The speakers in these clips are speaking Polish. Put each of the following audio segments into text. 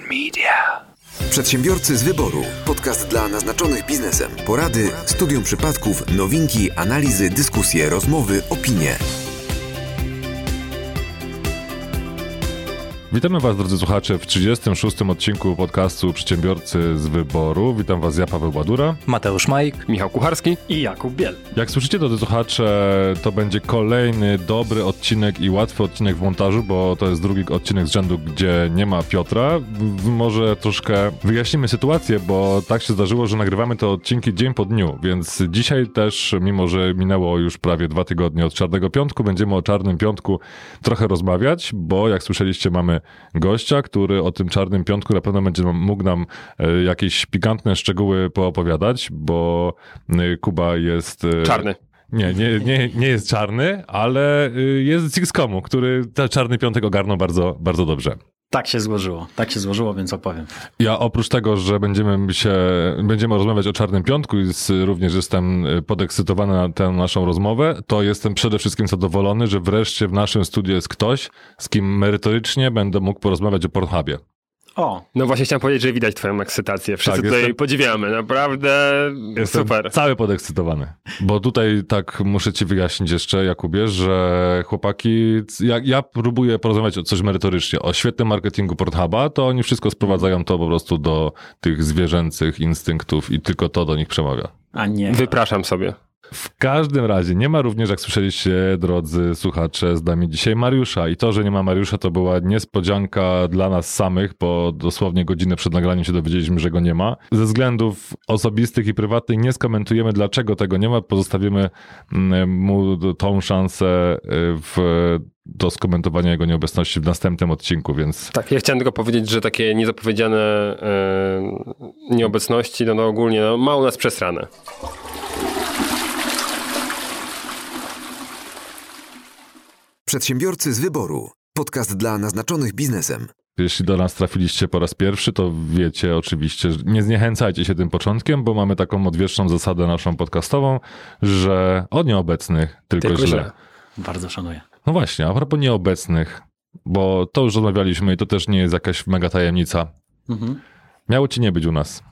Media. Przedsiębiorcy z wyboru. Podcast dla naznaczonych biznesem. Porady, studium przypadków, nowinki, analizy, dyskusje, rozmowy, opinie. Witamy Was, drodzy słuchacze, w 36. odcinku podcastu Przedsiębiorcy z Wyboru. Witam Was, ja Paweł Badura. Mateusz Majk. Michał Kucharski. I Jakub Biel. Jak słyszycie, drodzy słuchacze, to będzie kolejny dobry odcinek i łatwy odcinek w montażu, bo to jest drugi odcinek z rzędu, gdzie nie ma Piotra. Może troszkę wyjaśnimy sytuację, bo tak się zdarzyło, że nagrywamy te odcinki dzień po dniu, więc dzisiaj też, mimo że minęło już prawie dwa tygodnie od Czarnego Piątku, będziemy o Czarnym Piątku trochę rozmawiać, bo jak słyszeliście, mamy gościa, który o tym Czarnym Piątku na pewno będzie mógł nam e, jakieś pikantne szczegóły poopowiadać, bo e, Kuba jest... e, Czarny. Nie, nie, nie, nie jest czarny, ale jest z X-Komu, który ten Czarny Piątek ogarnął bardzo, bardzo dobrze. Tak się złożyło, tak się złożyło, więc opowiem. Ja oprócz tego, że będziemy się, będziemy rozmawiać o Czarnym Piątku i również jestem y, podekscytowany na tę naszą rozmowę, to jestem przede wszystkim zadowolony, że wreszcie w naszym studiu jest ktoś, z kim merytorycznie będę mógł porozmawiać o Pornhubie. O, No właśnie chciałem powiedzieć, że widać twoją ekscytację. Wszyscy Tak, tutaj jestem- podziwiamy. Naprawdę Jestem super. cały podekscytowany. Bo tutaj tak muszę ci wyjaśnić jeszcze, Jakubie, że chłopaki, jak ja próbuję porozmawiać o coś merytorycznie, o świetnym marketingu Pornhuba, to oni wszystko sprowadzają to po prostu do tych zwierzęcych instynktów i tylko to do nich przemawia. a nie. Wypraszam sobie. W każdym razie nie ma również, jak słyszeliście, drodzy słuchacze, z nami dzisiaj Mariusza. I to, że nie ma Mariusza, to była niespodzianka dla nas samych, bo dosłownie godzinę przed nagraniem się dowiedzieliśmy, że go nie ma. Ze względów osobistych i prywatnych nie skomentujemy, dlaczego tego nie ma. Pozostawimy mm, mu tą szansę y, w, do skomentowania jego nieobecności w następnym odcinku, więc Tak, ja chciałem tylko powiedzieć, że takie niezapowiedziane e, nieobecności, no, no ogólnie no, ma u nas przesrane. Przedsiębiorcy z wyboru. Podcast dla naznaczonych biznesem. Jeśli do nas trafiliście po raz pierwszy, to wiecie oczywiście, że nie zniechęcajcie się tym początkiem, bo mamy taką odwieczną zasadę naszą podcastową, że o nieobecnych tylko, Tylko źle. źle. Bardzo szanuję. No właśnie, a propos nieobecnych, bo to już rozmawialiśmy i to też nie jest jakaś mega tajemnica. Mhm. Miało ci nie być u nas.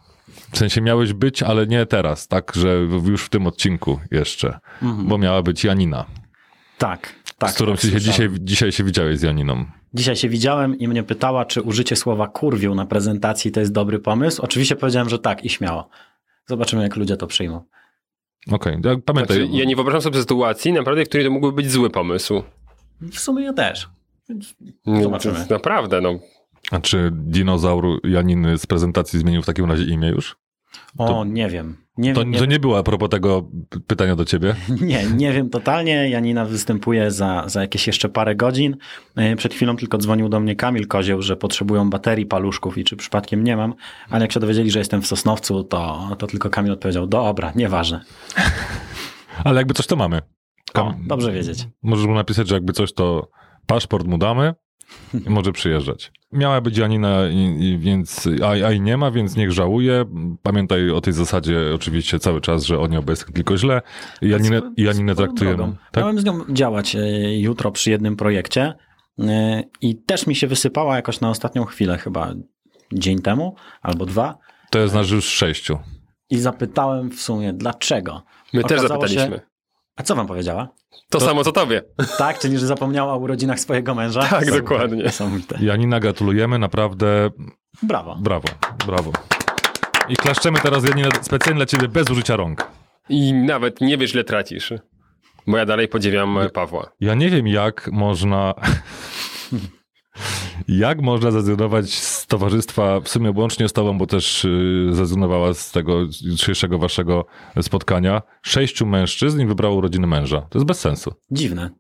W sensie miałeś być, ale nie teraz, tak, że już w tym odcinku jeszcze, Mhm. bo miała być Janina, Tak, tak. z którą tak, się dzisiaj, dzisiaj się widziałeś z Janiną. Dzisiaj się widziałem i mnie pytała, czy użycie słowa kurwił na prezentacji to jest dobry pomysł. Oczywiście powiedziałem, że tak i śmiało. Zobaczymy, jak ludzie to przyjmą. Okej, ja pamiętaj. Znaczy, ja nie wyobrażam sobie sytuacji, naprawdę, w której to mógłby być zły pomysł. W sumie ja też. Zobaczymy. Naprawdę, no. A czy dinozaur Janiny z prezentacji zmienił w takim razie imię już? O, To- nie wiem. Nie, To wiem, nie, to nie było a propos tego pytania do ciebie. nie, nie wiem totalnie. Janina występuje za, za jakieś jeszcze parę godzin. Yy, Przed chwilą tylko dzwonił do mnie Kamil Kozieł, że potrzebują baterii paluszków i czy przypadkiem nie mam. Ale jak się dowiedzieli, że jestem w Sosnowcu, to, to tylko Kamil odpowiedział, dobra, nieważne. Ale jakby coś to mamy. O, Kam- dobrze wiedzieć. Możesz mu napisać, że jakby coś to paszport mu damy może przyjeżdżać. Miała być Janina, i, i więc, a, a i nie ma, więc niech żałuje. Pamiętaj o tej zasadzie oczywiście cały czas, że o nieobecnych tylko źle. Janinę, Janinę traktujemy. Tak? Miałem z nią działać y, jutro przy jednym projekcie y, i też mi się wysypała jakoś na ostatnią chwilę, chyba dzień temu albo dwa. To jest nasz już sześciu. I zapytałem w sumie, dlaczego. My też Okazało zapytaliśmy. Się, a co wam powiedziała? To, samo co tobie. Tak, czyli że zapomniała o urodzinach swojego męża? Tak, Super, dokładnie. Niesamowite. Janina, gratulujemy, naprawdę Brawo. brawo, brawo. I klaszczemy teraz Janina specjalnie dla ciebie bez użycia rąk. I nawet nie wiesz, ile tracisz. Bo ja dalej podziwiam Pawła. Ja nie wiem, jak można. Jak można zrezygnować z towarzystwa, w sumie łącznie z tobą, bo też y, zrezygnowała z tego jutrzejszego waszego spotkania. Sześciu mężczyzn i wybrało urodziny męża. To jest bez sensu. Dziwne.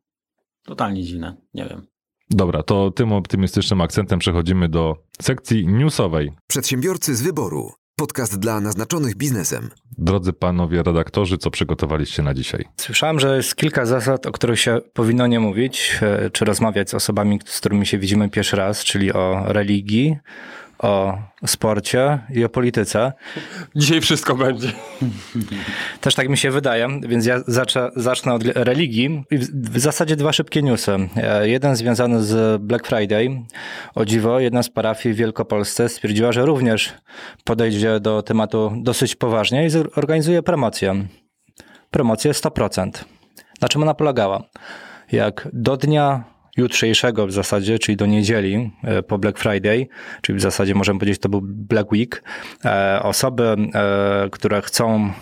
Totalnie dziwne. Nie wiem. Dobra, to tym optymistycznym akcentem przechodzimy do sekcji newsowej. Przedsiębiorcy z wyboru. Podcast dla naznaczonych biznesem. Drodzy panowie redaktorzy, co przygotowaliście na dzisiaj? Słyszałem, że jest kilka zasad, o których się powinno nie mówić, e, czy rozmawiać z osobami, z którymi się widzimy pierwszy raz, czyli o religii, o sporcie i o polityce. Dzisiaj wszystko będzie. Też tak mi się wydaje, więc ja zacznę, zacznę od religii. W zasadzie dwa szybkie newsy. E, jeden związany z Black Friday. O dziwo, jedna z parafii w Wielkopolsce stwierdziła, że również podejdzie do tematu dosyć poważnie i zorganizuje promocję. Promocję 100%. Na czym ona polegała? Jak do dnia jutrzejszego w zasadzie, czyli do niedzieli e, po Black Friday, czyli w zasadzie możemy powiedzieć, to był Black Week, e, osoby, e, które chcą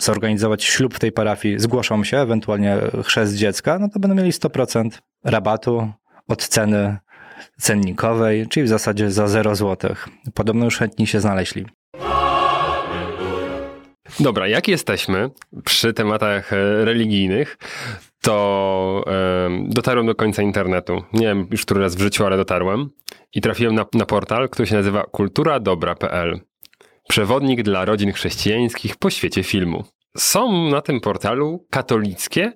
zorganizować ślub w tej parafii, zgłoszą się, ewentualnie chrzest dziecka, no to będą mieli 100% rabatu od ceny cennikowej, czyli w zasadzie za 0 zł. Podobno już chętni się znaleźli. Dobra, jak jesteśmy przy tematach religijnych, to dotarłem do końca internetu. Nie wiem już który raz w życiu, ale dotarłem. I trafiłem na, na portal, który się nazywa kulturadobra.pl. Przewodnik dla rodzin chrześcijańskich po świecie filmu. Są na tym portalu katolickie,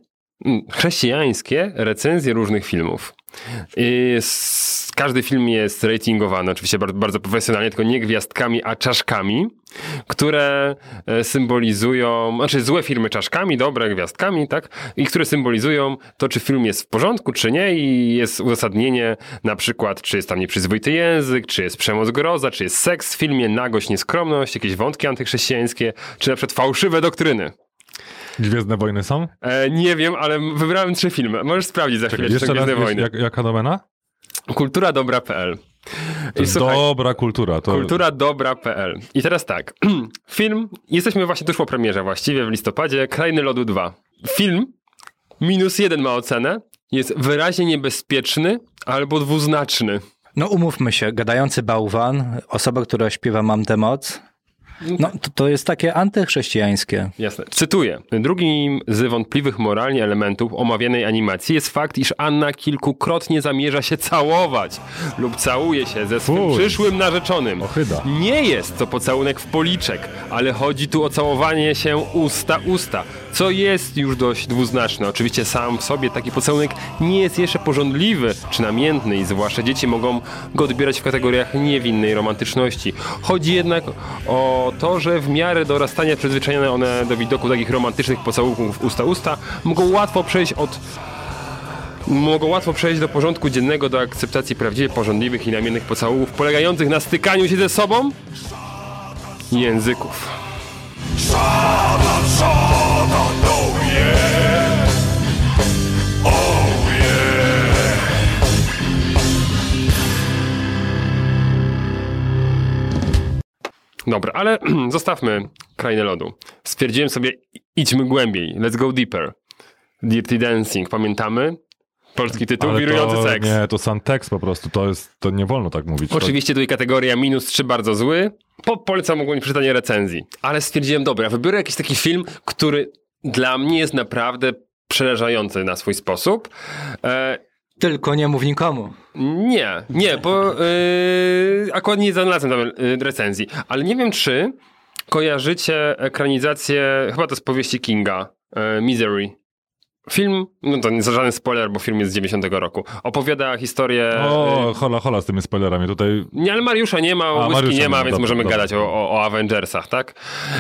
chrześcijańskie recenzje różnych filmów. I każdy film jest ratingowany, oczywiście bardzo, bardzo profesjonalnie, tylko nie gwiazdkami, a czaszkami, które e, symbolizują, znaczy złe filmy czaszkami, dobre gwiazdkami, tak? I które symbolizują to, czy film jest w porządku, czy nie i jest uzasadnienie na przykład, czy jest tam nieprzyzwoity język, czy jest przemoc groza, czy jest seks w filmie, nagość, nieskromność, jakieś wątki antychrześcijańskie, czy na przykład fałszywe doktryny. Gwiezdne Wojny są? E, nie wiem, ale wybrałem trzy filmy. Możesz sprawdzić za chwilę, Gwiezdne raz, Wojny. Jak, jaka domena? Kulturadobra.pl to jest słuchaj, dobra kultura. To... Kulturadobra.pl I teraz tak, film, jesteśmy właśnie tuż po premierze właściwie w listopadzie, Krainy Lodu 2. Film, minus jeden ma ocenę, jest wyraźnie niebezpieczny albo dwuznaczny. No umówmy się, gadający bałwan, osoba, która śpiewa Mam tę moc, no, to, to jest takie antychrześcijańskie. Jasne. Cytuję. Drugim z wątpliwych moralnie elementów omawianej animacji jest fakt, iż Anna kilkukrotnie zamierza się całować lub całuje się ze swym Fuj. przyszłym narzeczonym. Ochyda. Nie jest to pocałunek w policzek, ale chodzi tu o całowanie się usta-usta, co jest już dość dwuznaczne. Oczywiście sam w sobie taki pocałunek nie jest jeszcze porządliwy czy namiętny i zwłaszcza dzieci mogą go odbierać w kategoriach niewinnej romantyczności. Chodzi jednak o to, że w miarę dorastania przyzwyczajone one do widoku takich romantycznych pocałunków usta-usta mogą łatwo przejść od mogą łatwo przejść do porządku dziennego, do akceptacji prawdziwie porządliwych i namiennych pocałunków polegających na stykaniu się ze sobą języków. Dobra, ale zostawmy krainę lodu. Stwierdziłem sobie, idźmy głębiej, let's go deeper. Dirty Dancing, pamiętamy? Polski tytuł, Ale wirujący to, seks. Nie, to sam tekst po prostu, to jest, to nie wolno tak mówić. Oczywiście tutaj kategoria minus 3 bardzo zły. Po, polecam ogólnie przeczytanie recenzji. Ale stwierdziłem, dobra, wybiorę jakiś taki film, który dla mnie jest naprawdę przerażający na swój sposób. E, Tylko nie mów nikomu. nie, nie, bo yy, akurat nie znalazłem tam yy, recenzji, ale nie wiem czy kojarzycie ekranizację, chyba to z powieści Kinga, yy, Misery. Film, no to nie za żaden spoiler, bo film jest z 90 roku. Opowiada historię... O, yy, hola, hola z tymi spoilerami. Tutaj nie, ale Mariusza nie ma, whisky Mariusza nie ma, więc dobra, możemy dobra. gadać o, o, o Avengersach, tak?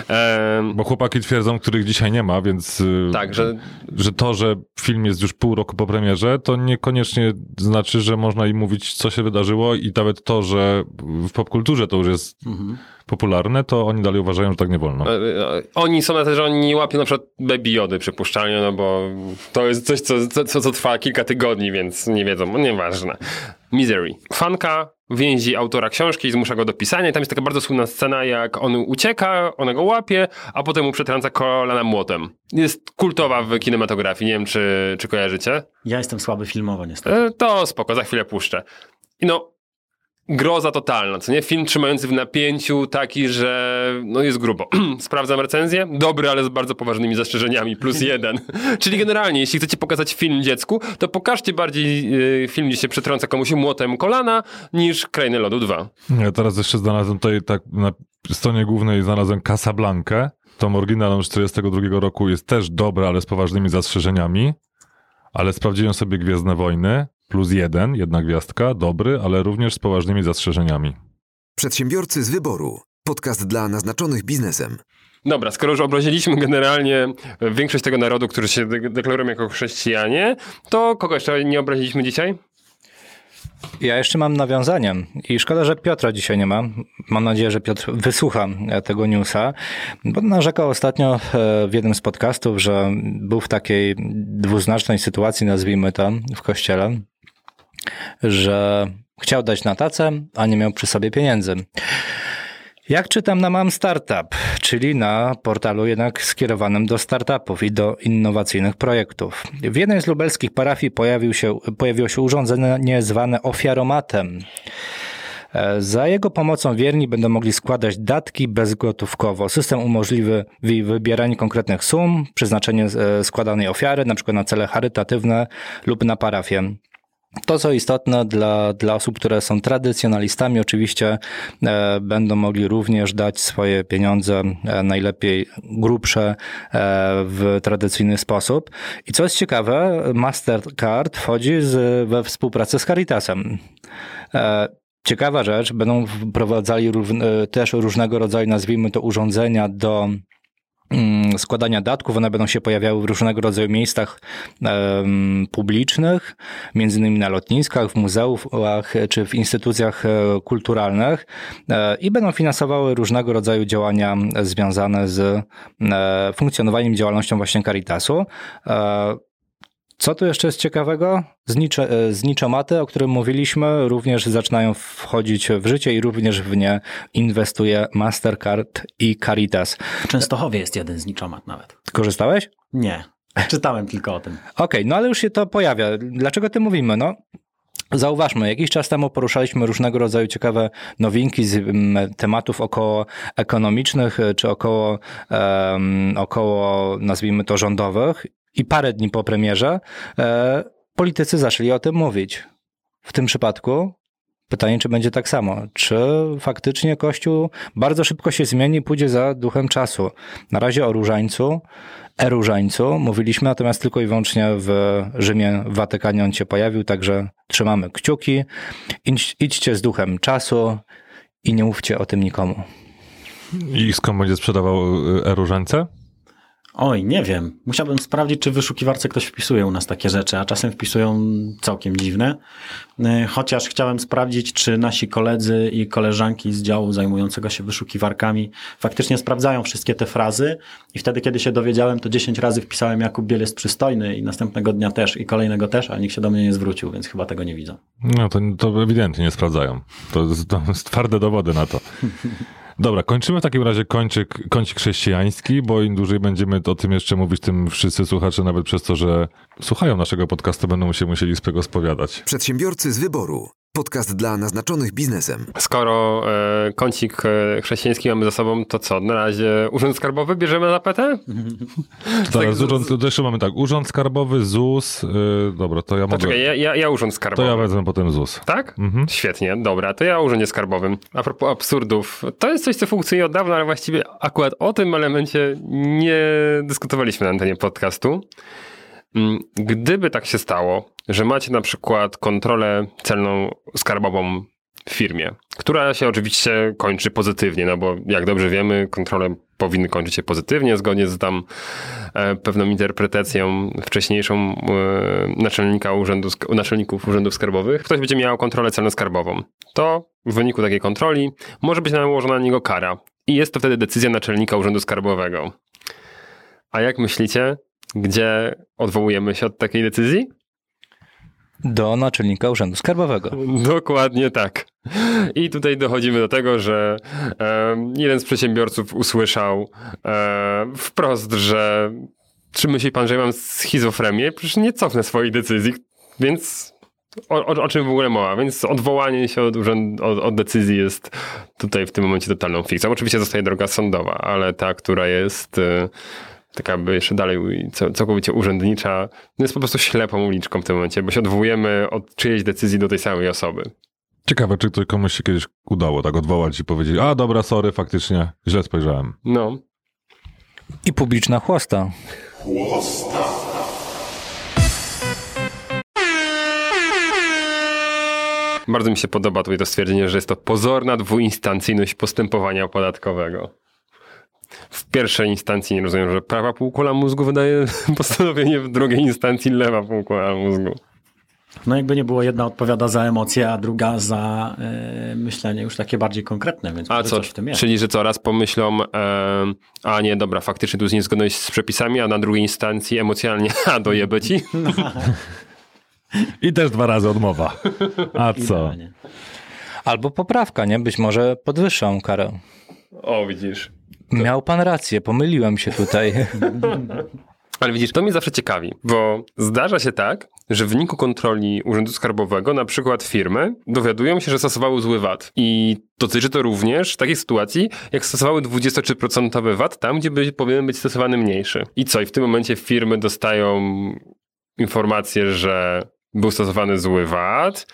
Ehm, Bo chłopaki twierdzą, których dzisiaj nie ma, więc y, tak, że że to, że film jest już pół roku po premierze, to niekoniecznie znaczy, że można im mówić, co się wydarzyło i nawet to, że w popkulturze to już jest Mhm. Popularne, to oni dalej uważają, że tak nie wolno. E, e, Oni są na to, że oni nie łapią na przykład baby jody przypuszczalnie, no bo to jest coś, co, co, co trwa kilka tygodni, więc nie wiedzą, no nieważne. Misery. Fanka więzi autora książki i zmusza go do pisania i tam jest taka bardzo słynna scena, jak on ucieka, ona go łapie, a potem mu przetrąca kolana młotem. Jest kultowa w kinematografii, nie wiem czy, czy kojarzycie. Ja jestem słaby filmowo niestety. E, To spoko, za chwilę puszczę. I no, groza totalna, co nie? Film trzymający w napięciu, taki, że no jest grubo. Sprawdzam recenzję, dobry, ale z bardzo poważnymi zastrzeżeniami, plus jeden. Czyli generalnie, jeśli chcecie pokazać film dziecku, to pokażcie bardziej y, film, gdzie się przetrąca komuś młotem kolana, niż Krainy Lodu 2. Ja teraz jeszcze znalazłem tutaj tak na stronie głównej znalazłem Casablankę. Tą oryginalną z 42 roku jest też dobra, ale z poważnymi zastrzeżeniami. Ale sprawdziłem sobie Gwiezdne Wojny, plus jeden, jedna gwiazdka, dobry, ale również z poważnymi zastrzeżeniami. Przedsiębiorcy z wyboru. Podcast dla naznaczonych biznesem. Dobra, skoro już obraziliśmy generalnie większość tego narodu, którzy się de- deklarują jako chrześcijanie, to kogo jeszcze nie obraziliśmy dzisiaj? Ja jeszcze mam nawiązanie i szkoda, że Piotra dzisiaj nie ma. Mam nadzieję, że Piotr wysłucha e, tego newsa, bo narzekał ostatnio e, w jednym z podcastów, że był w takiej dwuznacznej sytuacji, nazwijmy to, w kościele, że chciał dać na tacę, a nie miał przy sobie pieniędzy. Jak czytam na Mam Startup, czyli na portalu jednak skierowanym do startupów i do innowacyjnych projektów. W jednej z lubelskich parafii pojawił się, pojawiło się urządzenie zwane ofiaromatem. E, Za jego pomocą wierni będą mogli składać datki bezgotówkowo. System umożliwi wybieranie konkretnych sum, przeznaczenie e, składanej ofiary, przykład na cele charytatywne lub na parafię. To, co istotne dla, dla osób, które są tradycjonalistami, oczywiście e, będą mogli również dać swoje pieniądze, e, najlepiej grubsze, e, w tradycyjny sposób. I co jest ciekawe, Mastercard wchodzi z, we współpracę z Caritasem. E, Ciekawa rzecz, będą wprowadzali równ- e, też różnego rodzaju, nazwijmy to, urządzenia do składania datków. One będą się pojawiały w różnego rodzaju miejscach publicznych, między innymi na lotniskach, w muzeach czy w instytucjach e, kulturalnych e, i będą finansowały różnego rodzaju działania związane z e, funkcjonowaniem działalnością właśnie Caritasu. Co tu jeszcze jest ciekawego? Znicze, zniczomaty, o którym mówiliśmy, również zaczynają wchodzić w życie i również w nie inwestuje Mastercard i Caritas. W Częstochowie jest jeden zniczomat nawet. Korzystałeś? Nie. Czytałem tylko o tym. Okej, no ale już się to pojawia. Dlaczego ty mówimy? No, Zauważmy, jakiś czas temu poruszaliśmy różnego rodzaju ciekawe nowinki z tematów około ekonomicznych e, czy około, em, około nazwijmy to rządowych i parę dni po premierze e, politycy zaczęli o tym mówić. W tym przypadku pytanie, czy będzie tak samo. Czy faktycznie Kościół bardzo szybko się zmieni pójdzie za duchem czasu. Na razie o różańcu, e-różańcu mówiliśmy, natomiast tylko i wyłącznie w Rzymie, w Watykanie on się pojawił, także trzymamy kciuki. Idź, idźcie z duchem czasu i nie mówcie o tym nikomu. I skąd będzie sprzedawał e-różańce? Oj, nie wiem. Musiałbym sprawdzić, czy w wyszukiwarce ktoś wpisuje u nas takie rzeczy, a czasem wpisują całkiem dziwne. E, Chociaż chciałem sprawdzić, czy nasi koledzy i koleżanki z działu zajmującego się wyszukiwarkami faktycznie sprawdzają wszystkie te frazy i wtedy, kiedy się dowiedziałem, to 10 razy wpisałem Jakub Biel jest przystojny i następnego dnia też i kolejnego też, a nikt się do mnie nie zwrócił, więc chyba tego nie widzą. No to, to ewidentnie nie sprawdzają. To to twarde dowody na to. Dobra, kończymy w takim razie kącik, kącik chrześcijański, bo im dłużej będziemy o tym jeszcze mówić, tym wszyscy słuchacze, nawet przez to, że słuchają naszego podcastu, będą się musieli z tego spowiadać. Przedsiębiorcy z wyboru. Podcast dla naznaczonych biznesem. Skoro e, kącik e, chrześcijański mamy za sobą, to co? Na razie Urząd Skarbowy bierzemy na PT? Zaraz, z- urząd, to jeszcze mamy tak, Urząd Skarbowy, ZUS, yy, dobra, to ja mogę, Poczekaj, ja, ja, ja Urząd to Skarbowy. ja wezmę potem ZUS. Tak? Mhm. Świetnie, dobra, to ja o Urzędzie Skarbowym. A propos absurdów, to jest coś, co funkcjonuje od dawna, ale właściwie akurat o tym elemencie nie dyskutowaliśmy na antenie podcastu. Mm, Gdyby tak się stało, że macie na przykład kontrolę celną skarbową w firmie, która się oczywiście kończy pozytywnie, no bo jak dobrze wiemy, kontrole powinny kończyć się pozytywnie, zgodnie z tam e, pewną interpretacją wcześniejszą e, naczelnika urzędu, naczelników urzędów skarbowych. Ktoś będzie miał kontrolę celno-skarbową. To w wyniku takiej kontroli może być nałożona na niego kara. I jest to wtedy decyzja naczelnika urzędu skarbowego. A jak myślicie, gdzie odwołujemy się od takiej decyzji? Do naczelnika Urzędu Skarbowego. Dokładnie tak. I tutaj dochodzimy do tego, że e, jeden z przedsiębiorców usłyszał e, wprost, że czy myśli pan, że ja mam schizofrenię? Przecież nie cofnę swoich decyzji, więc o, o, o czym w ogóle mowa? Więc odwołanie się od, urzęd, od, od decyzji jest tutaj w tym momencie totalną fikcją. Oczywiście zostaje droga sądowa, ale ta, która jest e, taka by jeszcze dalej co- całkowicie urzędnicza, no jest po prostu ślepą uliczką w tym momencie, bo się odwołujemy od czyjejś decyzji do tej samej osoby. Ciekawe, czy to komuś się kiedyś udało tak odwołać i powiedzieć, a dobra, sorry, faktycznie, źle spojrzałem. No, I publiczna chłosta. Bardzo mi się podoba tutaj to stwierdzenie, że jest to pozorna dwuinstancyjność postępowania podatkowego. W pierwszej instancji nie rozumiem, że prawa półkula mózgu wydaje postanowienie, w drugiej instancji lewa półkula mózgu. No jakby nie było, jedna odpowiada za emocje, a druga za yy, myślenie już takie bardziej konkretne, więc A co, coś w tym jest. czyli że coraz pomyślą, e, a nie, dobra, faktycznie tu jest niezgodność z przepisami, a na drugiej instancji emocjonalnie, a dojebę ci? I też dwa razy odmowa. A co? Idealnie. Albo poprawka, nie? Być może podwyższą karę. O, widzisz. Miał pan rację, pomyliłem się tutaj. Ale widzisz, to mnie zawsze ciekawi, bo zdarza się tak, że w wyniku kontroli Urzędu Skarbowego na przykład firmy dowiadują się, że stosowały zły VAT. I dotyczy to również takiej sytuacji, jak stosowały 23% VAT tam, gdzie by, powinien być stosowany mniejszy. I co? I w tym momencie firmy dostają informację, że był stosowany zły VAT,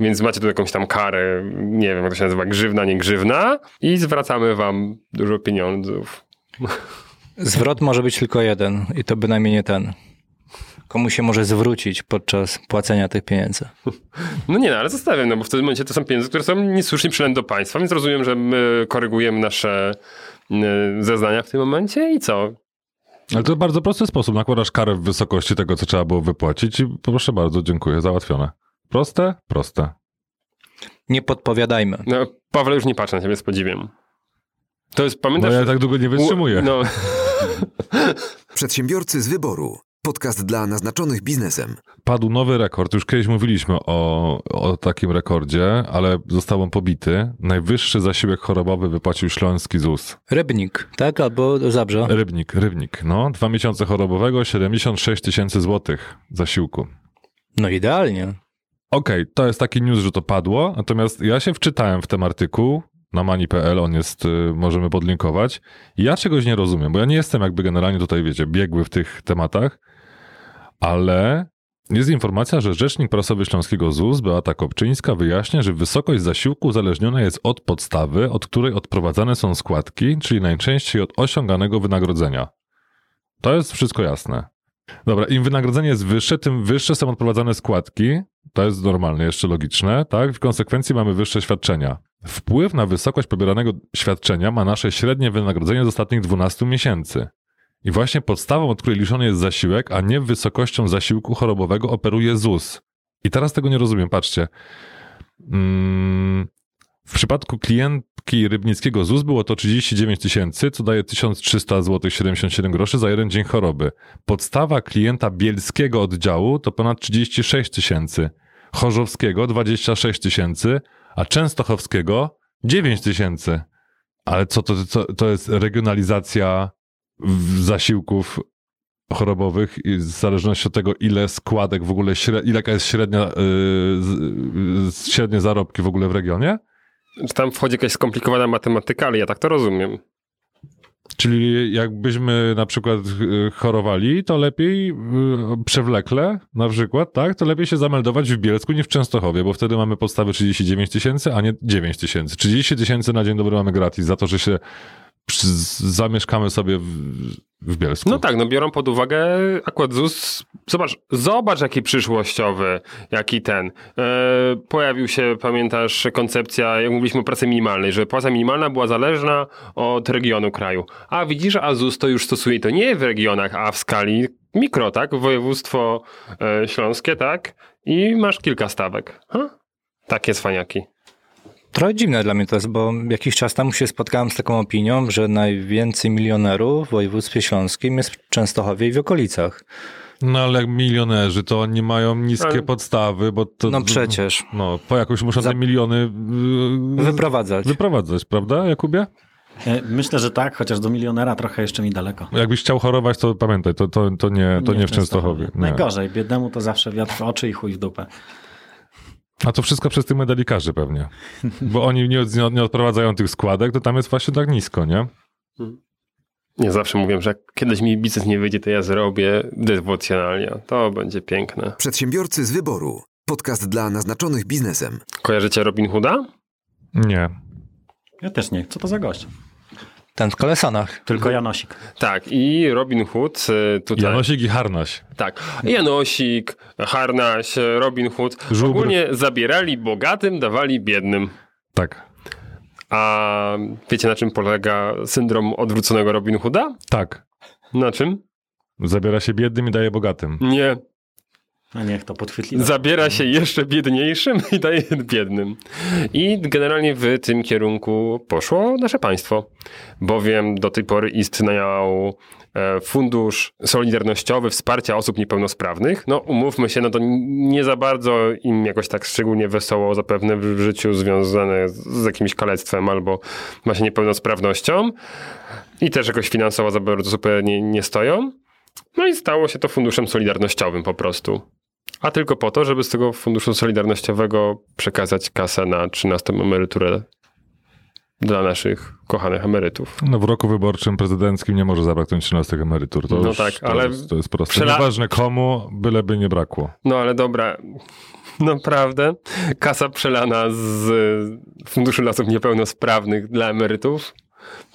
więc macie tu jakąś tam karę, nie wiem jak to się nazywa, grzywna, nie grzywna i zwracamy wam dużo pieniądzów. Zwrot może być tylko jeden i to bynajmniej nie ten. Komu się może zwrócić podczas płacenia tych pieniędzy? No nie, no, ale zostawiam, no bo w tym momencie to są pieniądze, które są niesłusznie przylęte do państwa, więc rozumiem, że my korygujemy nasze y, zeznania w tym momencie i co? Ale to bardzo prosty sposób. Nakładasz karę w wysokości tego, co trzeba było wypłacić i proszę bardzo, dziękuję, załatwione. Proste? Proste. Nie podpowiadajmy. No, Paweł, już nie patrzę na ciebie z podziwiem. To jest, pamiętasz... ja tak długo nie wytrzymuję. No, Przedsiębiorcy z wyboru. Podcast dla naznaczonych biznesem. Padł nowy rekord. Już kiedyś mówiliśmy o, o takim rekordzie, ale został on pobity. Najwyższy zasiłek chorobowy wypłacił śląski ZUS. Rybnik, tak? Albo Zabrze. Rybnik, rybnik. No, dwa miesiące chorobowego, 76 tysięcy złotych zasiłku. No idealnie. Okej, to jest taki news, że to padło, natomiast ja się wczytałem w ten artykuł na mani.pl, on jest, y, możemy podlinkować. Ja czegoś nie rozumiem, bo ja nie jestem jakby generalnie tutaj, wiecie, biegły w tych tematach, ale jest informacja, że rzecznik prasowy Śląskiego ZUS, Beata Kopczyńska, wyjaśnia, że wysokość zasiłku uzależniona jest od podstawy, od której odprowadzane są składki, czyli najczęściej od osiąganego wynagrodzenia. To jest wszystko jasne. Dobra, im wynagrodzenie jest wyższe, tym wyższe są odprowadzane składki. To jest normalne, jeszcze logiczne, tak? W konsekwencji mamy wyższe świadczenia. Wpływ na wysokość pobieranego świadczenia ma nasze średnie wynagrodzenie z ostatnich 12 miesięcy. I właśnie podstawą, od której liczony jest zasiłek, a nie wysokością zasiłku chorobowego operuje ZUS. I teraz tego nie rozumiem, patrzcie. Mm, w przypadku klientki Rybnickiego ZUS było to 39 tysięcy, co daje 1300 zł 77 groszy za jeden dzień choroby. Podstawa klienta bielskiego oddziału to ponad 36 tysięcy, chorzowskiego 26 tysięcy, a częstochowskiego 9 tysięcy. Ale co to, co to jest regionalizacja zasiłków chorobowych i w zależności od tego, ile składek w ogóle, ile jest średnia, yy, średnie zarobki w ogóle w regionie? Czy tam wchodzi jakaś skomplikowana matematyka, ale ja tak to rozumiem. Czyli jakbyśmy na przykład y, chorowali, to lepiej y, przewlekle na przykład, tak? To lepiej się zameldować w Bielsku niż w Częstochowie, bo wtedy mamy podstawy 39 tysięcy, a nie 9 tysięcy. 30 tysięcy na dzień dobry mamy gratis za to, że się zamieszkamy sobie w, w Bielsku. No tak, no biorą pod uwagę akurat ZUS. Zobacz, zobacz jaki przyszłościowy, jaki ten. E, pojawił się, pamiętasz, koncepcja, jak mówiliśmy o pracy minimalnej, że płaca minimalna była zależna od regionu kraju. A widzisz, a ZUS to już stosuje to nie w regionach, a w skali mikro, tak? Województwo e, śląskie, tak? I masz kilka stawek. Ha? Takie cwaniaki. Trochę dziwne dla mnie to jest, bo jakiś czas temu się spotkałem z taką opinią, że najwięcej milionerów w województwie śląskim jest w Częstochowie i w okolicach. No ale milionerzy, to oni mają niskie Ale- podstawy, bo to... No przecież. No, po jakoś muszą Za- te miliony y, Wyprowadzać. wyprowadzać, prawda, Jakubie? E, Myślę, że tak, chociaż do milionera trochę jeszcze mi daleko. Jakbyś chciał chorować, to pamiętaj, to, to, to, nie, to nie, w Częstochowie. Nie. Najgorzej, biednemu to zawsze wiatr w oczy i chuj w dupę. A to wszystko przez tych medalikarzy pewnie. Bo oni nie, od- nie odprowadzają tych składek, to tam jest właśnie tak nisko, nie? Nie zawsze mówię, że jak kiedyś mi biznes nie wyjdzie, to ja zrobię dewocjonalia. To będzie piękne. Przedsiębiorcy z wyboru. Podcast dla naznaczonych biznesem. Kojarzycie Robin Hooda? Nie. Ja też nie. Co to za gość? Ten w kolesanach. Tylko Janosik. Tak, i Robin Hood y, tutaj... Janosik i Harnaś. Tak, Janosik, Harnaś, Robin Hood. Żubr. Ogólnie zabierali bogatym, dawali biednym. Tak. A wiecie na czym polega syndrom odwróconego Robin Hooda? Tak. Na czym? Zabiera się biednym i daje bogatym. Nie. A niech to podchwytliwe. Zabiera się jeszcze biedniejszym i daje biednym. I generalnie w tym kierunku poszło nasze państwo, bowiem do tej pory istniał e, fundusz solidarnościowy wsparcia osób niepełnosprawnych. No umówmy się, no to nie za bardzo im jakoś tak szczególnie wesoło zapewne w życiu związane z- jakimś kalectwem albo właśnie niepełnosprawnością i też jakoś finansowo za bardzo super nie, nie stoją. No i stało się to funduszem solidarnościowym po prostu. A tylko po to, żeby z tego funduszu solidarnościowego przekazać kasę na 13 emeryturę dla naszych kochanych emerytów. No w roku wyborczym prezydenckim nie może zabraknąć 13 emerytur. To No tak, to ale Jest, to jest proste. przela- Nieważne komu, byleby nie brakło. No ale dobra, naprawdę, kasa przelana z Funduszu dla Osób Niepełnosprawnych dla emerytów,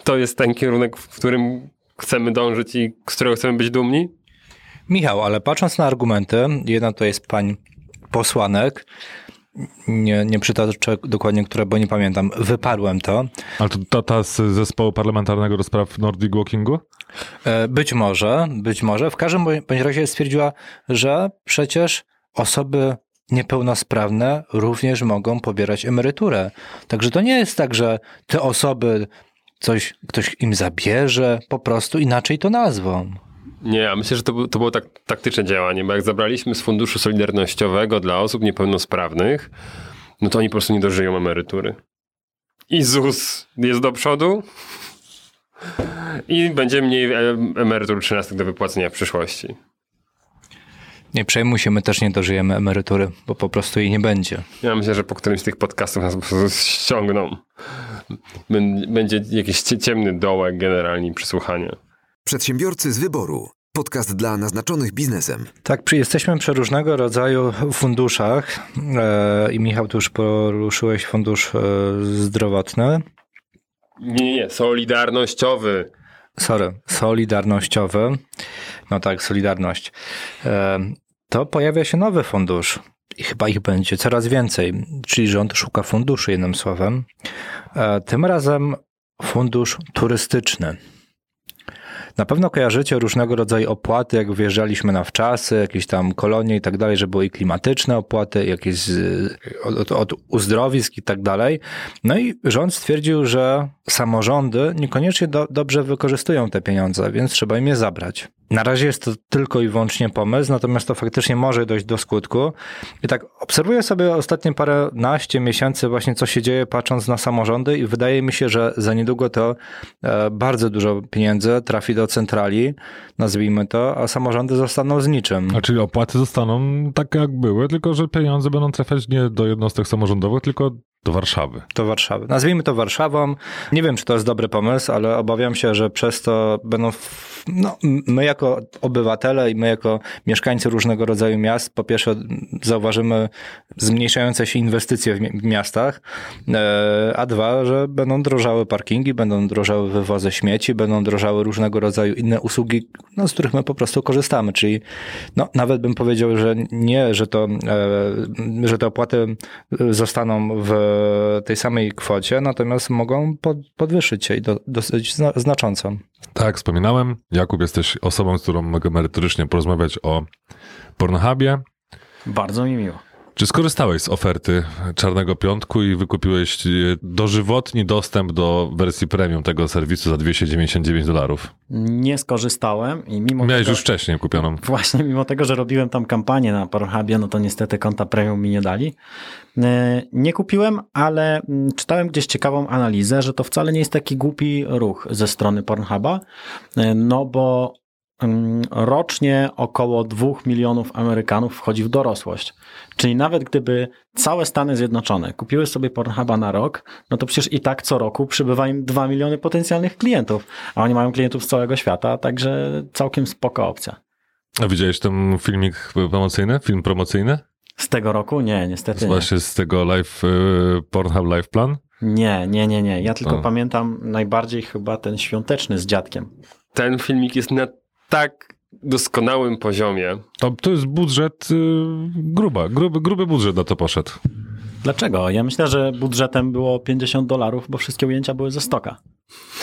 to jest ten kierunek, w którym chcemy dążyć i z którego chcemy być dumni? Michał, ale patrząc na argumenty, jedna to jest pań posłanek, nie, nie przytoczę dokładnie, które, bo nie pamiętam, wyparłem to. Ale to ta, ta z zespołu parlamentarnego do spraw Nordic Walkingu? E, Być może, być może. W każdym bądź razie stwierdziła, że przecież osoby niepełnosprawne również mogą pobierać emeryturę. Także to nie jest tak, że te osoby coś, ktoś im zabierze, po prostu inaczej to nazwą. Nie, ja myślę, że to, był- to było tak, taktyczne działanie, bo jak zabraliśmy z Funduszu Solidarnościowego dla osób niepełnosprawnych, no to oni po prostu nie dożyją emerytury. I ZUS jest do przodu i będzie mniej e, emerytur 13 do wypłacenia w przyszłości. Nie przejmuj się, my też nie dożyjemy emerytury, bo po prostu jej nie będzie. Ja myślę, że po którymś z tych podcastów nas po prostu ściągną. Bę- Będzie jakiś cie- ciemny dołek generalnie i przesłuchanie. Przedsiębiorcy z wyboru. Podcast dla naznaczonych biznesem. Tak, przy, jesteśmy przy różnego rodzaju funduszach e, i Michał, tu już poruszyłeś fundusz e, zdrowotny. Nie, nie, nie, solidarnościowy. sorry, solidarnościowy, no tak, Solidarność, e, to pojawia się nowy fundusz i chyba ich będzie coraz więcej, czyli rząd szuka funduszy, jednym słowem. E, Tym razem fundusz turystyczny. Na pewno kojarzycie różnego rodzaju opłaty, jak wyjeżdżaliśmy na wczasy, jakieś tam kolonie i tak dalej, że były i klimatyczne opłaty, jakieś z, od, od uzdrowisk i tak dalej. No i rząd stwierdził, że samorządy niekoniecznie do, dobrze wykorzystują te pieniądze, więc trzeba im je zabrać. Na razie jest to tylko i wyłącznie pomysł, natomiast to faktycznie może dojść do skutku. I tak obserwuję sobie ostatnie paręnaście miesięcy właśnie co się dzieje patrząc na samorządy i wydaje mi się, że za niedługo to e, bardzo dużo pieniędzy trafi do centrali, nazwijmy to, a samorządy zostaną z niczym. A czyli opłaty zostaną takie jak były, tylko że pieniądze będą trafiać nie do jednostek samorządowych, tylko do Warszawy. do Warszawy. Nazwijmy to Warszawą. Nie wiem, czy to jest dobry pomysł, ale obawiam się, że przez to będą, no, my jako obywatele i my jako mieszkańcy różnego rodzaju miast, po pierwsze zauważymy zmniejszające się inwestycje w mi- w miastach, e, a dwa, że będą drożały parkingi, będą drożały wywozy śmieci, będą drożały różnego rodzaju inne usługi, no, z których my po prostu korzystamy, czyli no, nawet bym powiedział, że nie, że to, e, że te opłaty zostaną w tej samej kwocie, natomiast mogą pod, podwyższyć się i do, dosyć zna, znacząco. Tak, wspominałem, Jakub jesteś osobą, z którą mogę merytorycznie porozmawiać o Pornhubie. Bardzo mi miło. Czy skorzystałeś z oferty Czarnego Piątku i wykupiłeś e, dożywotni dostęp do wersji premium tego serwisu za 299 dolarów? Nie skorzystałem i mimo Miałeś tego, już wcześniej kupioną. Właśnie, mimo tego, że robiłem tam kampanię na Pornhubie, no to niestety konta premium mi nie dali. E, Nie kupiłem, ale mm, czytałem gdzieś ciekawą analizę, że to wcale nie jest taki głupi ruch ze strony Pornhuba, e, no bo rocznie około 2 milionów Amerykanów wchodzi w dorosłość. Czyli nawet gdyby całe Stany Zjednoczone kupiły sobie Pornhuba na rok, no to przecież i tak co roku przybywa im 2 miliony potencjalnych klientów, a oni mają klientów z całego świata, także całkiem spoko opcja. A widziałeś ten filmik promocyjny? Film promocyjny? Z tego roku? Nie, niestety nie. Właśnie z tego live, e, Pornhub Live Plan. Nie, nie, nie, nie. Ja tylko pamiętam najbardziej chyba ten świąteczny z dziadkiem. Ten filmik jest na tak doskonałym poziomie. To, to jest budżet y, gruba, gruby, gruby budżet na to poszedł. Dlaczego? Ja myślę, że budżetem było 50 dolarów, bo wszystkie ujęcia były ze stoka.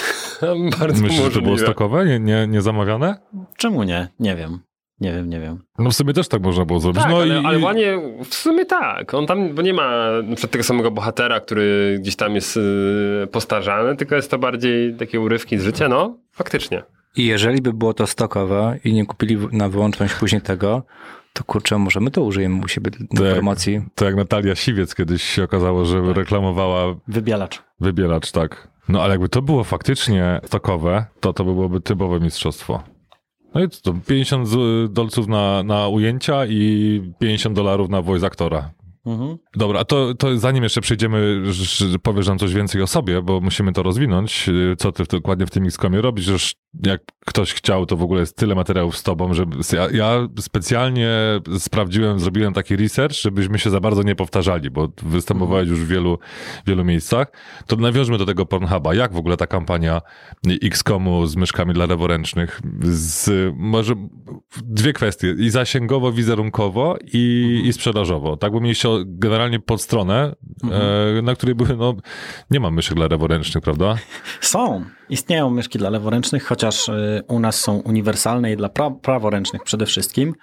Bardzo Myślisz, że to było stokowe, nie, nie, nie zamawiane? Czemu nie? Nie wiem. Nie wiem, nie wiem. No w sumie też tak można było zrobić. Tak, no ale, i, ale ładnie, w sumie tak. On tam, bo nie ma przykład tego samego bohatera, który gdzieś tam jest yy, postarzany, tylko jest to bardziej takie urywki z życia. No, faktycznie. I jeżeli by było to stokowe i nie kupili na wyłączność później tego, to kurczę, może my to użyjemy u siebie do Tak. promocji. To jak Natalia Siwiec kiedyś się okazało, że Tak. reklamowała Wybielacz. wybielacz, tak. No ale jakby to było faktycznie stokowe, to to by byłoby typowe mistrzostwo. No i to 50 z- dolców na, na ujęcia i 50 dolarów na voice aktora. Mhm. Dobra, a to, to zanim jeszcze przejdziemy, powiesz nam coś więcej o sobie, bo musimy to rozwinąć, y, co ty dokładnie w tym Xcomie robisz, jak ktoś chciał, to w ogóle jest tyle materiałów z tobą, że ja, ja specjalnie sprawdziłem, zrobiłem taki research, żebyśmy się za bardzo nie powtarzali, bo występowałeś już w wielu, wielu miejscach. To nawiążmy do tego Pornhuba. Jak w ogóle ta kampania Xcomu z myszkami dla leworęcznych, z, może dwie kwestie, i zasięgowo, wizerunkowo i, i sprzedażowo. Tak, bo mieliście generalnie pod stronę, e, na której były, no, nie ma myszek dla leworęcznych, prawda? Są. Istnieją myszki dla leworęcznych, chociaż y, u nas są uniwersalne i dla pra praworęcznych przede wszystkim.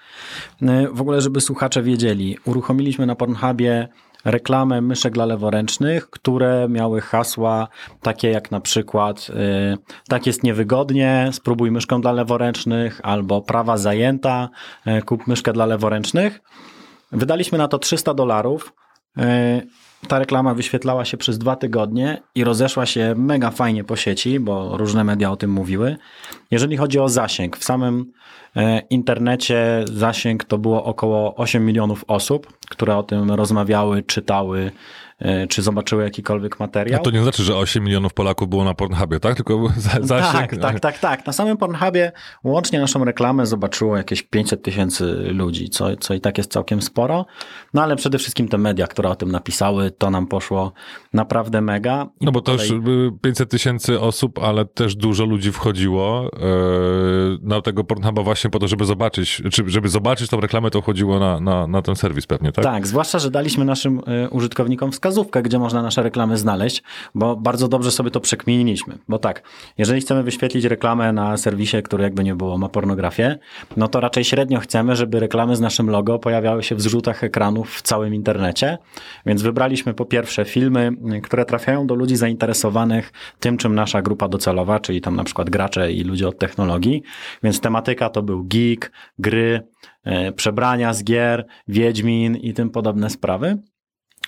Y, W ogóle, żeby słuchacze wiedzieli, uruchomiliśmy na Pornhubie reklamę myszek dla leworęcznych, które miały hasła takie jak na przykład y, tak jest niewygodnie, spróbuj myszką dla leworęcznych, albo prawa zajęta, kup myszkę dla leworęcznych. Wydaliśmy na to 300 dolarów. Ta reklama wyświetlała się przez dwa tygodnie i rozeszła się mega fajnie po sieci, bo różne media o tym mówiły. Jeżeli chodzi o zasięg, w samym e, internecie zasięg to było około 8 milionów osób, które o tym rozmawiały, czytały, czy zobaczyły jakikolwiek A materiał. to nie znaczy, że 8 milionów Polaków było na Pornhubie, tak? Tylko za, zasięg. Tak, tak, tak, tak. Na samym Pornhubie łącznie naszą reklamę zobaczyło jakieś 500 tysięcy ludzi, co, co i tak jest całkiem sporo. No ale przede wszystkim te media, które o tym napisały, to nam poszło naprawdę mega. I No bo to już kolei- y, 500 tysięcy osób, ale też dużo ludzi wchodziło e, na tego Pornhuba właśnie po to, żeby zobaczyć, czy żeby zobaczyć tą reklamę, to chodziło na, na, na ten serwis pewnie, tak? Tak, zwłaszcza, że daliśmy naszym y, użytkownikom wskazówkę, gdzie można nasze reklamy znaleźć, bo bardzo dobrze sobie to przekminiliśmy. Bo tak, jeżeli chcemy wyświetlić reklamę na serwisie, który jakby nie było, ma pornografię, no to raczej średnio chcemy, żeby reklamy z naszym logo pojawiały się w zrzutach ekranów w całym internecie. Więc wybraliśmy po pierwsze filmy, które trafiają do ludzi zainteresowanych tym, czym nasza grupa docelowa, czyli tam na przykład gracze i ludzie od technologii. Więc tematyka to był geek, gry, e, przebrania z gier, Wiedźmin i tym podobne sprawy.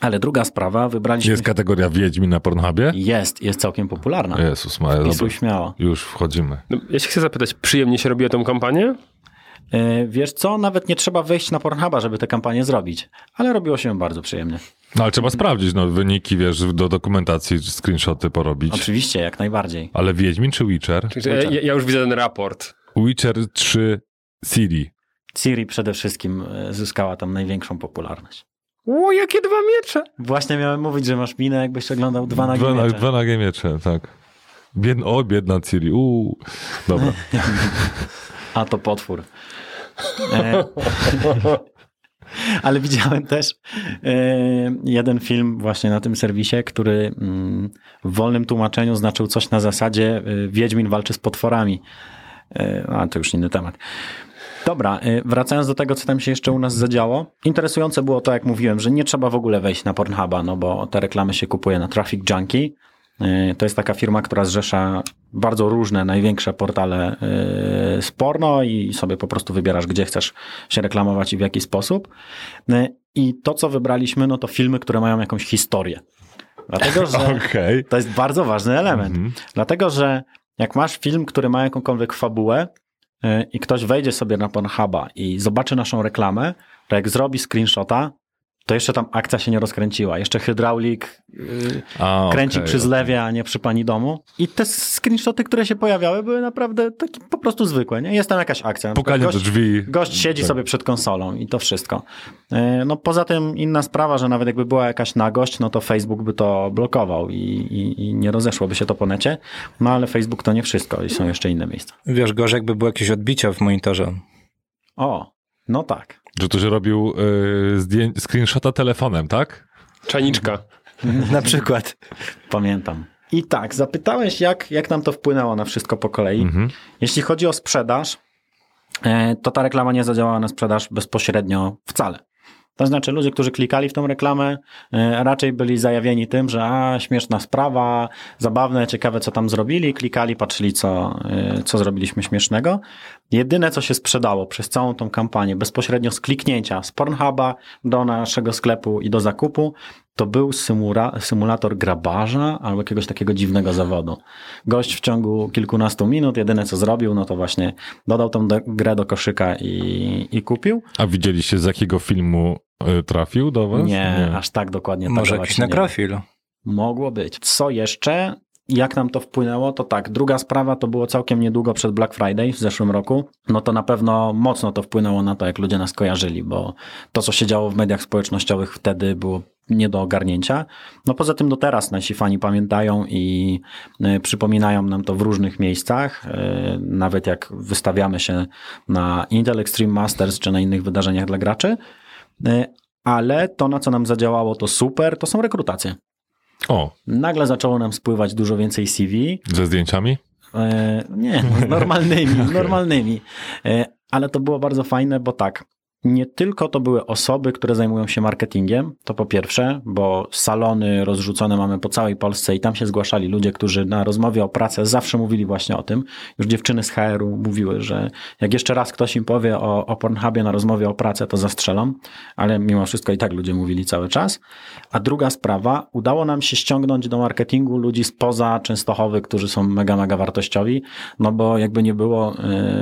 Ale druga sprawa, wybraliśmy... Jest kategoria Wiedźmin na Pornhubie? Jest, jest całkiem popularna. Jezus Maria, dobra. śmiało. Już wchodzimy. No, ja się chcę zapytać, przyjemnie się robiła tą kampanię? E, Wiesz co, nawet nie trzeba wejść na Pornhuba, żeby tę kampanię zrobić. Ale robiło się bardzo przyjemnie. No ale trzeba sprawdzić, no wyniki, wiesz, do dokumentacji, screenshoty porobić. Oczywiście, jak najbardziej. Ale Wiedźmin czy Witcher? Ja, ja już widzę ten raport. Witcher 3 City. Ciri przede wszystkim e, zyskała tam największą popularność. O, jakie dwa miecze! Właśnie miałem mówić, że masz minę, jakbyś oglądał dwa nagie Dwa, na, miecze. dwa nagie miecze, tak. Biedna, o, biedna Ciri. Uuu. Dobra. A to potwór. E, Ale widziałem też e, jeden film właśnie na tym serwisie, który mm, w wolnym tłumaczeniu znaczył coś na zasadzie e, Wiedźmin walczy z potworami. E, A to już inny temat. Dobra, e, wracając do tego, co tam się jeszcze u nas zadziało. Interesujące było to, jak mówiłem, że nie trzeba w ogóle wejść na Pornhuba, no bo te reklamy się kupuje na Traffic Junkie. E, To jest taka firma, która zrzesza bardzo różne, największe portale e, z porno i sobie po prostu wybierasz, gdzie chcesz się reklamować i w jaki sposób. I to, co wybraliśmy, no to filmy, które mają jakąś historię. Dlatego, że Okej. to jest bardzo ważny element. Mhm. Dlatego, że jak masz film, który ma jakąkolwiek fabułę i ktoś wejdzie sobie na Pornhuba i zobaczy naszą reklamę, to jak zrobi screenshota, to jeszcze tam akcja się nie rozkręciła. Jeszcze hydraulik yy, A, kręci okej, przy zlewie, a nie przy pani domu. I te screenshoty, które się pojawiały, były naprawdę takie po prostu zwykłe. Nie? Jest tam jakaś akcja. Pukanie do gość- drzwi. Gość siedzi Tak. sobie przed konsolą i to wszystko. E, No poza tym inna sprawa, że nawet jakby była jakaś nagość, no to Facebook by to blokował i, i, i nie rozeszłoby się to po necie. No ale Facebook to nie wszystko i są jeszcze inne miejsca. Wiesz, gorzej jakby było jakieś odbicie w monitorze. O, no tak. Że ktoś robił y, zdję- screenshota telefonem, tak? Czajniczka. Na przykład. Pamiętam. I tak, zapytałeś, jak, jak nam to wpłynęło na wszystko po kolei. Mhm. Jeśli chodzi o sprzedaż, e, to ta reklama nie zadziałała na sprzedaż bezpośrednio wcale. To znaczy ludzie, którzy klikali w tą reklamę, e, raczej byli zajawieni tym, że a, śmieszna sprawa, zabawne, ciekawe co tam zrobili, klikali, patrzyli co, co zrobiliśmy śmiesznego. Jedyne co się sprzedało przez całą tą kampanię, bezpośrednio z kliknięcia z Pornhuba do naszego sklepu i do zakupu, to był symula, symulator grabarza albo jakiegoś takiego dziwnego zawodu. Gość w ciągu kilkunastu minut, jedyne co zrobił, no to właśnie dodał tą do, grę do koszyka i, i kupił. A widzieliście z jakiego filmu y, trafił do was? Nie, aż tak dokładnie Może tagować jakiś nie nekrofil. Mogło być. Co jeszcze? Jak nam to wpłynęło? To tak, druga sprawa to było całkiem niedługo przed Black Friday w zeszłym roku. No to na pewno mocno to wpłynęło na to, jak ludzie nas kojarzyli, bo to, co się działo w mediach społecznościowych wtedy było nie do ogarnięcia. No poza tym do teraz nasi fani pamiętają i y, przypominają nam to w różnych miejscach. Y, nawet jak wystawiamy się na Intel Extreme Masters czy na innych wydarzeniach dla graczy. Y, ale to, na co nam zadziałało, to super, to są rekrutacje. O, Nagle zaczęło nam spływać dużo więcej CV. ze zdjęciami? E, nie, no, normalnymi, normalnymi. E, ale to było bardzo fajne, bo tak, nie tylko to były osoby, które zajmują się marketingiem, to po pierwsze, bo salony rozrzucone mamy po całej Polsce i tam się zgłaszali ludzie, którzy na rozmowie o pracę zawsze mówili właśnie o tym. Już dziewczyny z HR-u mówiły, że jak jeszcze raz ktoś im powie o, o Pornhubie na rozmowie o pracę, to zastrzelą, ale mimo wszystko i tak ludzie mówili cały czas. A druga sprawa, udało nam się ściągnąć do marketingu ludzi spoza Częstochowy, którzy są mega, mega wartościowi, no bo jakby nie było,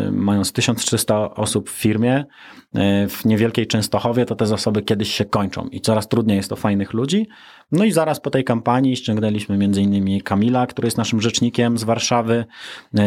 y, mając 1300 osób w firmie, y, w niewielkiej Częstochowie, to te zasoby kiedyś się kończą i coraz trudniej jest o fajnych ludzi. No i zaraz po tej kampanii ściągnęliśmy innymi Kamila, który jest naszym rzecznikiem z Warszawy,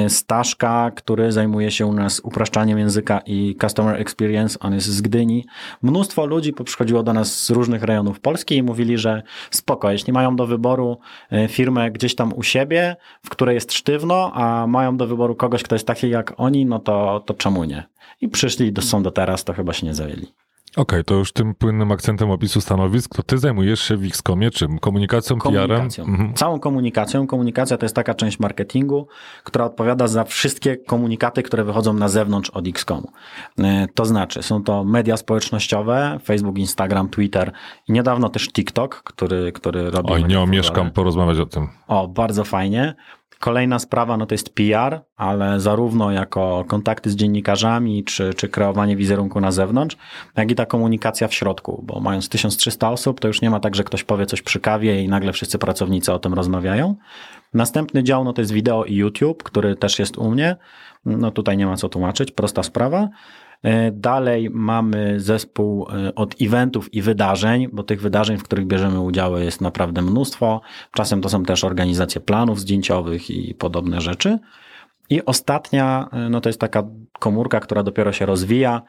y, Staszka, który zajmuje się u nas upraszczaniem języka i customer experience, on jest z Gdyni. Mnóstwo ludzi przychodziło do nas z różnych rejonów Polski i mówili, że spoko, jeśli mają do wyboru y, firmę gdzieś tam u siebie, w której jest sztywno, a mają do wyboru kogoś, kto jest taki jak oni, no to, to czemu nie? I przyszli do, są do teraz, to chyba się nie zajęli. Okej, to już tym płynnym akcentem opisu stanowisk, to ty zajmujesz się w X-Comie czym? Komunikacją, PR-em? Komunikacją. Mhm. Całą komunikacją. Komunikacja to jest taka część marketingu, która odpowiada za wszystkie komunikaty, które wychodzą na zewnątrz od X.comu. E, To znaczy, są to media społecznościowe, Facebook, Instagram, Twitter i niedawno też TikTok, który, który robi... Oj, nie omieszkam porozmawiać o tym. O, bardzo fajnie. Kolejna sprawa no to jest PR, ale zarówno jako kontakty z dziennikarzami, czy, czy kreowanie wizerunku na zewnątrz, jak i ta komunikacja w środku, bo mając 1300 osób, to już nie ma tak, że ktoś powie coś przy kawie i nagle wszyscy pracownicy o tym rozmawiają. Następny dział no to jest wideo i YouTube, który też jest u mnie. No tutaj nie ma co tłumaczyć, prosta sprawa. E, Dalej mamy zespół e, od eventów i wydarzeń, bo tych wydarzeń, w których bierzemy udział jest naprawdę mnóstwo. Czasem to są też organizacje planów zdjęciowych i podobne rzeczy. I ostatnia, e, no to jest taka komórka, która dopiero się rozwija,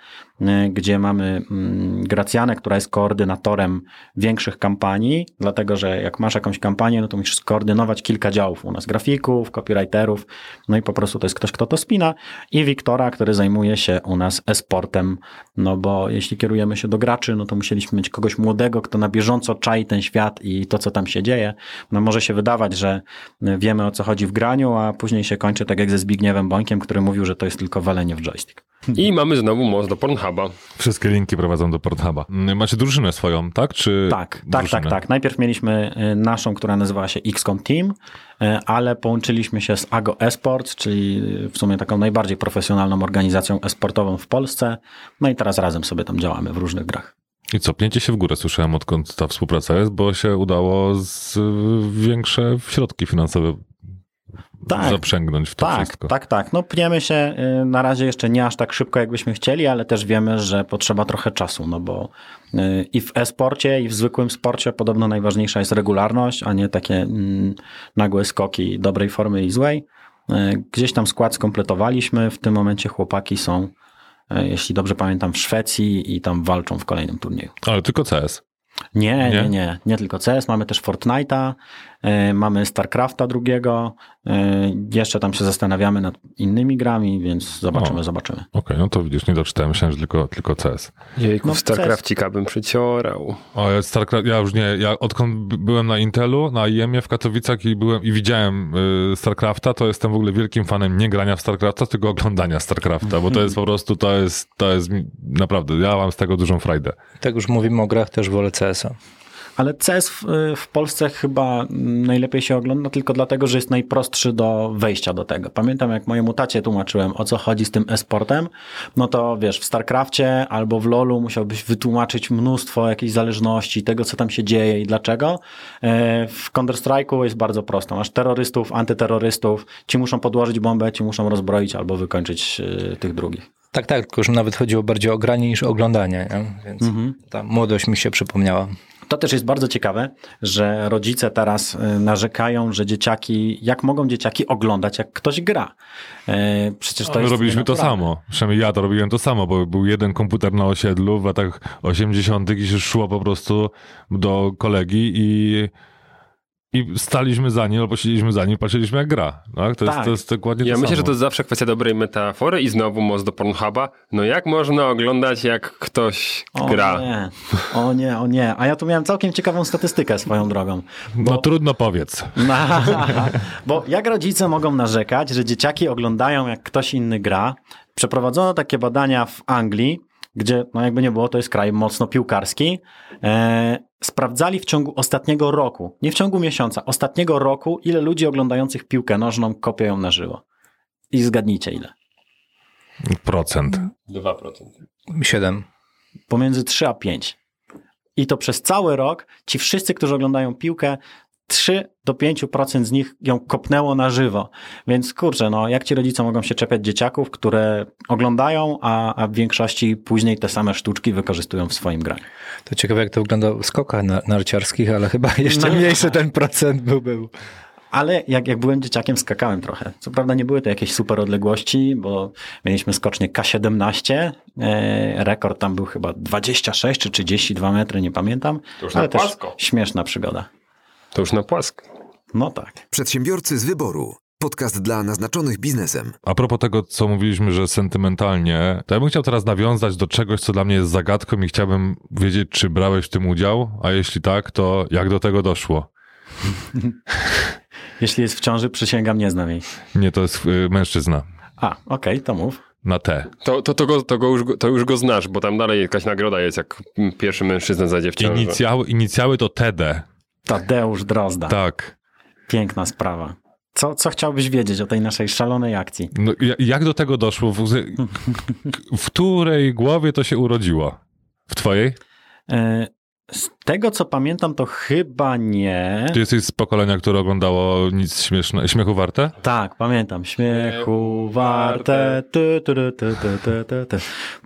gdzie mamy mm, Gracjanę, która jest koordynatorem większych kampanii, dlatego że jak masz jakąś kampanię, no to musisz skoordynować kilka działów u nas, grafików, copywriterów, no i po prostu to jest ktoś, kto to spina i Wiktora, który zajmuje się u nas e-sportem, no bo jeśli kierujemy się do graczy, no to musieliśmy mieć kogoś młodego, kto na bieżąco czai ten świat i to, co tam się dzieje. No może się wydawać, że wiemy o co chodzi w graniu, a później się kończy tak jak ze Zbigniewem Bońkiem, który mówił, że to jest tylko walenie w joystick. I mamy znowu most do Pornhuba. Wszystkie linki prowadzą do Pornhuba. Mm, Macie drużynę swoją, tak? Czy Tak, tak, drużynę? tak, tak. Najpierw mieliśmy y, naszą, która nazywała się XCOM Team, y, ale połączyliśmy się z AGO Esports, czyli y, w sumie taką najbardziej profesjonalną organizacją esportową w Polsce. No i teraz razem sobie tam działamy w różnych grach. I co, pnięcie się w górę słyszałem, odkąd ta współpraca jest, bo się udało z, większe środki finansowe tak, zaprzęgnąć w to tak, wszystko. Tak, tak. No pniemy się y, na razie jeszcze nie aż tak szybko, jakbyśmy chcieli, ale też wiemy, że potrzeba trochę czasu, no bo y, i w e-sporcie, i w zwykłym sporcie podobno najważniejsza jest regularność, a nie takie mm, nagłe skoki dobrej formy i złej. Y, gdzieś tam skład skompletowaliśmy, w tym momencie chłopaki są, jeśli dobrze pamiętam, w Szwecji i tam walczą w kolejnym turnieju. Ale tylko CS. Nie, nie, nie, nie, nie tylko CS, mamy też Fortnite'a, mamy StarCrafta drugiego, yy, jeszcze tam się zastanawiamy nad innymi grami, więc zobaczymy, o, zobaczymy. Okej, okay, no to widzisz, nie doczytałem, myślałem, że tylko, tylko CS. Jejku, no, StarCrafcika CS... bym przyciorał. O, ja, StarCraft, ja już nie, ja odkąd byłem na Intelu, na IEM-ie w Katowicach i byłem i widziałem y, StarCrafta, to jestem w ogóle wielkim fanem nie grania w StarCrafta, tylko oglądania StarCrafta, bo to jest po prostu, to jest, to jest naprawdę, ja mam z tego dużą frajdę. Tak już mówimy o grach, też wolę CS-a. Ale CS w, w, Polsce chyba najlepiej się ogląda tylko dlatego, że jest najprostszy do wejścia do tego. Pamiętam, jak mojemu tacie tłumaczyłem, o co chodzi z tym e-sportem, no to wiesz, w StarCrafcie albo w LoLu musiałbyś wytłumaczyć mnóstwo jakiejś zależności, tego, co tam się dzieje i dlaczego. E, w Counter-Strike'u jest bardzo prosto. Masz terrorystów, antyterrorystów, ci muszą podłożyć bombę, ci muszą rozbroić albo wykończyć e, tych drugich. Tak, tak, tylko że nawet chodziło bardziej o granie niż o oglądanie, nie? więc mhm. ta młodość mi się przypomniała. To też jest bardzo ciekawe, że rodzice teraz y, narzekają, że dzieciaki, jak mogą dzieciaki oglądać, jak ktoś gra. Y, przecież to jest robiliśmy to samo. Przynajmniej ja to robiłem to samo, bo był jeden komputer na osiedlu w latach 80. i się szło po prostu do kolegi i i staliśmy za nim, albo siedzieliśmy za nim, patrzyliśmy jak gra. Tak? To, tak. Jest, to jest dokładnie Ja to myślę, samo. że to jest zawsze kwestia dobrej metafory i znowu most do Pornhuba. No jak można oglądać, jak ktoś o gra? Nie. O nie, o nie. A ja tu miałem całkiem ciekawą statystykę swoją drogą. Bo... No trudno powiedz. No, bo jak rodzice mogą narzekać, że dzieciaki oglądają, jak ktoś inny gra? Przeprowadzono takie badania w Anglii, gdzie, no jakby nie było, to jest kraj mocno piłkarski, e, sprawdzali w ciągu ostatniego roku, nie w ciągu miesiąca, ostatniego roku, ile ludzi oglądających piłkę nożną kopią na żywo. I zgadnijcie ile. Procent. 2%. 7. Pomiędzy 3 a 5. I to przez cały rok ci wszyscy, którzy oglądają piłkę, 3 do 5% z nich ją kopnęło na żywo. Więc kurczę, no jak ci rodzice mogą się czepiać dzieciaków, które oglądają, a, a w większości później te same sztuczki wykorzystują w swoim graniu. To ciekawe jak to wygląda w skokach narciarskich, ale chyba jeszcze no. mniejszy ten procent był. był. Ale jak, jak byłem dzieciakiem, skakałem trochę. Co prawda nie były to jakieś super odległości, bo mieliśmy skocznie K17. E, rekord tam był chyba 26 czy 32 metry, nie pamiętam. To już ale na płasko. śmieszna przygoda. To już na płasko. No tak. Przedsiębiorcy z wyboru. Podcast dla naznaczonych biznesem. A propos tego, co mówiliśmy, że sentymentalnie, to ja bym chciał teraz nawiązać do czegoś, co dla mnie jest zagadką i chciałbym wiedzieć, czy brałeś w tym udział, a jeśli tak, to jak do tego doszło? jeśli jest w ciąży, przysięgam, nie znam jej. Nie, to jest y, mężczyzna. A, okej, okay, to mów. Na T. To, to, to, go, to, go już, to już go znasz, bo tam dalej jakaś nagroda jest, jak pierwszy mężczyzna zajdzie w ciąży. Inicjały, inicjały to TD. Tadeusz Drozda. Tak. Piękna sprawa. Co, co chciałbyś wiedzieć o tej naszej szalonej akcji? No, jak do tego doszło? W, w której głowie to się urodziło? W twojej? E, z tego, co pamiętam, to chyba nie. Ty jesteś z pokolenia, które oglądało nic śmieszne, śmiechu warte? Tak, pamiętam. Śmiechu warte. Ty, ty, ty,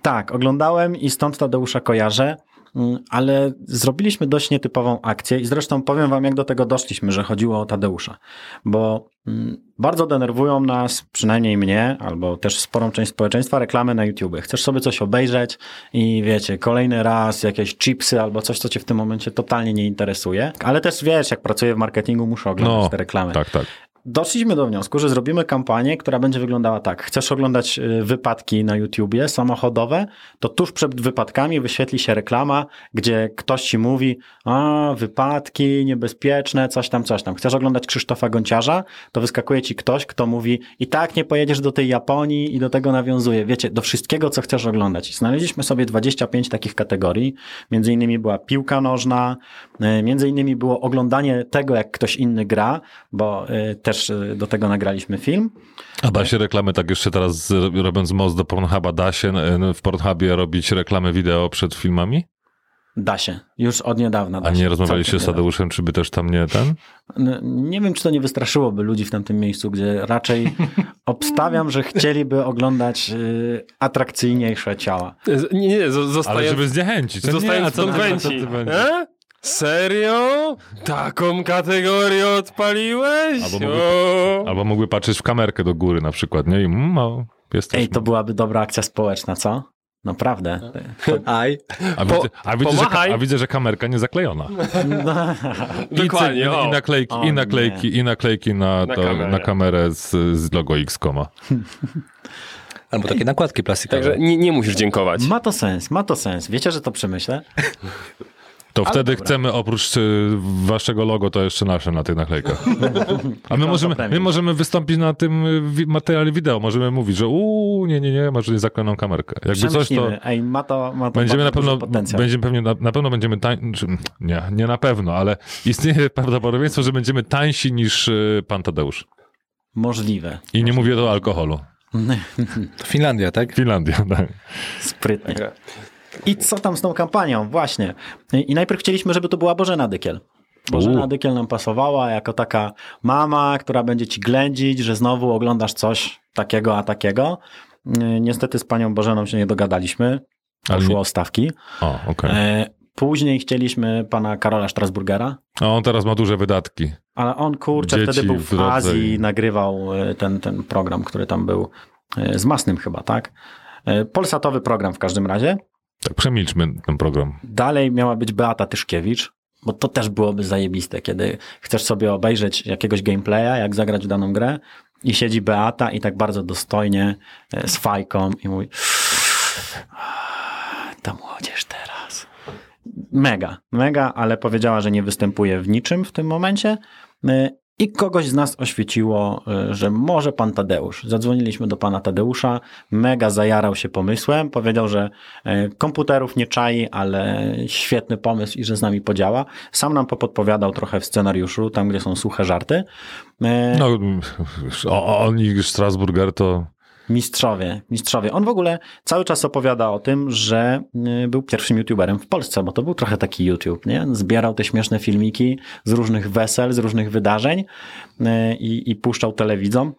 tak, oglądałem i stąd Tadeusza kojarzę. Mm, ale zrobiliśmy dość nietypową akcję i zresztą powiem wam, jak do tego doszliśmy, że chodziło o Tadeusza, bo mm, bardzo denerwują nas, przynajmniej mnie, albo też sporą część społeczeństwa, reklamy na YouTube. Chcesz sobie coś obejrzeć i wiecie, kolejny raz jakieś chipsy albo coś, co cię w tym momencie totalnie nie interesuje, ale też wiesz, jak pracuję w marketingu, muszę oglądać no, te reklamy. Tak, tak doszliśmy do wniosku, że zrobimy kampanię, która będzie wyglądała tak. Chcesz oglądać y, wypadki na YouTubie samochodowe, to tuż przed wypadkami wyświetli się reklama, gdzie ktoś ci mówi, a wypadki niebezpieczne, coś tam, coś tam. Chcesz oglądać Krzysztofa Gonciarza, to wyskakuje ci ktoś, kto mówi, i tak nie pojedziesz do tej Japonii i do tego nawiązuje. Wiecie, do wszystkiego, co chcesz oglądać. Znaleźliśmy sobie 25 takich kategorii. Między innymi była piłka nożna, y, między innymi było oglądanie tego, jak ktoś inny gra, bo y, też też y, do tego nagraliśmy film. A da się reklamy tak jeszcze teraz, robiąc most do Pornhuba, da się w Pornhubie robić reklamy wideo przed filmami? Da się. Już od niedawna da A się. nie rozmawialiście z. Tadeuszem, czy by też tam nie ten? N- Nie wiem, czy to nie wystraszyłoby ludzi w tamtym miejscu, gdzie raczej obstawiam, że chcieliby oglądać y, atrakcyjniejsze ciała. Nie, nie, z- Ale żeby zniechęcić. To nie, co ty- co konwencji. ty będzie? Serio? Taką kategorię odpaliłeś? Albo mógłby- O! Albo mógłby patrzeć w kamerkę do góry na przykład, nie? I mm, no, jesteśmy. Ej, to byłaby dobra akcja społeczna, co? Naprawdę. Aj. a, po- widzę, a, widzę, że, a widzę, że kamerka nie zaklejona. I, Dokładnie, o. i naklejki, O i naklejki, i naklejki na, Na to, kamerę. na kamerę z, z logo X-Koma. Albo takie nakładki plastikowe. Także nie, nie musisz dziękować. Ma to sens, ma to sens. Wiecie, że to przemyślę? To wtedy dobra. chcemy oprócz y, waszego logo, to jeszcze nasze na tych naklejkach. A my możemy, my możemy wystąpić na tym y, wi- materiale wideo. Możemy mówić, że uuu, nie, nie, nie, masz zakloną kamerkę. Jakby coś, to. Ej, ma to, ma to będziemy na pewno, potencjał. będziemy pewnie, na, na pewno będziemy tań, czy, nie, nie na pewno, ale istnieje prawdopodobieństwo, że będziemy tańsi niż y, pan Tadeusz. Możliwe. I nie mówię o alkoholu. To Finlandia, tak? Finlandia, tak. Sprytnie. I co tam z tą kampanią? Właśnie. I najpierw chcieliśmy, żeby to była Bożena Dykiel. Bożena U. Dykiel nam pasowała jako taka mama, która będzie ci ględzić, że znowu oglądasz coś takiego, a takiego. Yy, Niestety z panią Bożeną się nie dogadaliśmy. Poszło o stawki. O, okej. E, Później chcieliśmy pana Karola Strasburgera, A on teraz ma duże wydatki. ale on kurczę Dzieci wtedy był w w Azji i- nagrywał e, ten, ten program, który tam był z Masnym chyba, tak? Polsatowy program w każdym razie. Tak, przemilczmy ten program. Dalej miała być Beata Tyszkiewicz, bo to też byłoby zajebiste, kiedy chcesz sobie obejrzeć jakiegoś gameplaya, jak zagrać w daną grę i siedzi Beata i tak bardzo dostojnie e, z fajką i mówi ta młodzież teraz. Mega, mega, ale powiedziała, że nie występuje w niczym w tym momencie. I kogoś z nas oświeciło, e, że może pan Tadeusz. Zadzwoniliśmy do pana Tadeusza, mega zajarał się pomysłem, powiedział, że e, komputerów nie czai, ale świetny pomysł i że z nami podziała. Sam nam popodpowiadał trochę w scenariuszu, tam gdzie są suche żarty. E, No, o, on i Strasburger to Mistrzowie, mistrzowie. On w ogóle cały czas opowiada o tym, że y, był pierwszym youtuberem w Polsce, bo to był trochę taki YouTube, nie? Zbierał te śmieszne filmiki z różnych wesel, z różnych wydarzeń y, i, i puszczał telewidzom.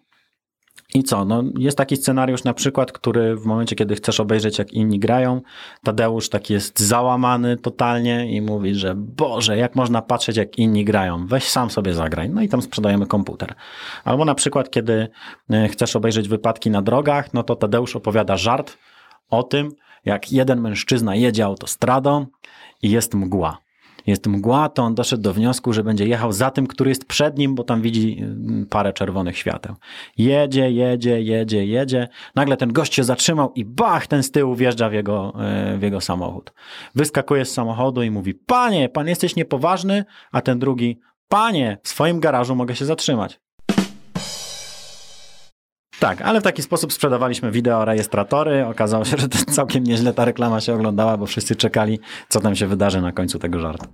I co? No, jest taki scenariusz na przykład, który w momencie, kiedy chcesz obejrzeć, jak inni grają, Tadeusz taki jest załamany totalnie i mówi, że Boże, jak można patrzeć, jak inni grają? Weź sam sobie zagraj. No i tam sprzedajemy komputer. Albo na przykład, kiedy e, chcesz obejrzeć wypadki na drogach, no to Tadeusz opowiada żart o tym, jak jeden mężczyzna jedzie autostradą i jest mgła. Jest mgła, to on doszedł do wniosku, że będzie jechał za tym, który jest przed nim, bo tam widzi mm, parę czerwonych świateł. Jedzie, jedzie, jedzie, jedzie. Nagle ten gość się zatrzymał i bach, ten z tyłu wjeżdża w jego, e, w jego samochód. Wyskakuje z samochodu i mówi, panie, pan jesteś niepoważny, a ten drugi, panie, w swoim garażu mogę się zatrzymać. Tak, ale w taki sposób sprzedawaliśmy wideo rejestratory. Okazało się, że to całkiem nieźle ta reklama się oglądała, bo wszyscy czekali, co tam się wydarzy na końcu tego żartu.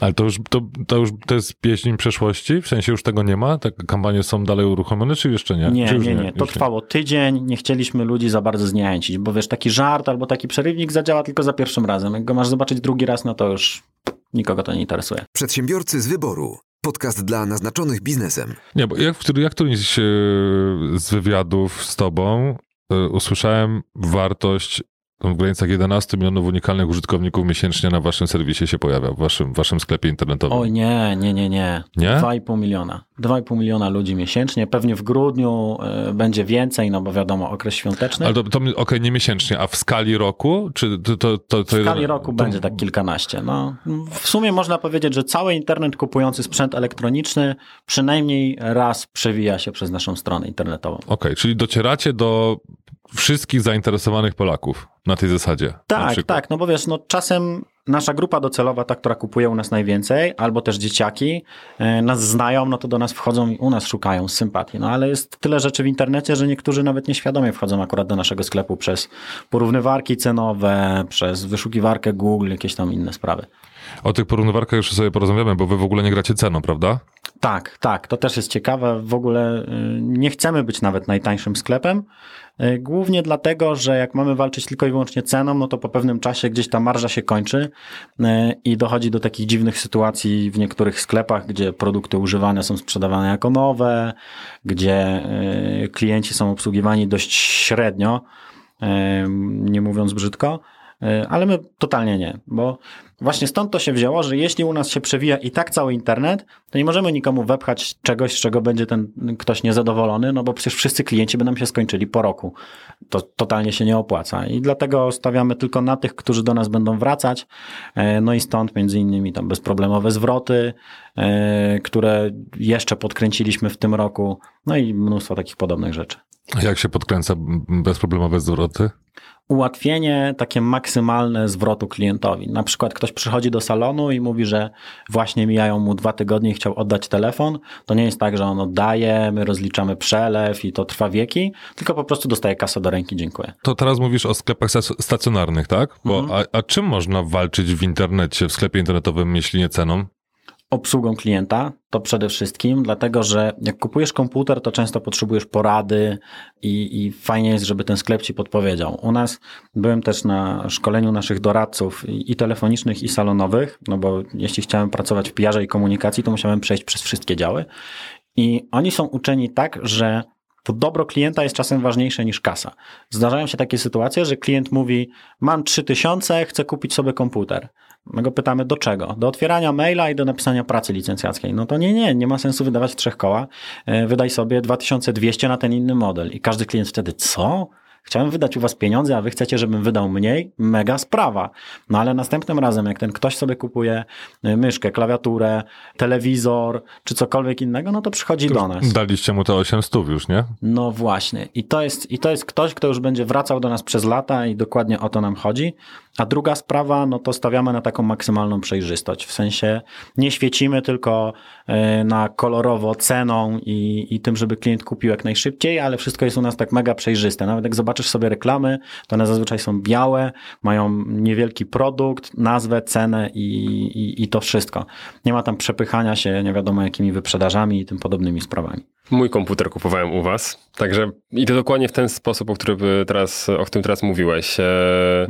Ale to już, to, to już to jest pieśń przeszłości? W sensie już tego nie ma? Te kampanie są dalej uruchomione, czy jeszcze nie? Nie, czy już nie, nie. To trwało tydzień. Nie chcieliśmy ludzi za bardzo zniechęcić, bo wiesz, taki żart albo taki przerywnik zadziała tylko za pierwszym razem. Jak go masz zobaczyć drugi raz, no to już nikogo to nie interesuje. Przedsiębiorcy z wyboru. Podcast dla naznaczonych biznesem. Nie, bo jak, jak którymś e, z wywiadów z tobą e, usłyszałem wartość w granicach 11 milionów unikalnych użytkowników miesięcznie na waszym serwisie się pojawia, w waszym, waszym sklepie internetowym. Oj, nie, nie, nie, nie. Nie? 2,5 miliona. 2,5 miliona ludzi miesięcznie. Pewnie w grudniu y, będzie więcej, no bo wiadomo, okres świąteczny. Ale to, to okej, nie miesięcznie, a w skali roku? Czy to, to, to, to W skali roku będzie tak kilkanaście. No, w sumie można powiedzieć, że cały internet kupujący sprzęt elektroniczny przynajmniej raz przewija się przez naszą stronę internetową. Okej, czyli docieracie do wszystkich zainteresowanych Polaków na tej zasadzie. Tak, tak, no bo wiesz, no czasem nasza grupa docelowa, ta, która kupuje u nas najwięcej, albo też dzieciaki, e, nas znają, no to do nas wchodzą i u nas szukają sympatii. No ale jest tyle rzeczy w internecie, że niektórzy nawet nieświadomie wchodzą akurat do naszego sklepu przez porównywarki cenowe, przez wyszukiwarkę Google, jakieś tam inne sprawy. O tych porównywarkach jeszcze sobie porozmawiamy, bo wy w ogóle nie gracie ceną, prawda? Tak, tak, to też jest ciekawe. W ogóle y, nie chcemy być nawet najtańszym sklepem. Y, Głównie dlatego, że jak mamy walczyć tylko i wyłącznie ceną, no to po pewnym czasie gdzieś ta marża się kończy y, i dochodzi do takich dziwnych sytuacji w niektórych sklepach, gdzie produkty używane są sprzedawane jako nowe, gdzie y, klienci są obsługiwani dość średnio, nie mówiąc brzydko. Ale my totalnie nie, bo właśnie stąd to się wzięło, że jeśli u nas się przewija i tak cały internet, to nie możemy nikomu wepchać czegoś, z czego będzie ten ktoś niezadowolony, no bo przecież wszyscy klienci nam się skończyli po roku. To totalnie się nie opłaca i dlatego stawiamy tylko na tych, którzy do nas będą wracać. E, No i stąd między innymi tam bezproblemowe zwroty, e, które jeszcze podkręciliśmy w tym roku, no i mnóstwo takich podobnych rzeczy. A Jak się podkręca bezproblemowe zwroty? Ułatwienie takie maksymalne zwrotu klientowi. Na przykład ktoś przychodzi do salonu i mówi, że właśnie mijają mu dwa tygodnie i chciał oddać telefon. To nie jest tak, że on oddaje, my rozliczamy przelew i to trwa wieki, tylko po prostu dostaje kasę do ręki, dziękuję. To teraz mówisz o sklepach stac- stacjonarnych, tak? Bo, Mhm. a, a czym można walczyć w internecie, w sklepie internetowym, jeśli nie ceną? Obsługą klienta, to przede wszystkim, dlatego że jak kupujesz komputer, to często potrzebujesz porady i, i fajnie jest, żeby ten sklep ci podpowiedział. U nas byłem też na szkoleniu naszych doradców i, i telefonicznych, i salonowych, no bo jeśli chciałem pracować w PR i komunikacji, to musiałem przejść przez wszystkie działy. I oni są uczeni tak, że to dobro klienta jest czasem ważniejsze niż kasa. Zdarzają się takie sytuacje, że klient mówi: Mam 3000, chcę kupić sobie komputer. My go pytamy do czego? Do otwierania maila i do napisania pracy licencjackiej. No to nie, nie, nie ma sensu wydawać trzech koła. E, Wydaj sobie 2200 na ten inny model. I każdy klient wtedy, co? Chciałem wydać u was pieniądze, a wy chcecie, żebym wydał mniej? Mega sprawa. No ale następnym razem, jak ten ktoś sobie kupuje e, myszkę, klawiaturę, telewizor, czy cokolwiek innego, no to przychodzi do nas. Daliście mu te 800 już, nie? No właśnie. I to, jest, I to jest ktoś, kto już będzie wracał do nas przez lata i dokładnie o to nam chodzi. A druga sprawa, no to stawiamy na taką maksymalną przejrzystość. W sensie nie świecimy tylko e, na kolorowo ceną i, i tym, żeby klient kupił jak najszybciej, ale wszystko jest u nas tak mega przejrzyste. Nawet jak zobaczysz sobie reklamy, to one zazwyczaj są białe, mają niewielki produkt, nazwę, cenę i, i, i to wszystko. Nie ma tam przepychania się nie wiadomo jakimi wyprzedażami i tym podobnymi sprawami. Mój komputer kupowałem u was, także i to dokładnie w ten sposób, o którym teraz, o którym teraz mówiłeś. E,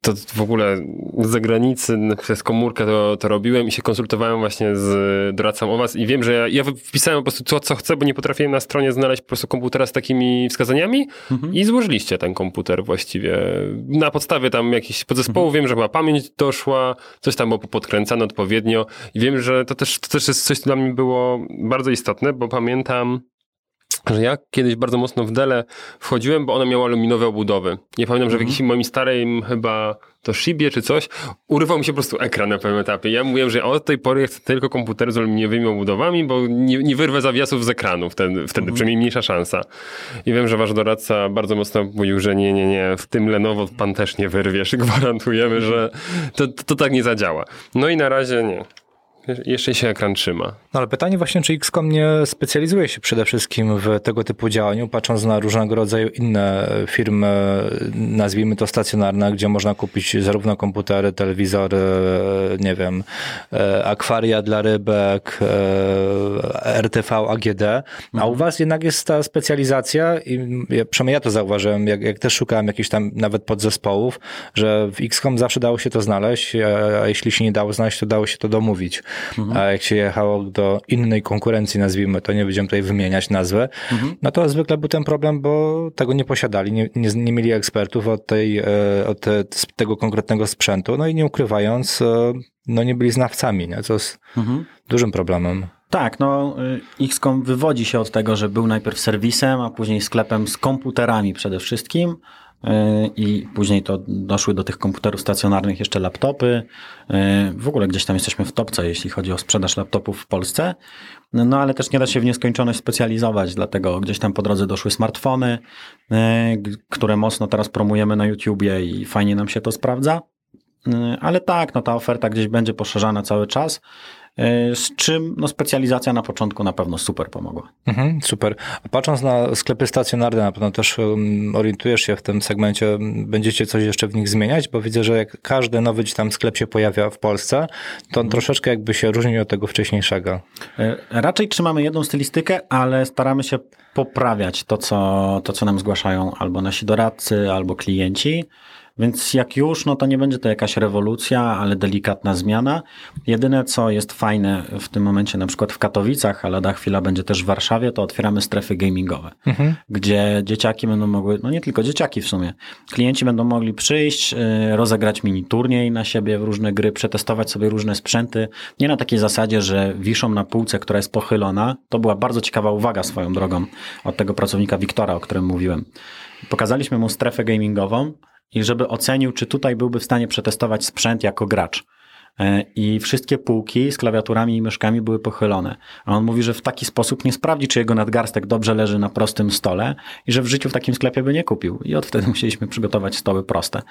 To w ogóle z zagranicy przez komórkę to, to robiłem i się konsultowałem właśnie z doradcą o was i wiem, że ja, ja wpisałem po prostu to, co chcę, bo nie potrafiłem na stronie znaleźć po prostu komputera z takimi wskazaniami i złożyliście ten komputer właściwie. Na podstawie tam jakichś podzespołów wiem, że chyba pamięć doszła, coś tam było podkręcane odpowiednio i wiem, że to też, to też jest coś, co dla mnie było bardzo istotne, bo pamiętam że ja kiedyś bardzo mocno w Dele wchodziłem, bo one miały aluminowe obudowy. Nie pamiętam, że w jakiejś moim starym chyba to Shibie czy coś, urywał mi się po prostu ekran na pewnym etapie. Ja mówiłem, że od tej pory chcę tylko komputer z aluminiowymi obudowami, bo nie, nie wyrwę zawiasów z ekranu wtedy, wtedy przynajmniej mniejsza szansa. I wiem, że wasz doradca bardzo mocno mówił, że nie, nie, nie, w tym Lenovo pan też nie wyrwiesz. Gwarantujemy, że to, to, to tak nie zadziała. No i na razie nie. Jeszcze się ekran trzyma. No ale pytanie właśnie, czy XCOM nie specjalizuje się przede wszystkim w tego typu działaniu, patrząc na różnego rodzaju inne firmy, nazwijmy to stacjonarne, gdzie można kupić zarówno komputery, telewizory, nie wiem, e, akwaria dla rybek, e, RTV, AGD, a u was jednak jest ta specjalizacja i ja, przynajmniej ja to zauważyłem, jak, jak też szukałem jakichś tam nawet podzespołów, że w XCOM zawsze dało się to znaleźć, a, a jeśli się nie dało znaleźć, to dało się to domówić. A jak się jechało do innej konkurencji, nazwijmy to, nie będziemy tutaj wymieniać nazwy, no to zwykle był ten problem, bo tego nie posiadali, nie, nie, nie mieli ekspertów od, tej, e, od te, tego konkretnego sprzętu, no i nie ukrywając, e, no nie byli znawcami, nie? co jest dużym problemem. Tak, no y, XCOM wywodzi się od tego, że był najpierw serwisem, a później sklepem z komputerami przede wszystkim. Y, I później to doszły do tych komputerów stacjonarnych jeszcze laptopy. Y, W ogóle gdzieś tam jesteśmy w topce, jeśli chodzi o sprzedaż laptopów w Polsce. No ale też nie da się w nieskończoność specjalizować, dlatego gdzieś tam po drodze doszły smartfony, g- które mocno teraz promujemy na YouTubie i fajnie nam się to sprawdza. Ale tak, no ta oferta gdzieś będzie poszerzana cały czas. E, z czym no, specjalizacja na początku na pewno super pomogła. Mhm, super. A patrząc na sklepy stacjonarne, na pewno też um, orientujesz się w tym segmencie, będziecie coś jeszcze w nich zmieniać, bo widzę, że jak każdy nowy tam sklep się pojawia w Polsce, to on troszeczkę jakby się różni od tego wcześniejszego. E, raczej trzymamy jedną stylistykę, ale staramy się poprawiać to, co, to, co nam zgłaszają albo nasi doradcy, albo klienci. Więc jak już, no to nie będzie to jakaś rewolucja, ale delikatna zmiana. Jedyne, co jest fajne w tym momencie, na przykład w Katowicach, ale lada chwila będzie też w Warszawie, to otwieramy strefy gamingowe, mhm. gdzie dzieciaki będą mogły, no nie tylko dzieciaki w sumie, klienci będą mogli przyjść, y, rozegrać mini turniej na siebie w różne gry, przetestować sobie różne sprzęty. Nie na takiej zasadzie, że wiszą na półce, która jest pochylona. To była bardzo ciekawa uwaga swoją drogą od tego pracownika Wiktora, o którym mówiłem. Pokazaliśmy mu strefę gamingową, i żeby ocenił, czy tutaj byłby w stanie przetestować sprzęt jako gracz. E, I wszystkie półki z klawiaturami i myszkami były pochylone. A on mówi, że w taki sposób nie sprawdzi, czy jego nadgarstek dobrze leży na prostym stole i że w życiu w takim sklepie by nie kupił. I od wtedy musieliśmy przygotować stoły proste.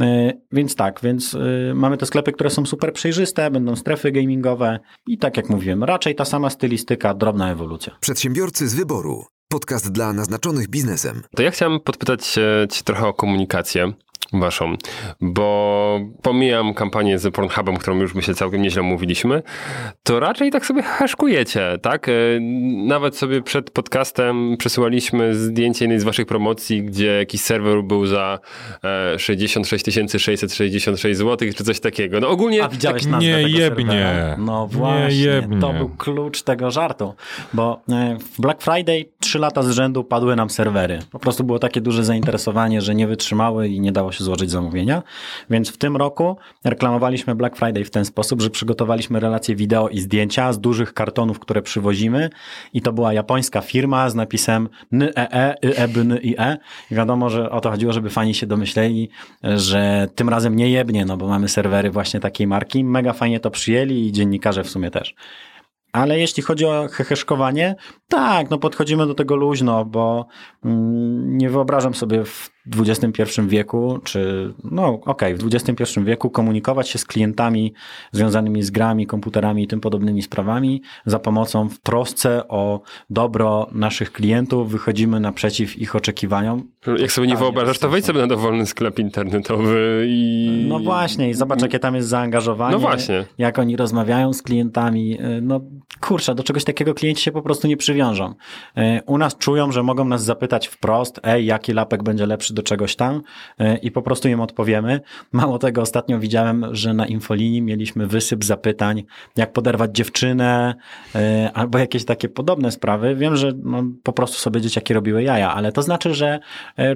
E, więc tak, więc e, mamy te sklepy, które są super przejrzyste, będą strefy gamingowe i tak jak mówiłem, raczej ta sama stylistyka, drobna ewolucja. Przedsiębiorcy z wyboru. Podcast dla naznaczonych biznesem. To ja chciałem podpytać Cię trochę o komunikację waszą, bo pomijam kampanię z Pornhubem, którą już my się całkiem nieźle mówiliśmy, to raczej tak sobie haszkujecie, tak? E, nawet sobie przed podcastem przesyłaliśmy zdjęcie jednej z waszych promocji, gdzie jakiś serwer był za 66 666 zł, czy coś takiego. No ogólnie... A widziałeś tak nazwę nie tego jebnie. serwera? No właśnie, nie jebnie. to był klucz tego żartu, bo e, w Black Friday trzy lata z rzędu padły nam serwery. Po prostu było takie duże zainteresowanie, że nie wytrzymały i nie dało się złożyć zamówienia. Więc w tym roku reklamowaliśmy Black Friday w ten sposób, że przygotowaliśmy relacje wideo i zdjęcia z dużych kartonów, które przywozimy i to była japońska firma z napisem NEE, EBN i E. I wiadomo, że o to chodziło, żeby fani się domyśleli, że tym razem nie jebnie, no bo mamy serwery właśnie takiej marki. Mega fajnie to przyjęli i dziennikarze w sumie też. Ale jeśli chodzi o heheszkowanie, tak, no podchodzimy do tego luźno, bo mm, nie wyobrażam sobie w XXI wieku, czy no okej, okay, w XXI wieku komunikować się z klientami związanymi z grami, komputerami i tym podobnymi sprawami za pomocą w trosce o dobro naszych klientów, wychodzimy naprzeciw ich oczekiwaniom. Jak sobie nie wyobrażasz, to wejdź sobie na dowolny sklep internetowy i... No właśnie, i zobacz jakie tam jest zaangażowanie. No właśnie. Jak oni rozmawiają z klientami. No kurczę, do czegoś takiego klienci się po prostu nie przywiążą. E, u nas czują, że mogą nas zapytać wprost, ej, jaki lapek będzie lepszy do czegoś tam e, i po prostu im odpowiemy. Mało tego, ostatnio widziałem, że na infolinii mieliśmy wysyp zapytań, jak poderwać dziewczynę, e, albo jakieś takie podobne sprawy. Wiem, że no, po prostu sobie dzieciaki robiły jaja, ale to znaczy, że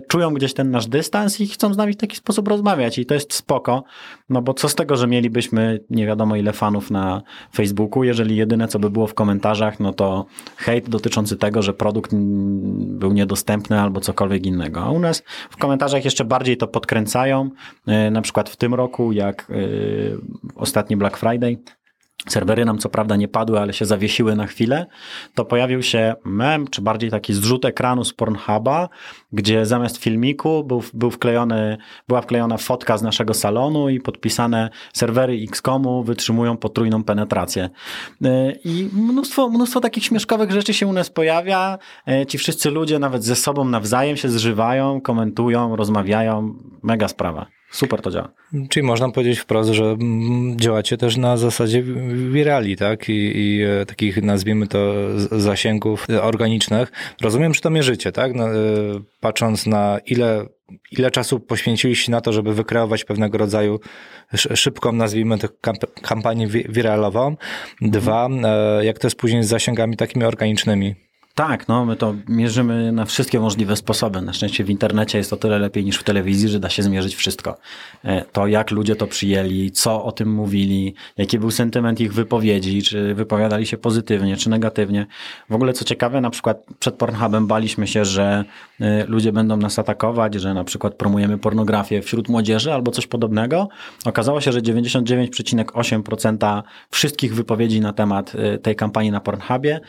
czują gdzieś ten nasz dystans i chcą z nami w taki sposób rozmawiać i to jest spoko, no bo co z tego, że mielibyśmy nie wiadomo ile fanów na Facebooku, jeżeli jedyne co by było w komentarzach, no to hejt dotyczący tego, że produkt był niedostępny albo cokolwiek innego. A u nas w komentarzach jeszcze bardziej to podkręcają. E, na przykład w tym roku, jak e, ostatni Black Friday, Serwery nam co prawda nie padły, ale się zawiesiły na chwilę. To pojawił się mem, czy bardziej taki zrzut ekranu z Pornhuba, gdzie zamiast filmiku był, był wklejony, była wklejona fotka z naszego salonu i podpisane serwery XCOMu wytrzymują potrójną penetrację. E, I mnóstwo, mnóstwo takich śmieszkowych rzeczy się u nas pojawia. E, ci wszyscy ludzie nawet ze sobą nawzajem się zżywają, komentują, rozmawiają. Mega sprawa. Super to działa. Czyli można powiedzieć wprost, że mm, działacie też na zasadzie wirali, tak? I, i e, takich, nazwijmy to, zasięgów organicznych. Rozumiem, że to mierzycie, tak? No, e, patrząc na ile, ile czasu poświęciliście na to, żeby wykreować pewnego rodzaju szybką, nazwijmy to, kampanię wiralową. Dwa, e, jak to jest później z zasięgami takimi organicznymi? Tak, no my to mierzymy na wszystkie możliwe sposoby. Na szczęście w internecie jest o tyle lepiej niż w telewizji, że da się zmierzyć wszystko. E, to jak ludzie to przyjęli, co o tym mówili, jaki był sentyment ich wypowiedzi, czy wypowiadali się pozytywnie, czy negatywnie. W ogóle co ciekawe, na przykład przed Pornhubem baliśmy się, że e, ludzie będą nas atakować, że na przykład promujemy pornografię wśród młodzieży albo coś podobnego. Okazało się, że 99,8% wszystkich wypowiedzi na temat e, tej kampanii na Pornhubie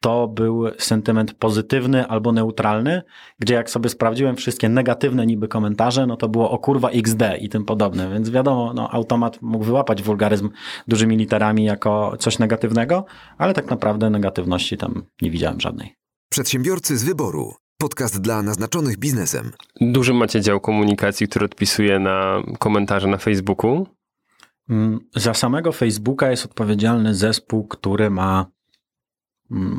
to był był sentyment pozytywny albo neutralny, gdzie jak sobie sprawdziłem wszystkie negatywne niby komentarze, no to było o kurwa XD i tym podobne, więc wiadomo, no, automat mógł wyłapać wulgaryzm dużymi literami jako coś negatywnego, ale tak naprawdę negatywności tam nie widziałem żadnej. Przedsiębiorcy z wyboru. Podcast dla naznaczonych biznesem. Duży macie dział komunikacji, który odpisuje na komentarze na Facebooku. Mm, Za samego Facebooka jest odpowiedzialny zespół, który ma,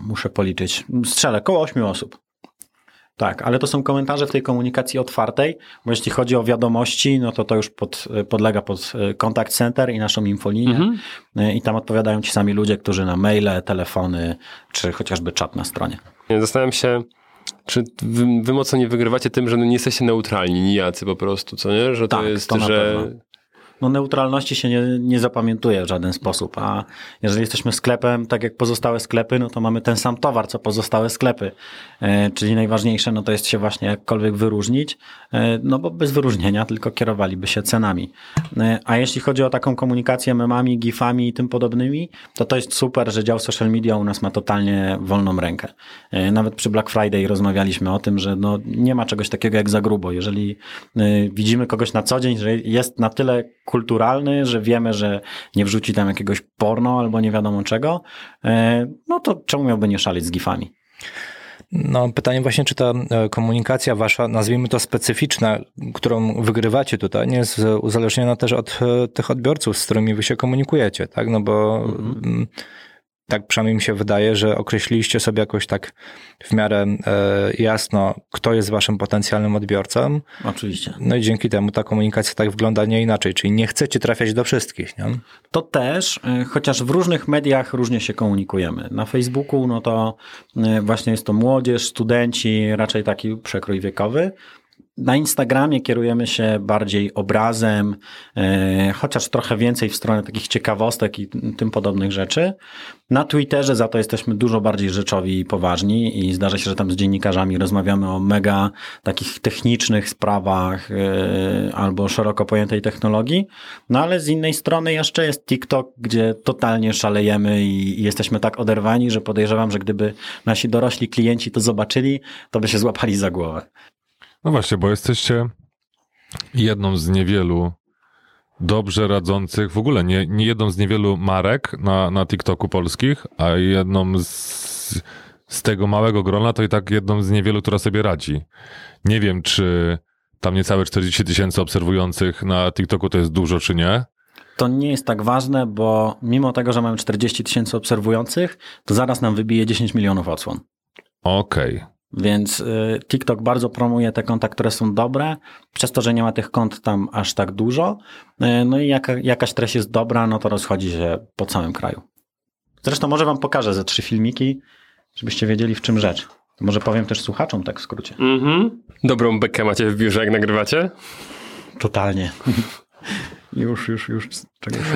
muszę policzyć, strzelę, koło 8 osób. Tak, ale to są komentarze w tej komunikacji otwartej, bo jeśli chodzi o wiadomości, no to to już pod, podlega pod e, contact center i naszą infolinię Mhm. E, i tam odpowiadają ci sami ludzie, którzy na maile, telefony, czy chociażby czat na stronie. Nie, Zastanawiam się, czy wy, wy mocno nie wygrywacie tym, że no nie jesteście neutralni, nijacy po prostu, co nie? Że to Tak, jest, to na że... no neutralności się nie, nie zapamiętuje w żaden sposób, a jeżeli jesteśmy sklepem, tak jak pozostałe sklepy, no to mamy ten sam towar, co pozostałe sklepy, e, czyli najważniejsze no to jest się właśnie jakkolwiek wyróżnić, e, no bo bez wyróżnienia tylko kierowaliby się cenami. E, a jeśli chodzi o taką komunikację memami, gifami i tym podobnymi, to to jest super, że dział social media u nas ma totalnie wolną rękę. Nawet przy Black Friday rozmawialiśmy o tym, że no nie ma czegoś takiego jak za grubo. Jeżeli widzimy kogoś na co dzień, że jest na tyle kulturalny, że wiemy, że nie wrzuci tam jakiegoś porno albo nie wiadomo czego, e, no to czemu miałby nie szaleć z gifami? No, pytanie właśnie, czy ta e, komunikacja wasza, nazwijmy to specyficzna, którą wygrywacie tutaj, nie jest uzależniona też od e, tych odbiorców, z którymi wy się komunikujecie, tak? No bo mm, tak przynajmniej mi się wydaje, że określiliście sobie jakoś tak w miarę e, jasno, kto jest waszym potencjalnym odbiorcą, Oczywiście. no i dzięki temu ta komunikacja tak wygląda nie inaczej, czyli nie chcecie trafiać do wszystkich, nie? To też, y, chociaż w różnych mediach różnie się komunikujemy. Na Facebooku, no to y, właśnie jest to młodzież, studenci, raczej taki przekrój wiekowy. Na Instagramie kierujemy się bardziej obrazem, y, chociaż trochę więcej w stronę takich ciekawostek i tym podobnych rzeczy. Na Twitterze za to jesteśmy dużo bardziej rzeczowi i poważni i zdarza się, że tam z dziennikarzami rozmawiamy o mega takich technicznych sprawach yy, albo szeroko pojętej technologii. No ale z innej strony jeszcze jest TikTok, gdzie totalnie szalejemy i jesteśmy tak oderwani, że podejrzewam, że gdyby nasi dorośli klienci to zobaczyli, to by się złapali za głowę. No właśnie, bo jesteście jedną z niewielu dobrze radzących, w ogóle nie, nie jedną z niewielu marek na, na TikToku polskich, a jedną z, z tego małego grona to i tak jedną z niewielu, która sobie radzi. Nie wiem, czy tam niecałe 40 tysięcy obserwujących na TikToku to jest dużo, czy nie. To nie jest tak ważne, bo mimo tego, że mamy 40 tysięcy obserwujących, to zaraz nam wybije 10 milionów odsłon. Okej. Więc y, TikTok bardzo promuje te konta, które są dobre, przez to, że nie ma tych kont tam aż tak dużo. Y, No i jaka, jakaś treść jest dobra, no to rozchodzi się po całym kraju. Zresztą może wam pokażę ze trzy filmiki, żebyście wiedzieli w czym rzecz. Może powiem też słuchaczom tak w skrócie. Mhm. Dobrą bekę macie w biurze, jak nagrywacie? Totalnie. już, już, już.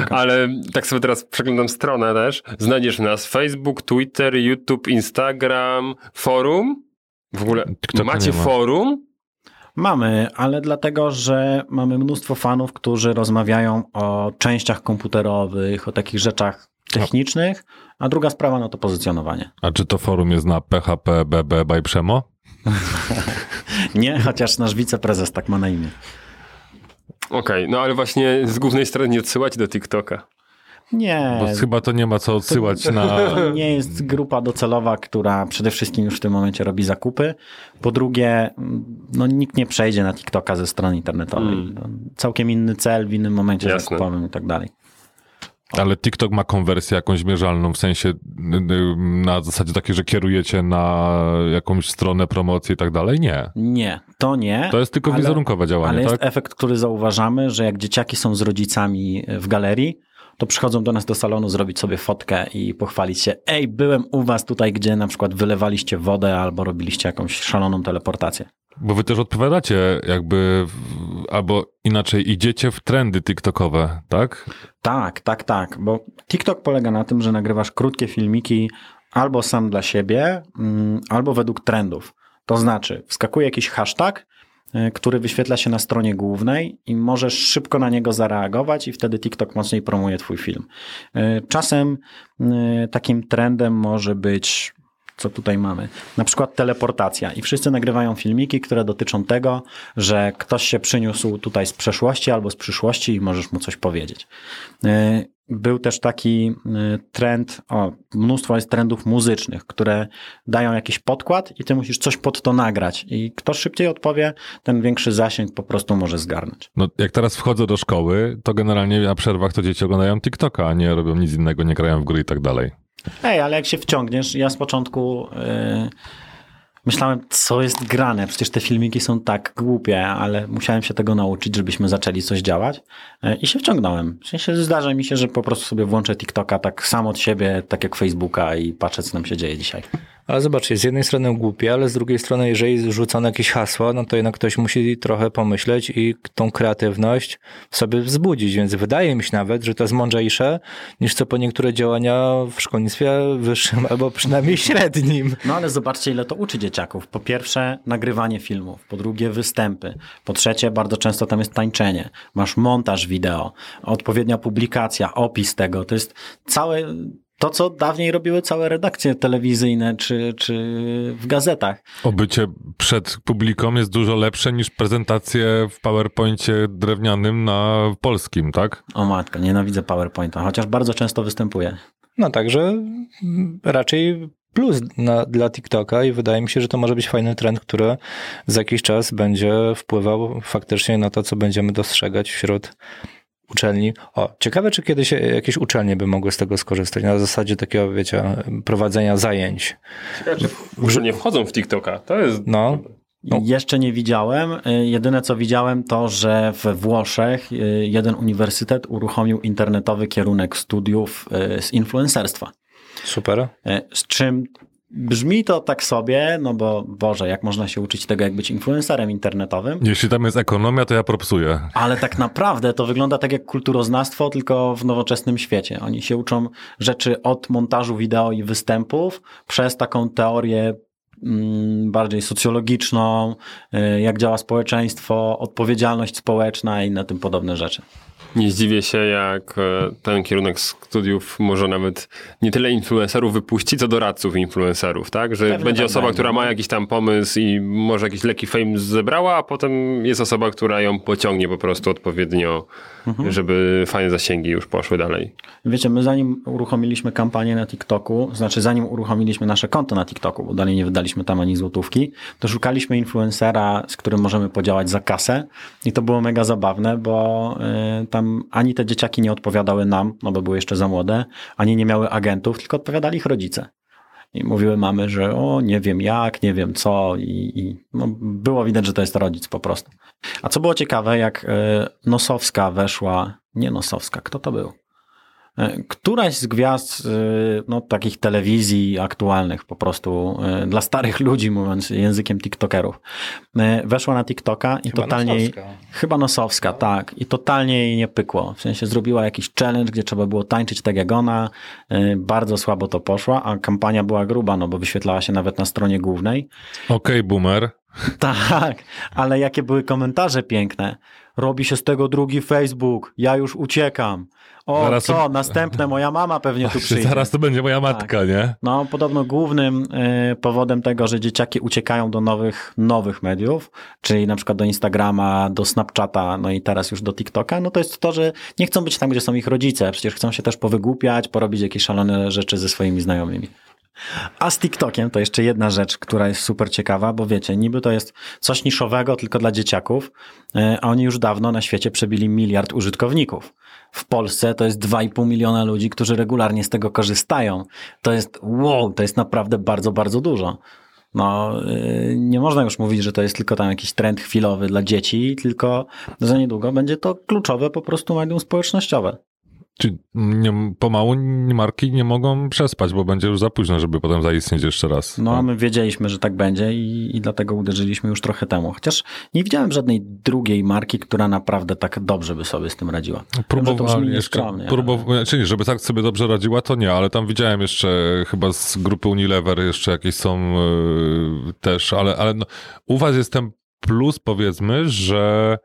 Ale tak sobie teraz przeglądam stronę też. Znajdziesz nas Facebook, Twitter, YouTube, Instagram, forum. W ogóle TikToka macie ma. forum? Mamy, ale dlatego, że mamy mnóstwo fanów, którzy rozmawiają o częściach komputerowych, o takich rzeczach technicznych, a druga sprawa no to pozycjonowanie. A czy to forum jest na PHP BB by Przemo? Nie, chociaż nasz wiceprezes tak ma na imię. Okej, no ale właśnie z głównej strony nie odsyłać do TikToka. Nie, Bo chyba to nie ma co odsyłać na... to nie jest grupa docelowa, która przede wszystkim już w tym momencie robi zakupy. Po drugie, no nikt nie przejdzie na TikToka ze strony internetowej. Mm. To Całkiem inny cel w innym momencie Jasne. zakupowym i tak dalej. Ale TikTok ma konwersję jakąś mierzalną, w sensie na zasadzie takiej, że kierujecie na jakąś stronę, promocję i tak dalej? Nie. Nie, to nie. To jest tylko ale- wizerunkowe działanie, Ale jest tak? efekt, który zauważamy, że jak dzieciaki są z rodzicami w galerii, to przychodzą do nas do salonu zrobić sobie fotkę i pochwalić się. Ej, byłem u was tutaj, gdzie na przykład wylewaliście wodę albo robiliście jakąś szaloną teleportację. Bo wy też odpowiadacie jakby, albo inaczej idziecie w trendy TikTokowe, tak? Tak, tak, tak, bo TikTok polega na tym, że nagrywasz krótkie filmiki albo sam dla siebie, mm, albo według trendów. To znaczy, wskakuje jakiś hashtag, który wyświetla się na stronie głównej i możesz szybko na niego zareagować i wtedy TikTok mocniej promuje twój film. Y, Czasem y, takim trendem może być co tutaj mamy. Na przykład teleportacja i wszyscy nagrywają filmiki, które dotyczą tego, że ktoś się przyniósł tutaj z przeszłości albo z przyszłości i możesz mu coś powiedzieć. Był też taki y, trend, o, mnóstwo jest trendów muzycznych, które dają jakiś podkład i ty musisz coś pod to nagrać. I kto szybciej odpowie, ten większy zasięg po prostu może zgarnąć. No, jak teraz wchodzę do szkoły, to generalnie na przerwach to dzieci oglądają TikToka, a nie robią nic innego, nie grają w gry i tak dalej. Ej, ale jak się wciągniesz, ja z początku... Yy Myślałem, co jest grane, przecież te filmiki są tak głupie, ale musiałem się tego nauczyć, żebyśmy zaczęli coś działać e, i się wciągnąłem. W sensie zdarza mi się, że po prostu sobie włączę TikToka tak sam od siebie, tak jak Facebooka i patrzę, co nam się dzieje dzisiaj. Ale zobaczcie, z jednej strony głupie, ale z drugiej strony, jeżeli rzucono jakieś hasło, no to jednak ktoś musi trochę pomyśleć i tą kreatywność sobie wzbudzić, więc wydaje mi się nawet, że to jest mądrzejsze niż co po niektóre działania w szkolnictwie wyższym albo przynajmniej średnim. No ale zobaczcie, ile to uczy dzieciaków. Po pierwsze, nagrywanie filmów, po drugie, występy, po trzecie, bardzo często tam jest tańczenie, masz montaż wideo, odpowiednia publikacja, opis tego, to jest całe to, co dawniej robiły całe redakcje telewizyjne czy, czy w gazetach. Obycie przed publiką jest dużo lepsze niż prezentacje w PowerPoincie drewnianym na polskim, tak? O matko, nienawidzę PowerPointa, chociaż bardzo często występuje. No także raczej plus na, dla TikToka i wydaje mi się, że to może być fajny trend, który za jakiś czas będzie wpływał faktycznie na to, co będziemy dostrzegać wśród uczelni. O, ciekawe, czy kiedyś jakieś uczelnie by mogły z tego skorzystać, na zasadzie takiego, wiecie, prowadzenia zajęć. Ciekawe, czy uczelnie wchodzą w TikToka, to jest... No, no. Jeszcze nie widziałem. Y, jedyne co widziałem to, że we Włoszech y, jeden uniwersytet uruchomił internetowy kierunek studiów z influencerstwa. Super. Z czym Brzmi to tak sobie, no bo Boże, jak można się uczyć tego, jak być influencerem internetowym? Jeśli tam jest ekonomia, to ja propsuję. Ale tak naprawdę to wygląda tak jak kulturoznawstwo, tylko w nowoczesnym świecie. Oni się uczą rzeczy od montażu wideo i występów przez taką teorię mm, bardziej socjologiczną, y, jak działa społeczeństwo, odpowiedzialność społeczna i na tym podobne rzeczy. Nie zdziwię się, jak e, ten kierunek studiów może nawet nie tyle influencerów wypuści, co doradców influencerów, tak? Że Pewnie będzie tak osoba, będzie. która ma jakiś tam pomysł i może jakiś leki fame zebrała, a potem jest osoba, która ją pociągnie po prostu odpowiednio, mhm. żeby fajne zasięgi już poszły dalej. Wiecie, my zanim uruchomiliśmy kampanię na TikToku, znaczy zanim uruchomiliśmy nasze konto na TikToku, bo dalej nie wydaliśmy tam ani złotówki, to szukaliśmy influencera, z którym możemy podziałać za kasę i to było mega zabawne, bo y, ani te dzieciaki nie odpowiadały nam, no bo były jeszcze za młode, ani nie miały agentów, tylko odpowiadali ich rodzice. I mówiły mamy, że o, nie wiem jak, nie wiem co i, i no, było widać, że to jest rodzic po prostu. A co było ciekawe, jak y, Nosowska weszła, nie Nosowska, kto to był? E, któraś z gwiazd e, no, takich telewizji aktualnych, po prostu e, dla starych ludzi, mówiąc językiem TikTokerów, weszła na TikToka i chyba totalnie. Nosowska. Chyba Nosowska, no. tak. I totalnie jej nie pykło. W sensie zrobiła jakiś challenge, gdzie trzeba było tańczyć tak jak ona. Bardzo słabo to poszła, a kampania była gruba, no bo wyświetlała się nawet na stronie głównej. Okej, okay, boomer. Tak, ale jakie były komentarze piękne. Robi się z tego drugi Facebook, ja już uciekam. O, zaraz co, to... następne, moja mama pewnie tu przyjdzie. Zaraz to będzie moja matka, tak. nie? No, podobno głównym y, powodem tego, że dzieciaki uciekają do nowych, nowych mediów, czyli na przykład do Instagrama, do Snapchata, no i teraz już do TikToka, no to jest to, że nie chcą być tam, gdzie są ich rodzice, przecież chcą się też powygłupiać, porobić jakieś szalone rzeczy ze swoimi znajomymi. A z TikTokiem to jeszcze jedna rzecz, która jest super ciekawa, bo wiecie, niby to jest coś niszowego tylko dla dzieciaków, e, a oni już dawno na świecie przebili miliard użytkowników. W Polsce to jest 2,5 miliona ludzi, którzy regularnie z tego korzystają. To jest wow, to jest naprawdę bardzo, bardzo dużo. No, e, nie można już mówić, że to jest tylko tam jakiś trend chwilowy dla dzieci, tylko za niedługo będzie to kluczowe po prostu medium społecznościowe. Czy nie, pomału marki nie mogą przespać, bo będzie już za późno, żeby potem zaistnieć jeszcze raz. No, my wiedzieliśmy, że tak będzie i, i dlatego uderzyliśmy już trochę temu. Chociaż nie widziałem żadnej drugiej marki, która naprawdę tak dobrze by sobie z tym radziła. Próbowałem jeszcze, próbow... ale... czyli żeby tak sobie dobrze radziła, to nie, ale tam widziałem jeszcze chyba z grupy Unilever jeszcze jakieś są yy, też, ale, ale no, u was jest ten plus powiedzmy, że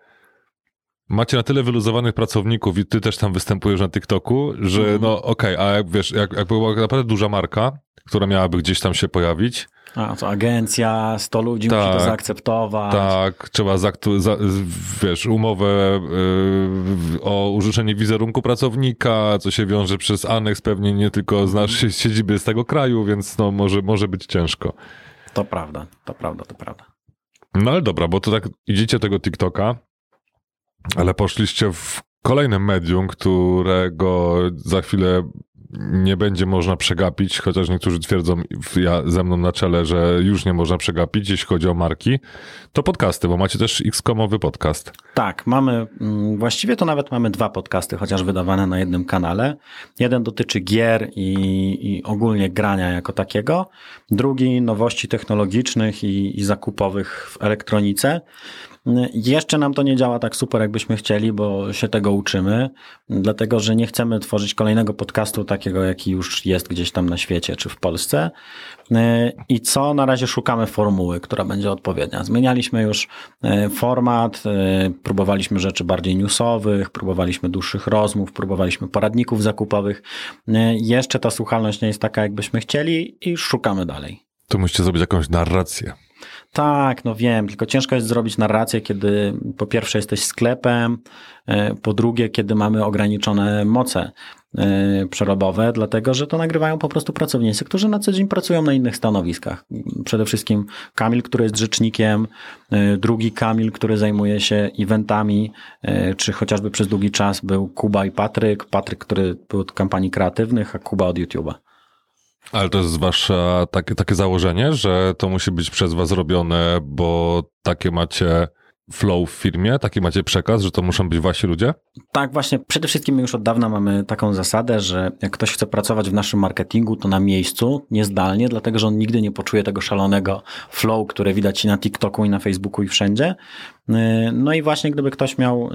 macie na tyle wyluzowanych pracowników i ty też tam występujesz na TikToku, że Mhm. no okej, a jak wiesz, jak, jak była naprawdę duża marka, która miałaby gdzieś tam się pojawić, A to agencja, 100 ludzi musi Tak. to zaakceptować. tak, trzeba zaktu- za, wiesz, umowę yy, o użyczenie wizerunku pracownika, co się wiąże przez aneks pewnie nie tylko z naszej siedziby z tego kraju, więc no może, może być ciężko. To prawda, to prawda, to prawda. No ale dobra, bo to tak idziecie tego TikToka, ale poszliście w kolejne medium, którego za chwilę nie będzie można przegapić, chociaż niektórzy twierdzą ja, ze mną na czele, że już nie można przegapić, jeśli chodzi o marki, to podcasty, bo macie też X-komowy podcast. Tak, mamy, mm, właściwie to nawet mamy dwa podcasty, chociaż wydawane na jednym kanale. Jeden dotyczy gier i, i ogólnie grania jako takiego. Drugi nowości technologicznych i, i zakupowych w elektronice. Jeszcze nam to nie działa tak super, jakbyśmy chcieli, bo się tego uczymy, dlatego że nie chcemy tworzyć kolejnego podcastu takiego, jaki już jest gdzieś tam na świecie czy w Polsce. I co na razie szukamy formuły, która będzie odpowiednia. Zmienialiśmy już e, format, e, próbowaliśmy rzeczy bardziej newsowych, próbowaliśmy dłuższych rozmów, próbowaliśmy poradników zakupowych. E, Jeszcze ta słuchalność nie jest taka, jakbyśmy chcieli i szukamy dalej. To musicie zrobić jakąś narrację. Tak, no wiem, tylko ciężko jest zrobić narrację, kiedy po pierwsze jesteś sklepem, e, po drugie, kiedy mamy ograniczone moce e, przerobowe, dlatego że to nagrywają po prostu pracownicy, którzy na co dzień pracują na innych stanowiskach. Przede wszystkim Kamil, który jest rzecznikiem, e, drugi Kamil, który zajmuje się eventami, czy chociażby przez długi czas był Kuba i Patryk. Patryk, który był od kampanii kreatywnych, a Kuba od YouTube'a. Ale to jest wasze takie, takie założenie, że to musi być przez was robione, bo takie macie flow w firmie, taki macie przekaz, że to muszą być wasi ludzie? Tak, właśnie. Przede wszystkim my już od dawna mamy taką zasadę, że jak ktoś chce pracować w naszym marketingu, to na miejscu, niezdalnie, dlatego że on nigdy nie poczuje tego szalonego flow, które widać na TikToku, i na Facebooku, i wszędzie. Yy, No i właśnie, gdyby ktoś miał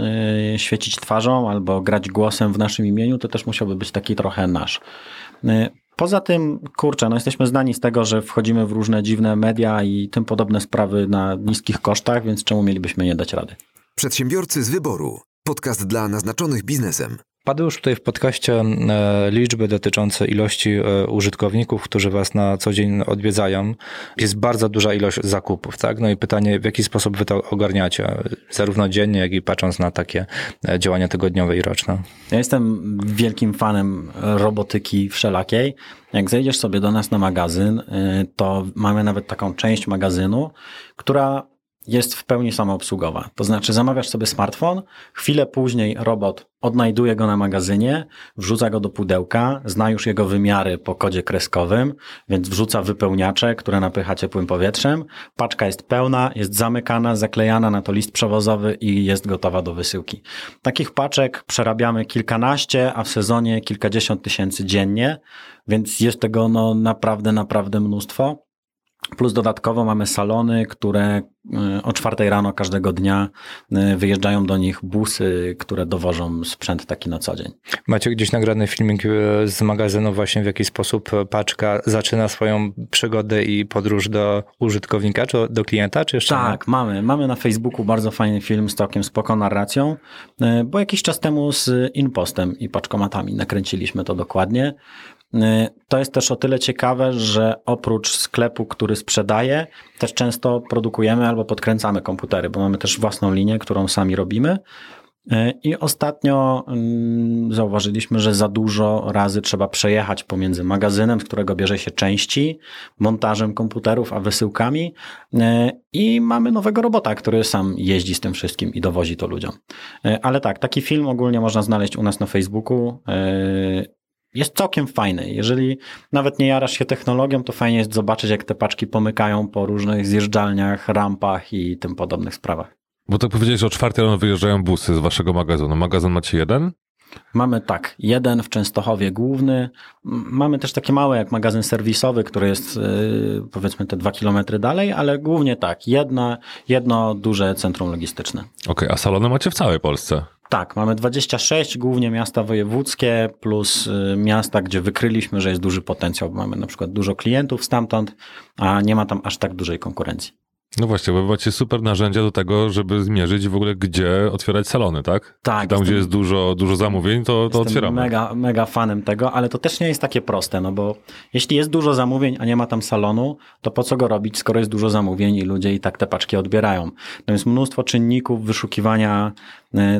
yy, świecić twarzą albo grać głosem w naszym imieniu, to też musiałby być taki trochę nasz. Poza tym, kurczę, no jesteśmy znani z tego, że wchodzimy w różne dziwne media i tym podobne sprawy na niskich kosztach, więc czemu mielibyśmy nie dać rady? Przedsiębiorcy z wyboru. Podcast dla naznaczonych biznesem. Padły już tutaj w podcaście e, liczby dotyczące ilości e, użytkowników, którzy Was na co dzień odwiedzają. Jest bardzo duża ilość zakupów, tak? No i pytanie, w jaki sposób Wy to ogarniacie, zarówno dziennie, jak i patrząc na takie e, działania tygodniowe i roczne. Ja jestem wielkim fanem robotyki wszelakiej. Jak zejdziesz sobie do nas na magazyn, to mamy nawet taką część magazynu, która jest w pełni samoobsługowa. To znaczy zamawiasz sobie smartfon, chwilę później robot odnajduje go na magazynie, wrzuca go do pudełka, zna już jego wymiary po kodzie kreskowym, więc wrzuca wypełniacze, które napycha ciepłym powietrzem. Paczka jest pełna, jest zamykana, zaklejana na to list przewozowy i jest gotowa do wysyłki. Takich paczek przerabiamy kilkanaście, a w sezonie kilkadziesiąt tysięcy dziennie, więc jest tego no naprawdę, naprawdę mnóstwo. Plus dodatkowo mamy salony, które y, o czwartej rano każdego dnia y, wyjeżdżają do nich busy, które dowożą sprzęt taki na co dzień. Macie gdzieś nagrany filmik e, z magazynu właśnie w jaki sposób e, paczka zaczyna swoją przygodę i podróż do użytkownika, czy do klienta, czy jeszcze nie? Tak, mamy. Mamy na Facebooku bardzo fajny film z całkiem spoko narracją, bo jakiś czas temu z Inpostem i paczkomatami nakręciliśmy to dokładnie. To jest też o tyle ciekawe, że oprócz sklepu, który sprzedaje, też często produkujemy albo podkręcamy komputery, bo mamy też własną linię, którą sami robimy. I ostatnio mm, zauważyliśmy, że za dużo razy trzeba przejechać pomiędzy magazynem, z którego bierze się części, montażem komputerów, a wysyłkami. Y, I mamy nowego robota, który sam jeździ z tym wszystkim i dowozi to ludziom. Y, Ale tak, taki film ogólnie można znaleźć u nas na Facebooku. Jest całkiem fajny. Jeżeli nawet nie jarasz się technologią, to fajnie jest zobaczyć, jak te paczki pomykają po różnych zjeżdżalniach, rampach i tym podobnych sprawach. Bo tak powiedziałeś, że o czwartej rano wyjeżdżają busy z waszego magazynu. Magazyn macie jeden? Mamy tak, jeden w Częstochowie główny. Mamy też takie małe jak magazyn serwisowy, który jest yy, powiedzmy te dwa kilometry dalej, ale głównie tak, jedna, jedno duże centrum logistyczne. Okej, a salony macie w całej Polsce. Tak, mamy 26, głównie miasta wojewódzkie, plus y, miasta, gdzie wykryliśmy, że jest duży potencjał. bo Mamy na przykład dużo klientów stamtąd, a nie ma tam aż tak dużej konkurencji. No właśnie, bo macie super narzędzia do tego, żeby zmierzyć w ogóle, gdzie otwierać salony, tak? Tak, I tam, jestem- gdzie jest dużo, dużo zamówień, to, to Jestem otwieramy. Mega, mega fanem tego, ale to też nie jest takie proste, no bo jeśli jest dużo zamówień, a nie ma tam salonu, to po co go robić, skoro jest dużo zamówień i ludzie i tak te paczki odbierają. To jest mnóstwo czynników wyszukiwania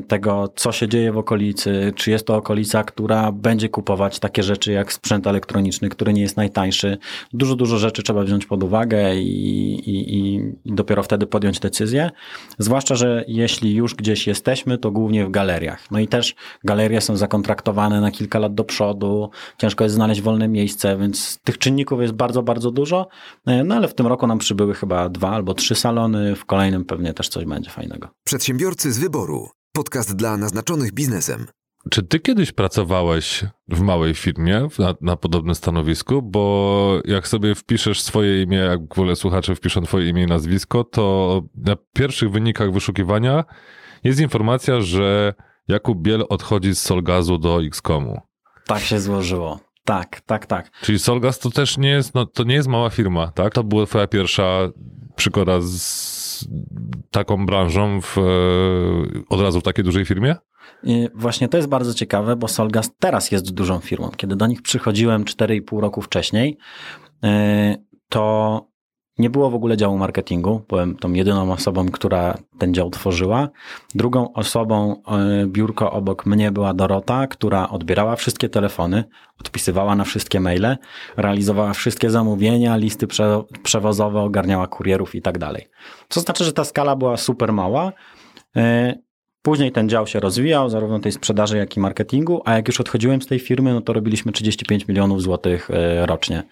tego, co się dzieje w okolicy, czy jest to okolica, która będzie kupować takie rzeczy jak sprzęt elektroniczny, który nie jest najtańszy. Dużo, dużo rzeczy trzeba wziąć pod uwagę i, i, i dopiero wtedy podjąć decyzję. Zwłaszcza, że jeśli już gdzieś jesteśmy, to głównie w galeriach. No i też galerie są zakontraktowane na kilka lat do przodu, ciężko jest znaleźć wolne miejsce, więc tych czynników jest bardzo, bardzo dużo. E, No ale w tym roku nam przybyły chyba dwa albo trzy salony, w kolejnym pewnie też coś będzie fajnego. Przedsiębiorcy z wyboru. Podcast dla naznaczonych biznesem. Czy ty kiedyś pracowałeś w małej firmie na, na podobnym stanowisku? Bo jak sobie wpiszesz swoje imię, jak w ogóle słuchacze wpiszą twoje imię i nazwisko, to na pierwszych wynikach wyszukiwania jest informacja, że Jakub Biel odchodzi z Solgazu do Xcomu. Tak się złożyło. Tak, tak, tak. Czyli Solgaz to też nie jest, no, to nie jest mała firma, tak? To była twoja pierwsza przygoda z taką branżą w, e, od razu w takiej dużej firmie? I właśnie to jest bardzo ciekawe, bo Solgas teraz jest dużą firmą. Kiedy do nich przychodziłem 4,5 roku wcześniej, yy, to nie było w ogóle działu marketingu. Byłem tą jedyną osobą, która ten dział tworzyła. Drugą osobą, yy, biurko obok mnie była Dorota, która odbierała wszystkie telefony, odpisywała na wszystkie maile, realizowała wszystkie zamówienia, listy prze, przewozowe, ogarniała kurierów i tak dalej. Co znaczy, że ta skala była super mała. Yy, Później ten dział się rozwijał, zarówno tej sprzedaży, jak i marketingu, a jak już odchodziłem z tej firmy, no to robiliśmy 35 milionów złotych e, rocznie.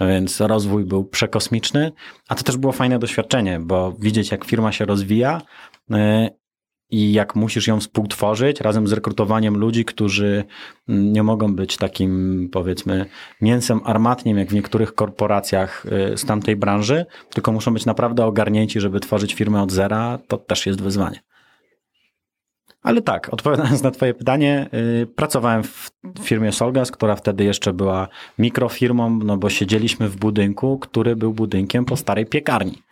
Więc rozwój był przekosmiczny, a to też było fajne doświadczenie, bo widzieć jak firma się rozwija e, i jak musisz ją współtworzyć razem z rekrutowaniem ludzi, którzy mm, nie mogą być takim powiedzmy mięsem armatnim jak w niektórych korporacjach e, z tamtej branży, tylko muszą być naprawdę ogarnięci, żeby tworzyć firmę od zera, to też jest wyzwanie. Ale tak, odpowiadając na Twoje pytanie, yy, pracowałem w firmie Solgas, która wtedy jeszcze była mikrofirmą, no bo siedzieliśmy w budynku, który był budynkiem po starej piekarni.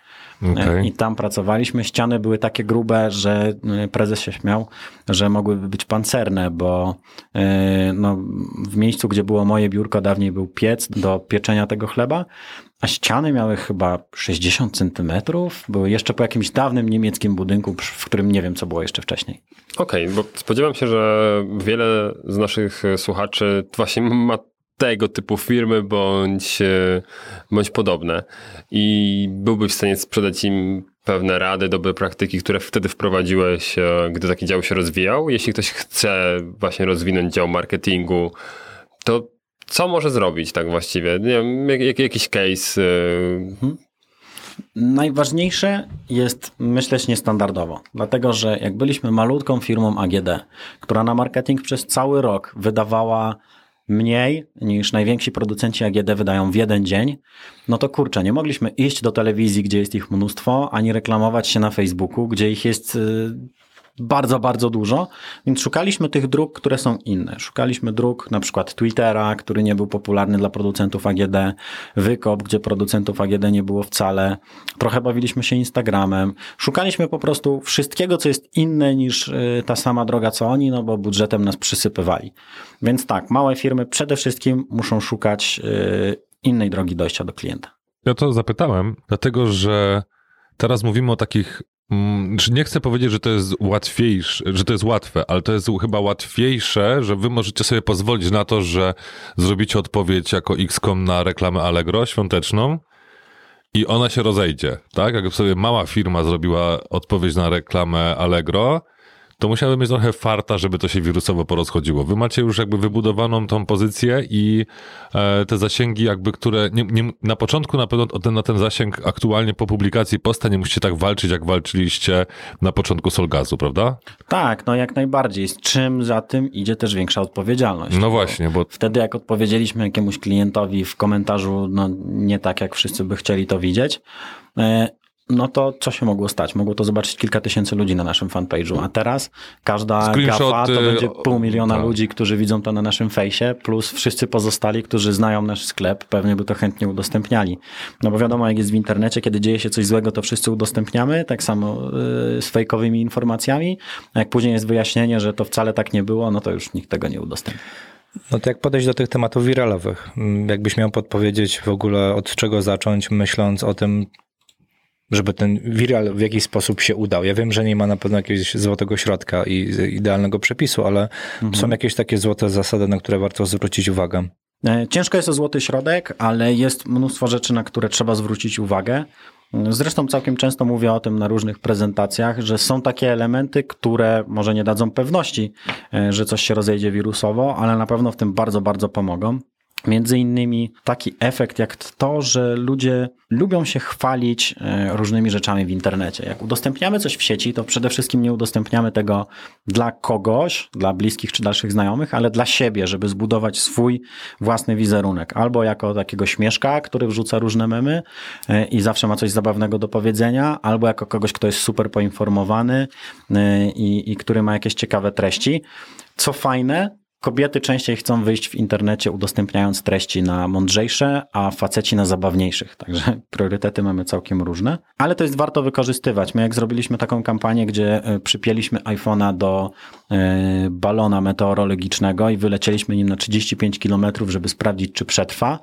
Okej. I tam pracowaliśmy. Ściany były takie grube, że y, prezes się śmiał, że mogłyby być pancerne, bo y, no, w miejscu, gdzie było moje biurko, dawniej był piec do pieczenia tego chleba, a ściany miały chyba 60 centymetrów. Były jeszcze po jakimś dawnym niemieckim budynku, w którym nie wiem, co było jeszcze wcześniej. Okej, bo spodziewam się, że wiele z naszych e, słuchaczy właśnie ma tego typu firmy bądź, e, bądź podobne i byłbyś w stanie sprzedać im pewne rady, dobre praktyki, które wtedy wprowadziłeś, e, gdy taki dział się rozwijał. Jeśli ktoś chce właśnie rozwinąć dział marketingu, to co może zrobić tak właściwie? Nie wiem, jak, jak, jakiś case. e, Najważniejsze jest myśleć niestandardowo, dlatego że jak byliśmy malutką firmą AGD, która na marketing przez cały rok wydawała mniej niż najwięksi producenci AGD wydają w jeden dzień, no to kurczę, nie mogliśmy iść do telewizji, gdzie jest ich mnóstwo, ani reklamować się na Facebooku, gdzie ich jest y, bardzo, bardzo dużo, więc szukaliśmy tych dróg, które są inne. Szukaliśmy dróg na przykład Twittera, który nie był popularny dla producentów AGD, Wykop, gdzie producentów AGD nie było wcale. Trochę bawiliśmy się Instagramem. Szukaliśmy po prostu wszystkiego, co jest inne niż y, ta sama droga, co oni, no bo budżetem nas przysypywali. Więc tak, małe firmy przede wszystkim muszą szukać y, innej drogi dojścia do klienta. Ja to zapytałem, dlatego że teraz mówimy o takich. Mm, Nie chcę powiedzieć, że to jest łatwiejsze, że to jest łatwe, ale to jest chyba łatwiejsze, że wy możecie sobie pozwolić na to, że zrobicie odpowiedź jako XCOM na reklamę Allegro świąteczną i ona się rozejdzie, tak? Jak sobie mała firma zrobiła odpowiedź na reklamę Allegro, to musiały mieć trochę farta, żeby to się wirusowo porozchodziło. Wy macie już jakby wybudowaną tą pozycję i e, te zasięgi jakby, które nie, nie, na początku na pewno ten, na ten zasięg aktualnie po publikacji posta nie musicie tak walczyć, jak walczyliście na początku Solgazu, prawda? Tak, no jak najbardziej. Z czym za tym idzie też większa odpowiedzialność. No właśnie, bo Wtedy jak odpowiedzieliśmy jakiemuś klientowi w komentarzu, no nie tak jak wszyscy by chcieli to widzieć, e, no to co się mogło stać? Mogło to zobaczyć kilka tysięcy ludzi na naszym fanpage'u, a teraz każda Screenshot, gafa to y, będzie pół miliona tak. ludzi, którzy widzą to na naszym fejsie, plus wszyscy pozostali, którzy znają nasz sklep, pewnie by to chętnie udostępniali. No bo wiadomo, jak jest w internecie, kiedy dzieje się coś złego, to wszyscy udostępniamy, tak samo y, z fejkowymi informacjami, a jak później jest wyjaśnienie, że to wcale tak nie było, no to już nikt tego nie udostępni. No to jak podejść do tych tematów wiralowych? Mm, Jakbyś miał podpowiedzieć w ogóle od czego zacząć, myśląc o tym, żeby ten viral w jakiś sposób się udał. Ja wiem, że nie ma na pewno jakiegoś złotego środka i idealnego przepisu, ale są jakieś takie złote zasady, na które warto zwrócić uwagę. E, Ciężko jest o złoty środek, ale jest mnóstwo rzeczy, na które trzeba zwrócić uwagę. Zresztą całkiem często mówię o tym na różnych prezentacjach, że są takie elementy, które może nie dadzą pewności, e, że coś się rozejdzie wirusowo, ale na pewno w tym bardzo, bardzo pomogą. Między innymi taki efekt jak to, że ludzie lubią się chwalić e, różnymi rzeczami w internecie. Jak udostępniamy coś w sieci, to przede wszystkim nie udostępniamy tego dla kogoś, dla bliskich czy dalszych znajomych, ale dla siebie, żeby zbudować swój własny wizerunek. Albo jako takiego śmieszka, który wrzuca różne memy e, i zawsze ma coś zabawnego do powiedzenia, albo jako kogoś, kto jest super poinformowany e, i, i który ma jakieś ciekawe treści. Co fajne, Kobiety częściej chcą wyjść w internecie udostępniając treści na mądrzejsze, a faceci na zabawniejszych. Także priorytety mamy całkiem różne. Ale to jest warto wykorzystywać. My jak zrobiliśmy taką kampanię, gdzie e, przypięliśmy iPhone'a do e, balona meteorologicznego i wylecieliśmy nim na 35 km, żeby sprawdzić, czy przetrwa,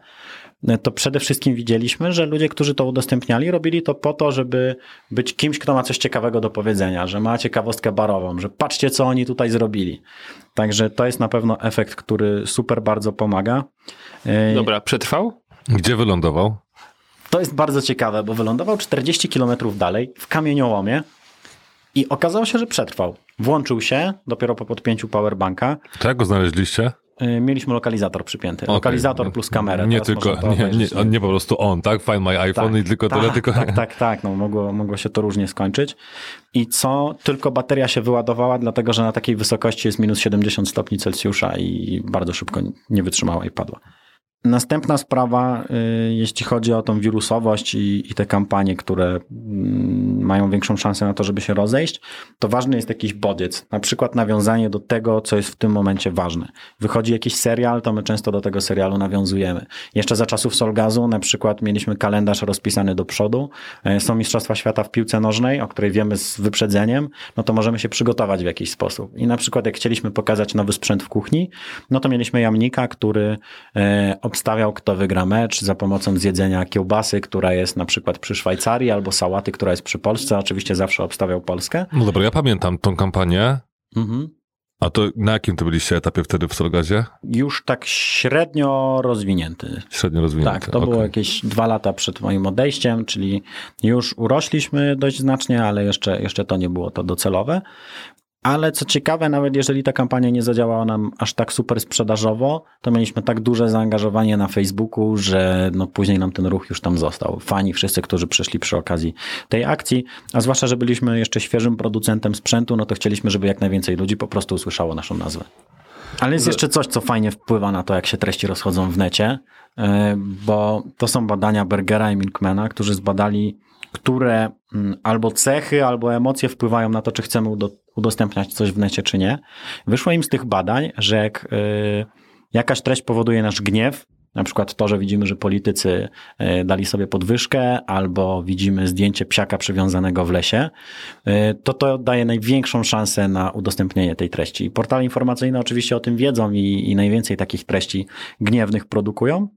to przede wszystkim widzieliśmy, że ludzie, którzy to udostępniali, robili to po to, żeby być kimś, kto ma coś ciekawego do powiedzenia, że ma ciekawostkę barową, że patrzcie, co oni tutaj zrobili. Także to jest na pewno efekt, który super bardzo pomaga. E, Dobra, przetrwał? Gdzie wylądował? To jest bardzo ciekawe, bo wylądował 40 km dalej w kamieniołomie i okazało się, że przetrwał. Włączył się dopiero po podpięciu powerbanka. To jak go znaleźliście? E, Mieliśmy lokalizator przypięty. Okej. Lokalizator plus kamerę. Nie Teraz tylko, nie, nie, nie po prostu on, tak? Find my iPhone i tylko tyle, tak, tylko... Tak, tak, tak. No, mogło, mogło się to różnie skończyć. I co? Tylko bateria się wyładowała, dlatego że na takiej wysokości jest minus 70 stopni Celsjusza i bardzo szybko nie wytrzymała i padła. Następna sprawa, y, jeśli chodzi o tą wirusowość i, i te kampanie, które mm, mają większą szansę na to, żeby się rozejść, to ważny jest jakiś bodziec, na przykład nawiązanie do tego, co jest w tym momencie ważne. Wychodzi jakiś serial, to my często do tego serialu nawiązujemy. Jeszcze za czasów Solgazu na przykład mieliśmy kalendarz rozpisany do przodu, E, są Mistrzostwa Świata w piłce nożnej, o której wiemy z wyprzedzeniem, no to możemy się przygotować w jakiś sposób. I na przykład jak chcieliśmy pokazać nowy sprzęt w kuchni, no to mieliśmy jamnika, który e, obstawiał, kto wygra mecz za pomocą zjedzenia kiełbasy, która jest na przykład przy Szwajcarii, albo sałaty, która jest przy Polsce. Oczywiście zawsze obstawiał Polskę. No dobra, ja pamiętam tą kampanię. Mhm. A to na jakim to byliście etapie wtedy w Solgazie? Już tak średnio rozwinięty. Średnio rozwinięty. Tak, to okej. było jakieś dwa lata przed moim odejściem, czyli już urośliśmy dość znacznie, ale jeszcze, jeszcze to nie było to docelowe. Ale co ciekawe, nawet jeżeli ta kampania nie zadziałała nam aż tak super sprzedażowo, to mieliśmy tak duże zaangażowanie na Facebooku, że no później nam ten ruch już tam został. Fani, wszyscy, którzy przyszli przy okazji tej akcji, a zwłaszcza, że byliśmy jeszcze świeżym producentem sprzętu, no to chcieliśmy, żeby jak najwięcej ludzi po prostu usłyszało naszą nazwę. Ale jest jeszcze coś, co fajnie wpływa na to, jak się treści rozchodzą w necie, bo to są badania Bergera i Milkmana, którzy zbadali, które mm, albo cechy, albo emocje wpływają na to, czy chcemy udo- udostępniać coś w necie, czy nie. Wyszło im z tych badań, że jak yy, jakaś treść powoduje nasz gniew, na przykład to, że widzimy, że politycy yy, dali sobie podwyżkę, albo widzimy zdjęcie psiaka przywiązanego w lesie, to to daje największą szansę na udostępnienie tej treści. Portale informacyjne oczywiście o tym wiedzą i, i najwięcej takich treści gniewnych produkują.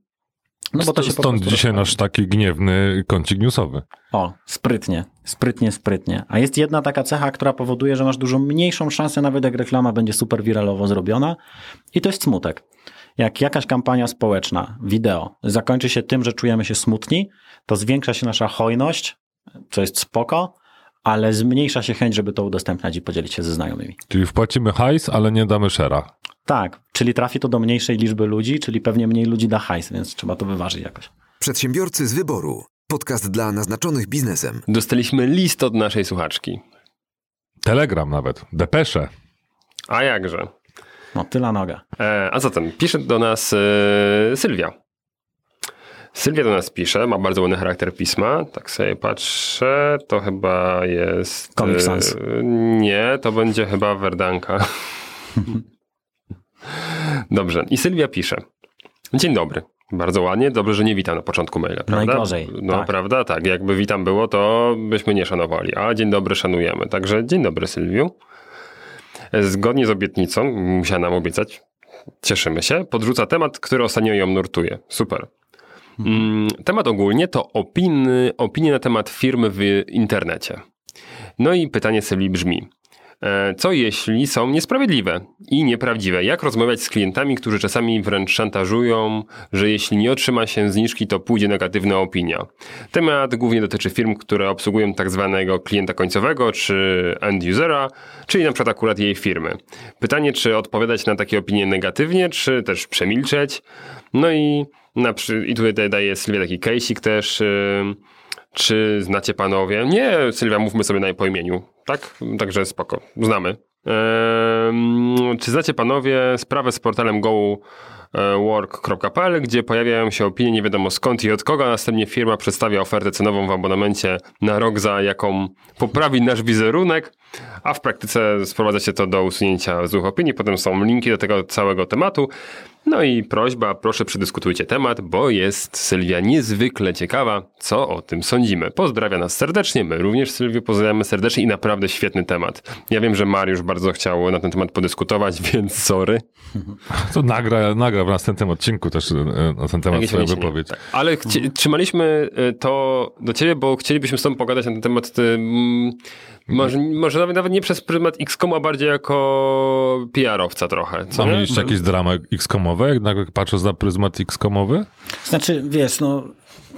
No bo to się Stąd dzisiaj nasz taki gniewny kącik newsowy. O, sprytnie, sprytnie, sprytnie. A jest jedna taka cecha, która powoduje, że masz dużo mniejszą szansę, nawet jak reklama będzie super wiralowo zrobiona, i to jest smutek. Jak jakaś kampania społeczna, wideo, zakończy się tym, że czujemy się smutni, to zwiększa się nasza hojność, co jest spoko, ale zmniejsza się chęć, żeby to udostępniać i podzielić się ze znajomymi. Czyli wpłacimy hajs, ale nie damy szera. Tak, czyli trafi to do mniejszej liczby ludzi, czyli pewnie mniej ludzi da hajs, więc trzeba to wyważyć jakoś. Przedsiębiorcy z wyboru. Podcast dla naznaczonych biznesem. Dostaliśmy list od naszej słuchaczki. Telegram nawet, depesze. A jakże? No, tyla noga. E, a zatem pisze do nas e, Sylwia. Sylwia do nas pisze, ma bardzo ładny charakter pisma. Tak sobie patrzę, to chyba jest... Comic Sans. e, Nie, to będzie chyba Werdanka. Dobrze. I Sylwia pisze. Dzień dobry. Bardzo ładnie. Dobrze, że nie witam na początku maila, prawda? Najgorzej, No, tak. prawda? Tak. Jakby witam było, to byśmy nie szanowali. A dzień dobry szanujemy. Także dzień dobry, Sylwiu. Zgodnie z obietnicą, musiała nam obiecać, cieszymy się, podrzuca temat, który ostatnio ją nurtuje. Super. Mm, Temat ogólnie to opiny, opinie na temat firmy w internecie. No i pytanie Sylwii brzmi. E, Co jeśli są niesprawiedliwe i nieprawdziwe? Jak rozmawiać z klientami, którzy czasami wręcz szantażują, że jeśli nie otrzyma się zniżki, to pójdzie negatywna opinia? Temat głównie dotyczy firm, które obsługują tak zwanego klienta końcowego czy end usera, czyli na przykład akurat jej firmy. Pytanie, czy odpowiadać na takie opinie negatywnie, czy też przemilczeć? No i, na, i tutaj daje Sylwia taki case'ik też. ym, czy znacie panowie? Nie, Sylwia, mówmy sobie na po imieniu. Tak? Także spoko. Znamy. Czy znacie panowie sprawę z portalem gowork.pl, gdzie pojawiają się opinie nie wiadomo skąd i od kogo, a następnie firma przedstawia ofertę cenową w abonamencie na rok, za jaką poprawi nasz wizerunek, a w praktyce sprowadza się to do usunięcia złych opinii. Potem są linki do tego całego tematu. No i prośba, proszę przedyskutujcie temat, bo jest Sylwia niezwykle ciekawa, co o tym sądzimy. Pozdrawia nas serdecznie, my również Sylwię pozdrawiamy serdecznie i naprawdę świetny temat. Ja wiem, że Mariusz bardzo chciał na ten temat podyskutować, więc sorry. To nagra, nagra w następnym odcinku też e, na ten temat swoją wypowiedź. Tak. Ale chci- trzymaliśmy y, to do ciebie, bo chcielibyśmy z tobą pogadać na ten temat, y, mm, może, może nawet, nawet nie przez pryzmat XCOM, a bardziej jako PR-owca trochę. Co A nie? mieliście jakieś dramy X-komowe, jednak patrząc na pryzmat X-komowy? Znaczy, wiesz, no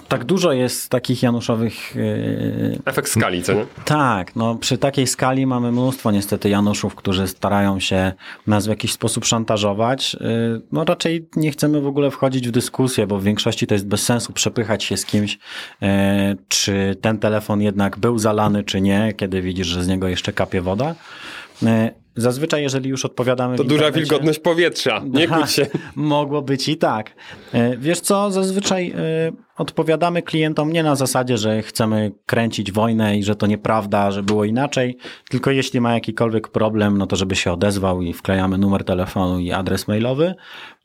tak dużo jest takich Januszowych yy, Efekt skali, co nie? Tak, no przy takiej skali mamy mnóstwo niestety Januszów, którzy starają się nas w jakiś sposób szantażować. Yy, No raczej nie chcemy w ogóle wchodzić w dyskusję, bo w większości to jest bez sensu przepychać się z kimś, yy, czy ten telefon jednak był zalany, czy nie, kiedy widzisz, że z niego jeszcze kapie woda. Zazwyczaj, jeżeli już odpowiadamy. To duża wilgotność powietrza, nie kłóć się. Mogło być i tak. Wiesz co, zazwyczaj odpowiadamy klientom nie na zasadzie, że chcemy kręcić wojnę i że to nieprawda, że było inaczej, tylko jeśli ma jakikolwiek problem, no to żeby się odezwał i wklejamy numer telefonu i adres mailowy,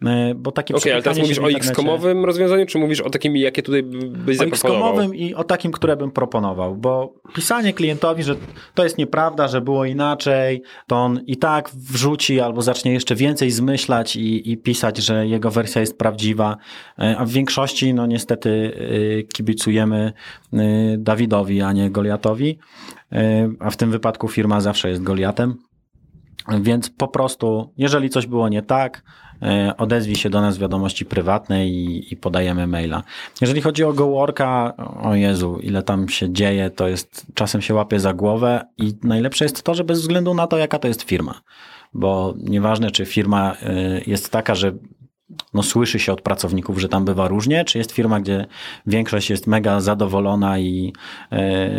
e, bo takie Okej, ale teraz mówisz o X-komowym rozwiązaniu, czy mówisz o takim, jakie tutaj by- byś o zaproponował? X-komowym i o takim, które bym proponował, bo pisanie klientowi, że to jest nieprawda, że było inaczej, to on i tak wrzuci albo zacznie jeszcze więcej zmyślać i, i pisać, że jego wersja jest prawdziwa, E, a w większości no niestety kibicujemy y, Dawidowi, a nie Goliatowi, E, a w tym wypadku firma zawsze jest Goliatem. Więc po prostu, jeżeli coś było nie tak, odezwij się do nas w wiadomości prywatnej i, i podajemy maila. Jeżeli chodzi o GoWorka, o Jezu, ile tam się dzieje, to jest, czasem się łapie za głowę i najlepsze jest to, że bez względu na to, jaka to jest firma. Bo nieważne, czy firma jest taka, że no, słyszy się od pracowników, że tam bywa różnie, czy jest firma, gdzie większość jest mega zadowolona i, e,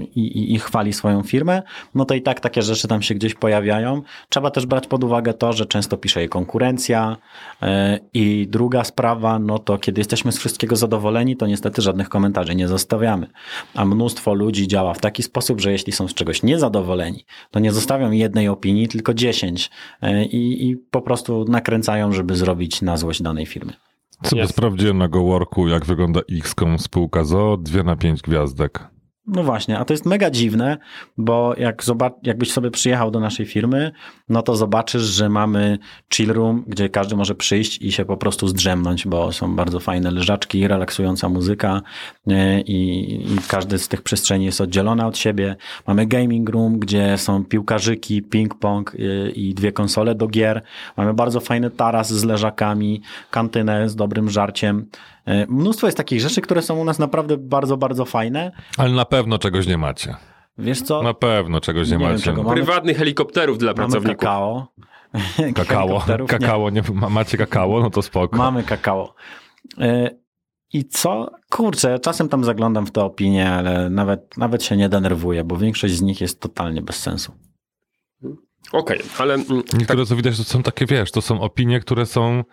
i, i, i chwali swoją firmę, no to i tak takie rzeczy tam się gdzieś pojawiają. Trzeba też brać pod uwagę to, że często pisze jej konkurencja e, i druga sprawa, no to kiedy jesteśmy z wszystkiego zadowoleni, to niestety żadnych komentarzy nie zostawiamy. A mnóstwo ludzi działa w taki sposób, że jeśli są z czegoś niezadowoleni, to nie zostawią jednej opinii, tylko dziesięć e, i, i po prostu nakręcają, żeby zrobić na złość danej firmy. Sobie sprawdziłem na GoWorku, jak wygląda X-kom spółka ZO, dwie na pięć gwiazdek. No właśnie, a to jest mega dziwne, bo jak zobac- jakbyś sobie przyjechał do naszej firmy, no to zobaczysz, że mamy chill room, gdzie każdy może przyjść i się po prostu zdrzemnąć, bo są bardzo fajne leżaczki, relaksująca muzyka e, i, i każdy z tych przestrzeni jest oddzielony od siebie. Mamy gaming room, gdzie są piłkarzyki, ping-pong e, i dwie konsole do gier. Mamy bardzo fajny taras z leżakami, kantynę z dobrym żarciem. E, Mnóstwo jest takich rzeczy, które są u nas naprawdę bardzo, bardzo fajne. Ale na pewno czegoś nie macie. Wiesz co? Na pewno czegoś nie, Nie macie. czego Mamy- Prywatnych helikopterów dla Mamy pracowników. kakao. Kakao, nie. kakao, nie, ma- macie kakao, no to spoko. Mamy kakao. E, I co? Kurczę, czasem tam zaglądam w te opinie, ale nawet, nawet się nie denerwuję, bo większość z nich jest totalnie bez sensu. Okej, ale mm, Niektóre co widać, to są takie, wiesz, to są opinie, które są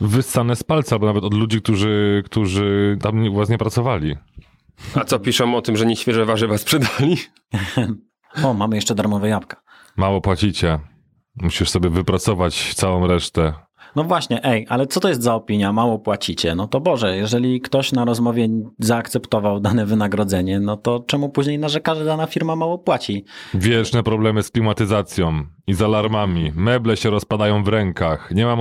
wyssane z palca, albo nawet od ludzi, którzy, którzy tam u was nie pracowali. A co piszą o tym, że nieświeże warzywa sprzedali? O, mamy jeszcze darmowe jabłka. Mało płacicie. Musisz sobie wypracować całą resztę. No właśnie, ej, ale co to jest za opinia? Mało płacicie. No to Boże, jeżeli ktoś na rozmowie zaakceptował dane wynagrodzenie, no to czemu później narzeka, że dana firma mało płaci? Wieczne problemy z klimatyzacją i z alarmami. Meble się rozpadają w rękach. Nie ma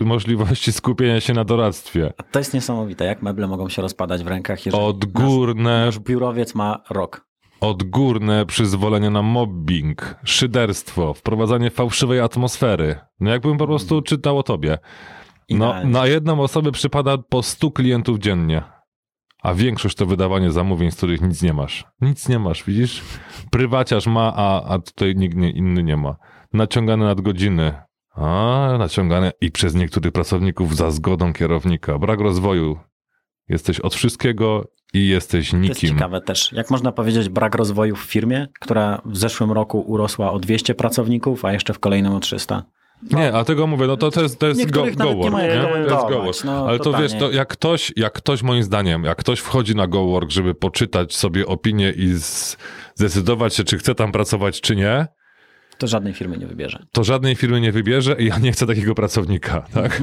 możliwości, skupienia się na doradztwie. To jest niesamowite, jak meble mogą się rozpadać w rękach, jeżeli Odgórne, nasz biurowiec ma rok. Odgórne przyzwolenie na mobbing, szyderstwo, wprowadzanie fałszywej atmosfery. No jakbym po prostu czytał o tobie. No, na jedną osobę przypada po 100 klientów dziennie. A większość to wydawanie zamówień, z których nic nie masz. Nic nie masz, widzisz? Prywaciarz ma, a, a tutaj nikt nie, inny nie ma. Naciągane nadgodziny. A, naciągane i przez niektórych pracowników za zgodą kierownika. Brak rozwoju. Jesteś od wszystkiego i jesteś To jest nikim. ciekawe też. Jak można powiedzieć, brak rozwoju w firmie, która w zeszłym roku urosła o 200 pracowników, a jeszcze w kolejnym o 300. Nie, a tego mówię, no to, to jest, to jest go, nie nie? To jest GoWork. no, Ale to totalnie. wiesz, to jak ktoś, jak ktoś moim zdaniem, jak ktoś wchodzi na GoWork, żeby poczytać sobie opinię i zdecydować się, czy chce tam pracować, czy nie, To żadnej firmy nie wybierze. to żadnej firmy nie wybierze i ja nie chcę takiego pracownika, tak?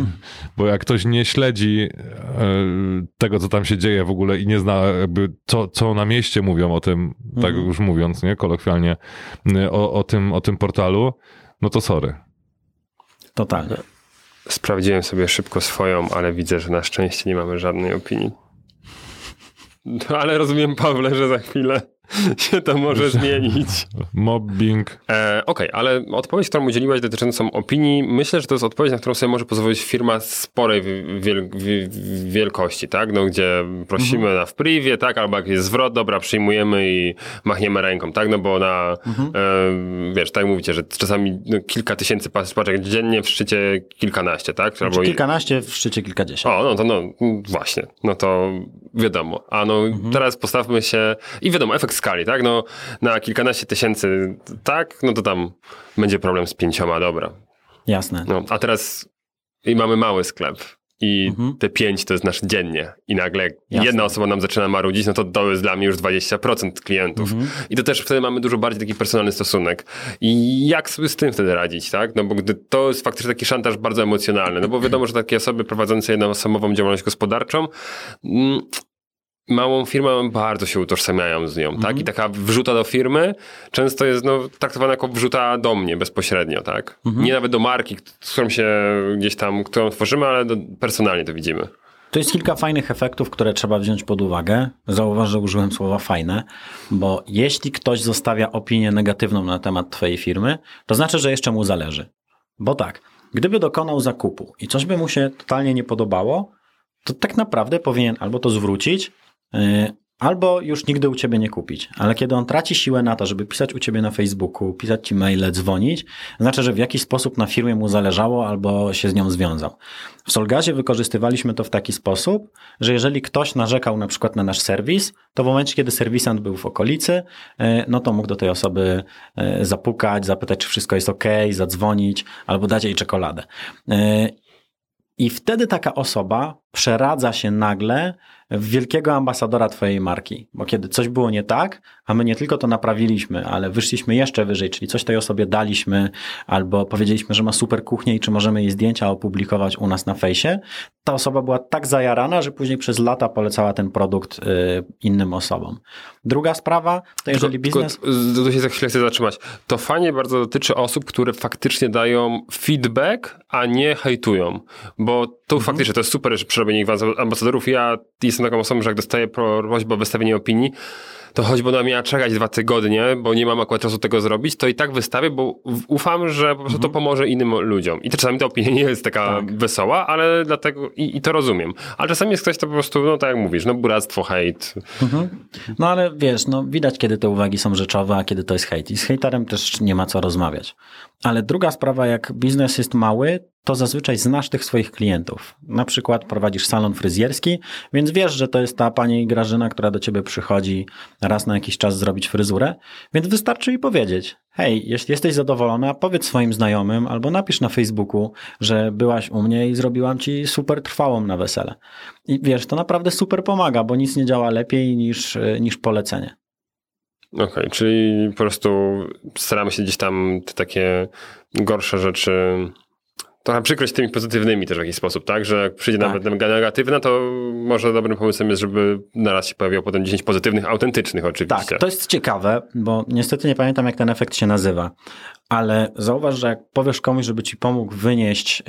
Bo jak ktoś nie śledzi e, tego, co tam się dzieje w ogóle i nie zna jakby, co, co na mieście mówią o tym, tak Mhm. już mówiąc, nie, kolokwialnie, y, o, o, tym, o tym portalu, no to sorry. Totalnie. Sprawdziłem sobie szybko swoją, ale widzę, że na szczęście nie mamy żadnej opinii. No, ale rozumiem, Pawle, że za chwilę się to może zmienić. Mobbing, E, Okej, ale odpowiedź, którą udzieliłaś dotyczącą opinii, myślę, że to jest odpowiedź, na którą sobie może pozwolić firma sporej wi- wiel- wi- wielkości, tak? No, gdzie prosimy na wprivie, tak? Albo jak jest zwrot, dobra, przyjmujemy i machniemy ręką, tak? No bo na, e, wiesz, tak mówicie, że czasami no, kilka tysięcy paczek dziennie, w szczycie kilkanaście, tak? Albo Czy i- kilkanaście, w szczycie kilkadziesiąt. o, no to no, właśnie, no to wiadomo. A no teraz postawmy się i wiadomo, efekt skali, tak? No na kilkanaście tysięcy, tak? No to tam będzie problem z pięcioma, dobra. Jasne. No, a teraz i mamy mały sklep i Mhm. te pięć to jest nasz dziennie i nagle Jasne. jedna osoba nam zaczyna marudzić, no to to jest dla mnie już 20% klientów. Mhm. I to też wtedy mamy dużo bardziej taki personalny stosunek. I jak sobie z tym wtedy radzić, tak? No bo gdy to jest faktycznie taki szantaż bardzo emocjonalny, no bo wiadomo, że takie osoby prowadzące jednoosobową działalność gospodarczą mm, małą firmę bardzo się utożsamiają z nią, tak? I taka wrzuta do firmy często jest no, traktowana jako wrzuta do mnie bezpośrednio, tak? Nie nawet do marki, z którą się gdzieś tam, którą tworzymy, ale do, personalnie to widzimy. To jest kilka fajnych efektów, które trzeba wziąć pod uwagę. Zauważ, że użyłem słowa fajne, bo jeśli ktoś zostawia opinię negatywną na temat Twojej firmy, to znaczy, że jeszcze mu zależy. Bo tak, gdyby dokonał zakupu i coś by mu się totalnie nie podobało, to tak naprawdę powinien albo to zwrócić, albo już nigdy u ciebie nie kupić. Ale kiedy on traci siłę na to, żeby pisać u ciebie na Facebooku, pisać ci maile, dzwonić, znaczy, że w jakiś sposób na firmie mu zależało albo się z nią związał. W Solgazie wykorzystywaliśmy to w taki sposób, że jeżeli ktoś narzekał na przykład na nasz serwis, to w momencie, kiedy serwisant był w okolicy, e, no to mógł do tej osoby e, zapukać, zapytać, czy wszystko jest ok, zadzwonić albo dać jej czekoladę. I wtedy taka osoba przeradza się nagle wielkiego ambasadora twojej marki. Bo kiedy coś było nie tak, a my nie tylko to naprawiliśmy, ale wyszliśmy jeszcze wyżej, czyli coś tej osobie daliśmy, albo powiedzieliśmy, że ma super kuchnię i czy możemy jej zdjęcia opublikować u nas na fejsie, ta osoba była tak zajarana, że później przez lata polecała ten produkt y, innym osobom. Druga sprawa, to jeżeli Tylko- biznes... tylko z- Tu się za chwilę chcę zatrzymać. To fajnie bardzo dotyczy osób, które faktycznie dają feedback, a nie hejtują. Bo tu Mhm. faktycznie to jest super, że przerobienie ambasadorów. Ja jestem taką osobą, że jak dostaję prośbę o wystawienie opinii, to choćby ona miała czekać dwa tygodnie, bo nie mam akurat czasu tego zrobić, to i tak wystawię, bo ufam, że po prostu to pomoże innym ludziom. I czasami ta opinia nie jest taka Mhm. Tak. wesoła, ale dlatego i, i to rozumiem. Ale czasami jest ktoś, to po prostu, no tak jak mówisz, no buractwo, hejt. No ale wiesz, no widać, kiedy te uwagi są rzeczowe, a kiedy to jest hejt. I z hejterem też nie ma co rozmawiać. Ale druga sprawa, jak biznes jest mały, to zazwyczaj znasz tych swoich klientów. Na przykład prowadzisz salon fryzjerski, więc wiesz, że to jest ta pani Grażyna, która do ciebie przychodzi raz na jakiś czas zrobić fryzurę, więc wystarczy jej powiedzieć: hej, jeśli jesteś zadowolona, powiedz swoim znajomym albo napisz na Facebooku, że byłaś u mnie i zrobiłam ci super trwałą na wesele. I wiesz, to naprawdę super pomaga, bo nic nie działa lepiej niż, niż polecenie. Okej, okay, czyli po prostu staramy się gdzieś tam te takie gorsze rzeczy trochę przykryć tymi pozytywnymi też w jakiś sposób, tak? Że jak przyjdzie tak. nawet negatywna, to może dobrym pomysłem jest, żeby naraz się pojawiło potem 10 pozytywnych, autentycznych oczywiście. Tak, to jest ciekawe, bo niestety nie pamiętam jak ten efekt się nazywa, ale zauważ, że jak powiesz komuś, żeby ci pomógł wynieść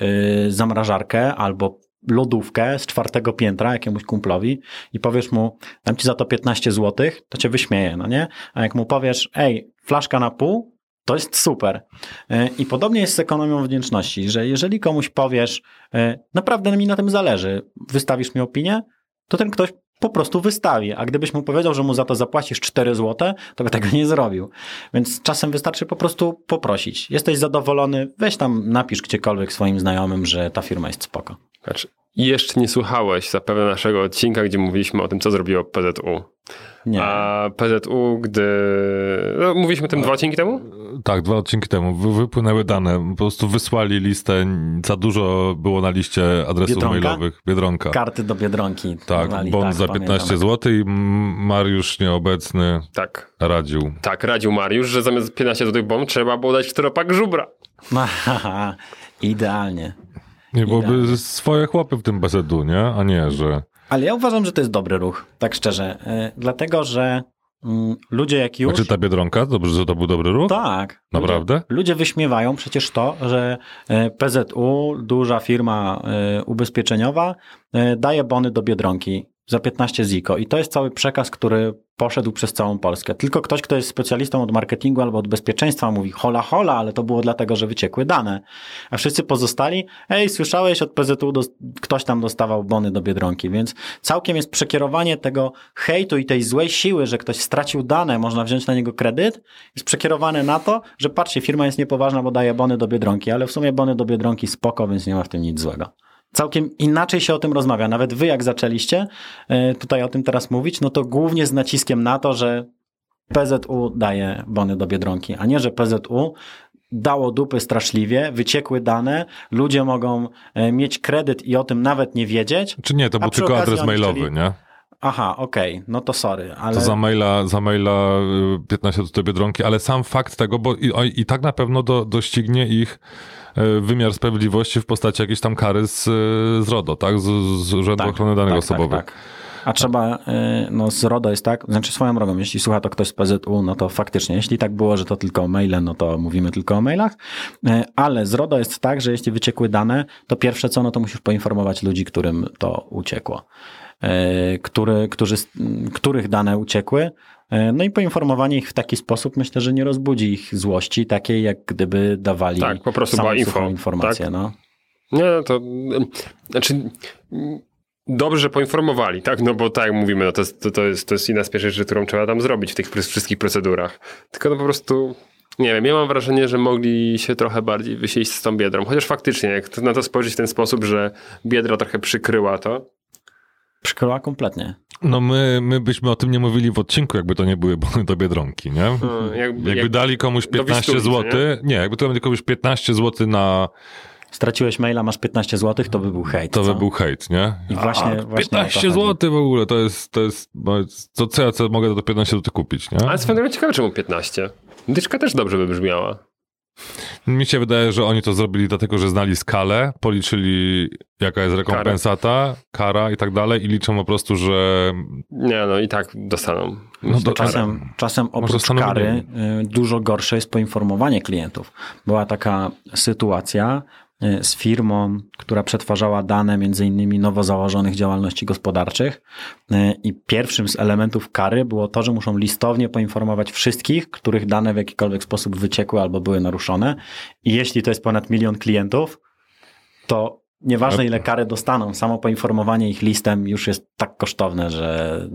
yy, zamrażarkę albo lodówkę z czwartego piętra jakiemuś kumplowi i powiesz mu, dam ci za to 15 zł, to cię wyśmieje, no nie? A jak mu powiesz, ej, flaszka na pół, to jest super. E, I podobnie jest z ekonomią wdzięczności, że jeżeli komuś powiesz, e, naprawdę mi na tym zależy, wystawisz mi opinię, to ten ktoś po prostu wystawi. A gdybyś mu powiedział, że mu za to zapłacisz 4 zł, to by tego nie zrobił. Więc czasem wystarczy po prostu poprosić. Jesteś zadowolony, weź tam, napisz gdziekolwiek swoim znajomym, że ta firma jest spoko. Znaczy, jeszcze nie słuchałeś zapewne naszego odcinka, gdzie mówiliśmy o tym, co zrobiło PZU. Nie. A PZU, gdy. No, mówiliśmy o tym dwa odcinki temu? Tak, dwa odcinki temu. Wypłynęły dane. Po prostu wysłali listę. Za dużo było na liście adresów Biedronka? mailowych. Biedronka. Karty do Biedronki. Tak, Wali, bond tak, za 15 zł i Mariusz nieobecny tak. radził. Tak, radził Mariusz, że zamiast 15 zł bond trzeba było dać czteropak żubra. Idealnie. Nie byłoby swoje chłopy w tym BZU, nie? A nie, że... Ale ja uważam, że to jest dobry ruch, tak szczerze. Yy, dlatego, że yy, ludzie jak już... Czy ta Biedronka? Dobrze, że to był dobry ruch? Tak. Naprawdę? Ludzie, ludzie wyśmiewają przecież to, że y, PZU, duża firma y, ubezpieczeniowa, daje bony do Biedronki za 15 ziko. I to jest cały przekaz, który poszedł przez całą Polskę. Tylko ktoś, kto jest specjalistą od marketingu albo od bezpieczeństwa mówi hola hola, ale to było dlatego, że wyciekły dane. A wszyscy pozostali, ej, słyszałeś od PZU, do, ktoś tam dostawał bony do Biedronki, więc całkiem jest przekierowanie tego hejtu i tej złej siły, że ktoś stracił dane, można wziąć na niego kredyt, jest przekierowane na to, że patrzcie, firma jest niepoważna, bo daje bony do Biedronki, ale w sumie bony do Biedronki spoko, więc nie ma w tym nic złego całkiem inaczej się o tym rozmawia. Nawet wy, jak zaczęliście e, tutaj o tym teraz mówić, no to głównie z naciskiem na to, że PZU daje bony do Biedronki, a nie, że PZU dało dupy straszliwie, wyciekły dane, ludzie mogą e, mieć kredyt i o tym nawet nie wiedzieć. Czy nie, to był tylko adres mailowy, chcieli... nie? Aha, okej, okay. no to sorry, ale... To za maila, za maila 15 do Biedronki, ale sam fakt tego, bo i, i tak na pewno do, doścignie ich wymiar sprawiedliwości w postaci jakiejś tam kary z, z RODO, tak? Z, z Urzędu tak, Ochrony Danych tak, tak Osobowych. Tak, A trzeba, e, no z RODO jest tak, znaczy swoją drogą, jeśli słucha to ktoś z PZU, no to faktycznie, jeśli tak było, że to tylko maile, no to mówimy tylko o mailach, e, ale z RODO jest tak, że jeśli wyciekły dane, to pierwsze co, no to musisz poinformować ludzi, którym to uciekło. Który, którzy, których dane uciekły, E, no i poinformowanie ich w taki sposób myślę, że nie rozbudzi ich złości takiej, jak gdyby dawali tak, po prostu była info, informację. Tak? No. Nie, to znaczy dobrze, że poinformowali, tak? No bo tak jak mówimy, no to, to, to, jest, to jest jedna z pierwszych rzeczy, którą trzeba tam zrobić w tych wszystkich procedurach. Tylko no po prostu nie wiem, ja mam wrażenie, że mogli się trochę bardziej wysieść z tą biedrą. Chociaż faktycznie, jak na to spojrzeć w ten sposób, że biedra trochę przykryła to. Przykryła kompletnie. No my, my byśmy o tym nie mówili w odcinku, jakby to nie były do Biedronki, nie? Hmm, jakby, jakby jak dali komuś 15 zł, nie? nie, jakby to dali komuś 15 zł na straciłeś maila, masz 15 zł, to by był hejt. To co? by był hejt, nie? I właśnie, A, właśnie 15 zł w ogóle, to jest, to jest, to co ja co mogę do 15 zł kupić, nie? Ale swoją drogą ciekawe, czemu 15? Dyczka też dobrze by brzmiała. Mi się wydaje, że oni to zrobili dlatego, że znali skalę, policzyli jaka jest rekompensata, kara i tak dalej i liczą po prostu, że... Nie, no i tak dostaną. No to czasem, czasem oprócz kary y, dużo gorsze jest poinformowanie klientów. Była taka sytuacja, z firmą, która przetwarzała dane między innymi nowo założonych działalności gospodarczych. Y, i pierwszym z elementów kary było to, że muszą listownie poinformować wszystkich, których dane w jakikolwiek sposób wyciekły albo były naruszone. I jeśli to jest ponad milion klientów, to nieważne ile kary dostaną, samo poinformowanie ich listem już jest tak kosztowne, że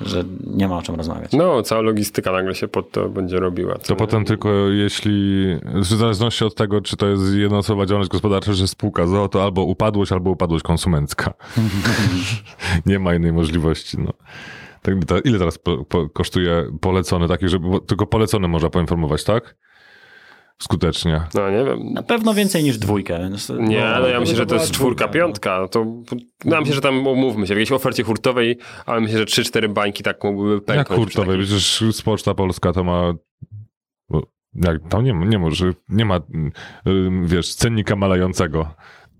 że nie ma o czym rozmawiać. No, cała logistyka nagle się pod to będzie robiła. To nie? potem tylko jeśli, w zależności od tego, czy to jest jednoosobowa działalność gospodarcza, czy spółka ZOO, to albo upadłość, albo upadłość konsumencka. nie ma innej możliwości. No. Tak, ile teraz po, po, kosztuje polecony taki, żeby bo tylko polecony można poinformować, tak? Skutecznie. No nie wiem. Na pewno więcej niż dwójkę. Nie, no, ja myślę, że to jest czwórka, dwójka, no. piątka. To, no, myślę, że tam umówmy się, w jakiejś ofercie hurtowej, ale myślę, że trzy, cztery bańki tak Jak pęknąć. przy hurtowej, przecież z Poczta Polska to ma... Jak, tam nie, ma- nie może, nie ma, mm, wiesz, cennika malającego.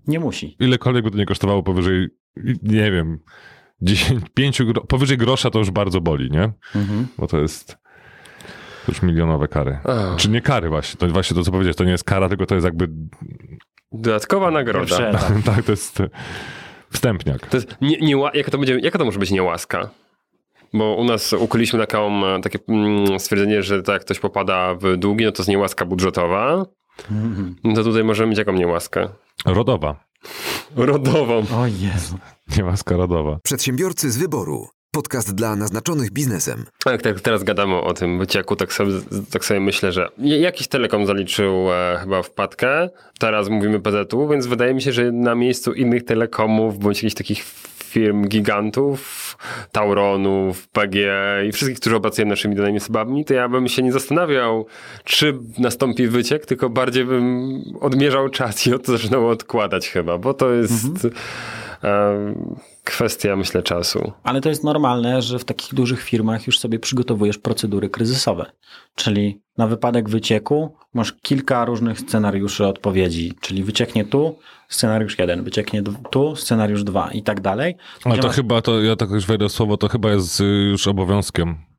Nie musi. Ilekolwiek by to nie kosztowało powyżej, nie wiem, 10, 5, gro, powyżej grosza to już bardzo boli, nie? Mhm. Bo to jest już milionowe kary. Ach. Czy nie kary właśnie, to właśnie to co powiedziałeś, to nie jest kara, tylko to jest jakby, Dodatkowa nagroda. Etap. tak, to jest e, wstępniak. To jest nie, nie, jaka, to będzie, jaka to może być niełaska? Bo u nas ukuliśmy taką, e, takie mm, stwierdzenie, że to jak ktoś popada w długi, no to jest niełaska budżetowa. Mhm. No to tutaj możemy mieć jaką niełaskę? Rodowa. Rodową. O Jezu. Nie łaska rodowa. Przedsiębiorcy z wyboru. Podcast dla naznaczonych biznesem. Jak tak teraz gadamy o tym wycieku, tak sobie, tak sobie myślę, że jakiś telekom zaliczył e, chyba wpadkę. Teraz mówimy PZU, więc wydaje mi się, że na miejscu innych telekomów bądź jakichś takich firm gigantów, Tauronów, PG i wszystkich, którzy obracują naszymi danymi osobami, to ja bym się nie zastanawiał, czy nastąpi wyciek, tylko bardziej bym odmierzał czas i od zaczynał odkładać chyba, bo to jest e, kwestia, myślę, czasu. Ale to jest normalne, że w takich dużych firmach już sobie przygotowujesz procedury kryzysowe. Czyli na wypadek wycieku masz kilka różnych scenariuszy odpowiedzi. Czyli wycieknie tu, scenariusz jeden, wycieknie tu, scenariusz dwa i tak dalej. Ale to masz- chyba, to ja tak już wejdę w słowo, to chyba jest y, już obowiązkiem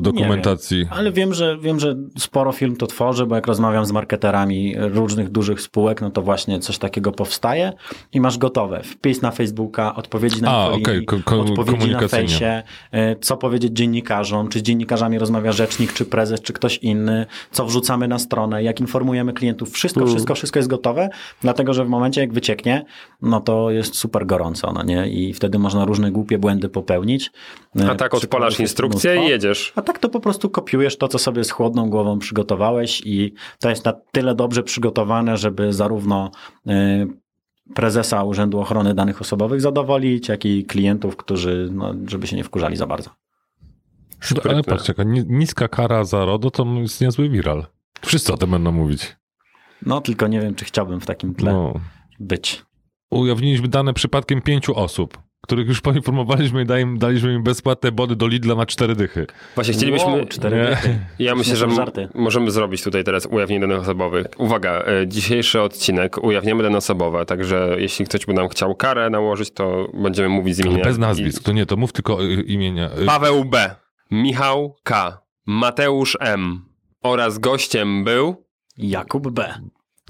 dokumentacji. Ale wiem że, wiem, że sporo firm to tworzy, bo jak rozmawiam z marketerami różnych dużych spółek, no to właśnie coś takiego powstaje i masz gotowe. Wpis na Facebooka, odpowiedzi na A, okej, ko- ko- odpowiedzi na fejsie, e, co powiedzieć dziennikarzom, czy z dziennikarzami rozmawia rzecznik, czy prezes, czy ktoś inny, co wrzucamy na stronę, jak informujemy klientów. Wszystko, Mm. wszystko, wszystko jest gotowe, dlatego że w momencie jak wycieknie, no to jest super gorąco, no nie? I wtedy można różne głupie błędy popełnić. E, A tak odpalasz instrukcję i jedziesz. A tak to po prostu kopiujesz to, co sobie z chłodną głową przygotowałeś i to jest na tyle dobrze przygotowane, żeby zarówno y, prezesa Urzędu Ochrony Danych Osobowych zadowolić, jak i klientów, którzy, no, żeby się nie wkurzali za bardzo. Ale Sprytne. patrzcie, jaka ni- niska kara za RODO to jest niezły viral. Wszyscy o tym będą mówić. No tylko nie wiem, czy chciałbym w takim tle No. być. Ujawniliśmy dane przypadkiem pięciu osób, których już poinformowaliśmy i dali- daliśmy im bezpłatne body do Lidla na cztery dychy. Właśnie chcielibyśmy... Wow, cztery Nie. dychy. Ja myślę, że możemy zrobić tutaj teraz ujawnienie danych osobowych. Uwaga, e, dzisiejszy odcinek ujawniamy dane osobowe, także jeśli ktoś by nam chciał karę nałożyć, to będziemy mówić z imienia. bez nazwisk, to nie, to mów tylko y, imienia. Y, Paweł B., Michał K., Mateusz M. oraz gościem był... Jakub B.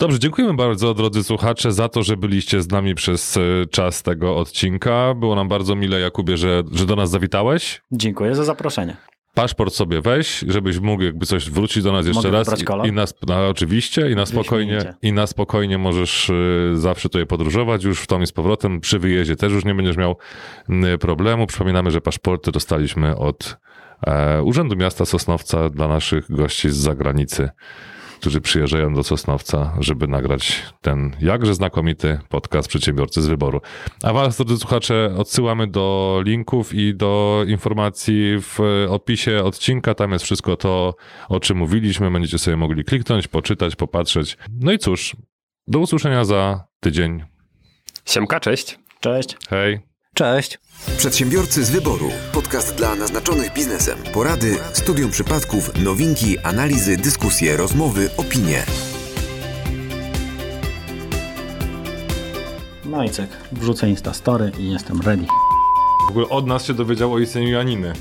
Dobrze, dziękujemy bardzo, drodzy słuchacze, za to, że byliście z nami przez y, czas tego odcinka. Było nam bardzo mile, Jakubie, że, że do nas zawitałeś. Dziękuję za zaproszenie. Paszport sobie weź, żebyś mógł jakby coś wrócić do nas jeszcze Mogę raz. I, i nas, no, oczywiście, i na spokojnie, i na spokojnie możesz y, zawsze tutaj podróżować już w tom i z powrotem. Przy wyjeździe też już nie będziesz miał y, problemu. Przypominamy, że paszporty dostaliśmy od e, Urzędu Miasta Sosnowca dla naszych gości z zagranicy, którzy przyjeżdżają do Sosnowca, żeby nagrać ten jakże znakomity podcast Przedsiębiorcy z Wyboru. A Was, drodzy słuchacze, odsyłamy do linków i do informacji w opisie odcinka. Tam jest wszystko to, o czym mówiliśmy. Będziecie sobie mogli kliknąć, poczytać, popatrzeć. No i cóż, do usłyszenia za tydzień. Siemka, cześć. Cześć. Hej! Cześć. Przedsiębiorcy z wyboru. Podcast dla naznaczonych biznesem. Porady, studium przypadków, nowinki, analizy, dyskusje, rozmowy, opinie. No i cyk, wrzucę Instastory i jestem ready. W ogóle od nas się dowiedział o istnieniu Janiny.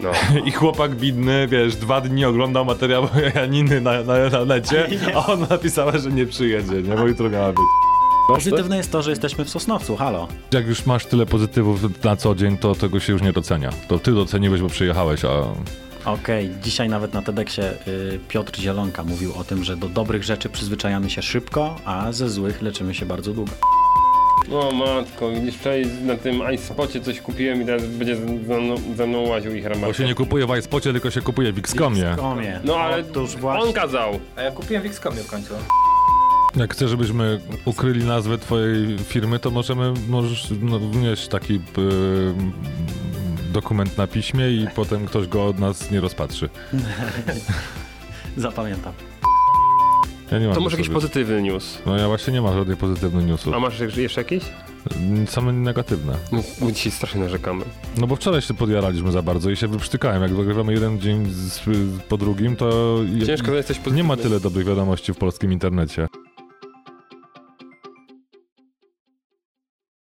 No. I chłopak bidny, wiesz, dwa dni oglądał materiał Janiny na, na, na necie, a ona napisała, że nie przyjedzie, nie? Bo jutro miała być. Pozytywne jest to, że jesteśmy w Sosnowcu, halo. Jak już masz tyle pozytywów na co dzień, to tego się już nie docenia. To ty doceniłeś, bo przyjechałeś, a Okej, dzisiaj nawet na TEDxie y, Piotr Zielonka mówił o tym, że do dobrych rzeczy przyzwyczajamy się szybko, a ze złych leczymy się bardzo długo. O matko, widzisz, wczoraj na tym iSpocie coś kupiłem i teraz będzie za mną, za mną łaził ich bo ramarka. się nie kupuje w iSpocie, tylko się kupuje w Xcomie. Komie. No ale Otóż właśnie. on kazał. A ja kupiłem w Xcomie w końcu. Jak chcesz, żebyśmy ukryli nazwę twojej firmy, to możemy, możesz no, wnieść taki yy, dokument na piśmie i potem ktoś go od nas nie rozpatrzy. Zapamiętam. Ja nie mam To może jakiś pozytywny news. No ja właśnie nie mam żadnych pozytywnych newsów. A masz jeszcze jakiś? Same negatywne. No, bo dzisiaj strasznie narzekamy. No bo wczoraj się podjaraliśmy za bardzo i się wyprztykałem. Jak wygrywamy jeden dzień z, po drugim, to je- Ciężko znaleźć coś nie pozytywnego. ma tyle dobrych wiadomości w polskim internecie.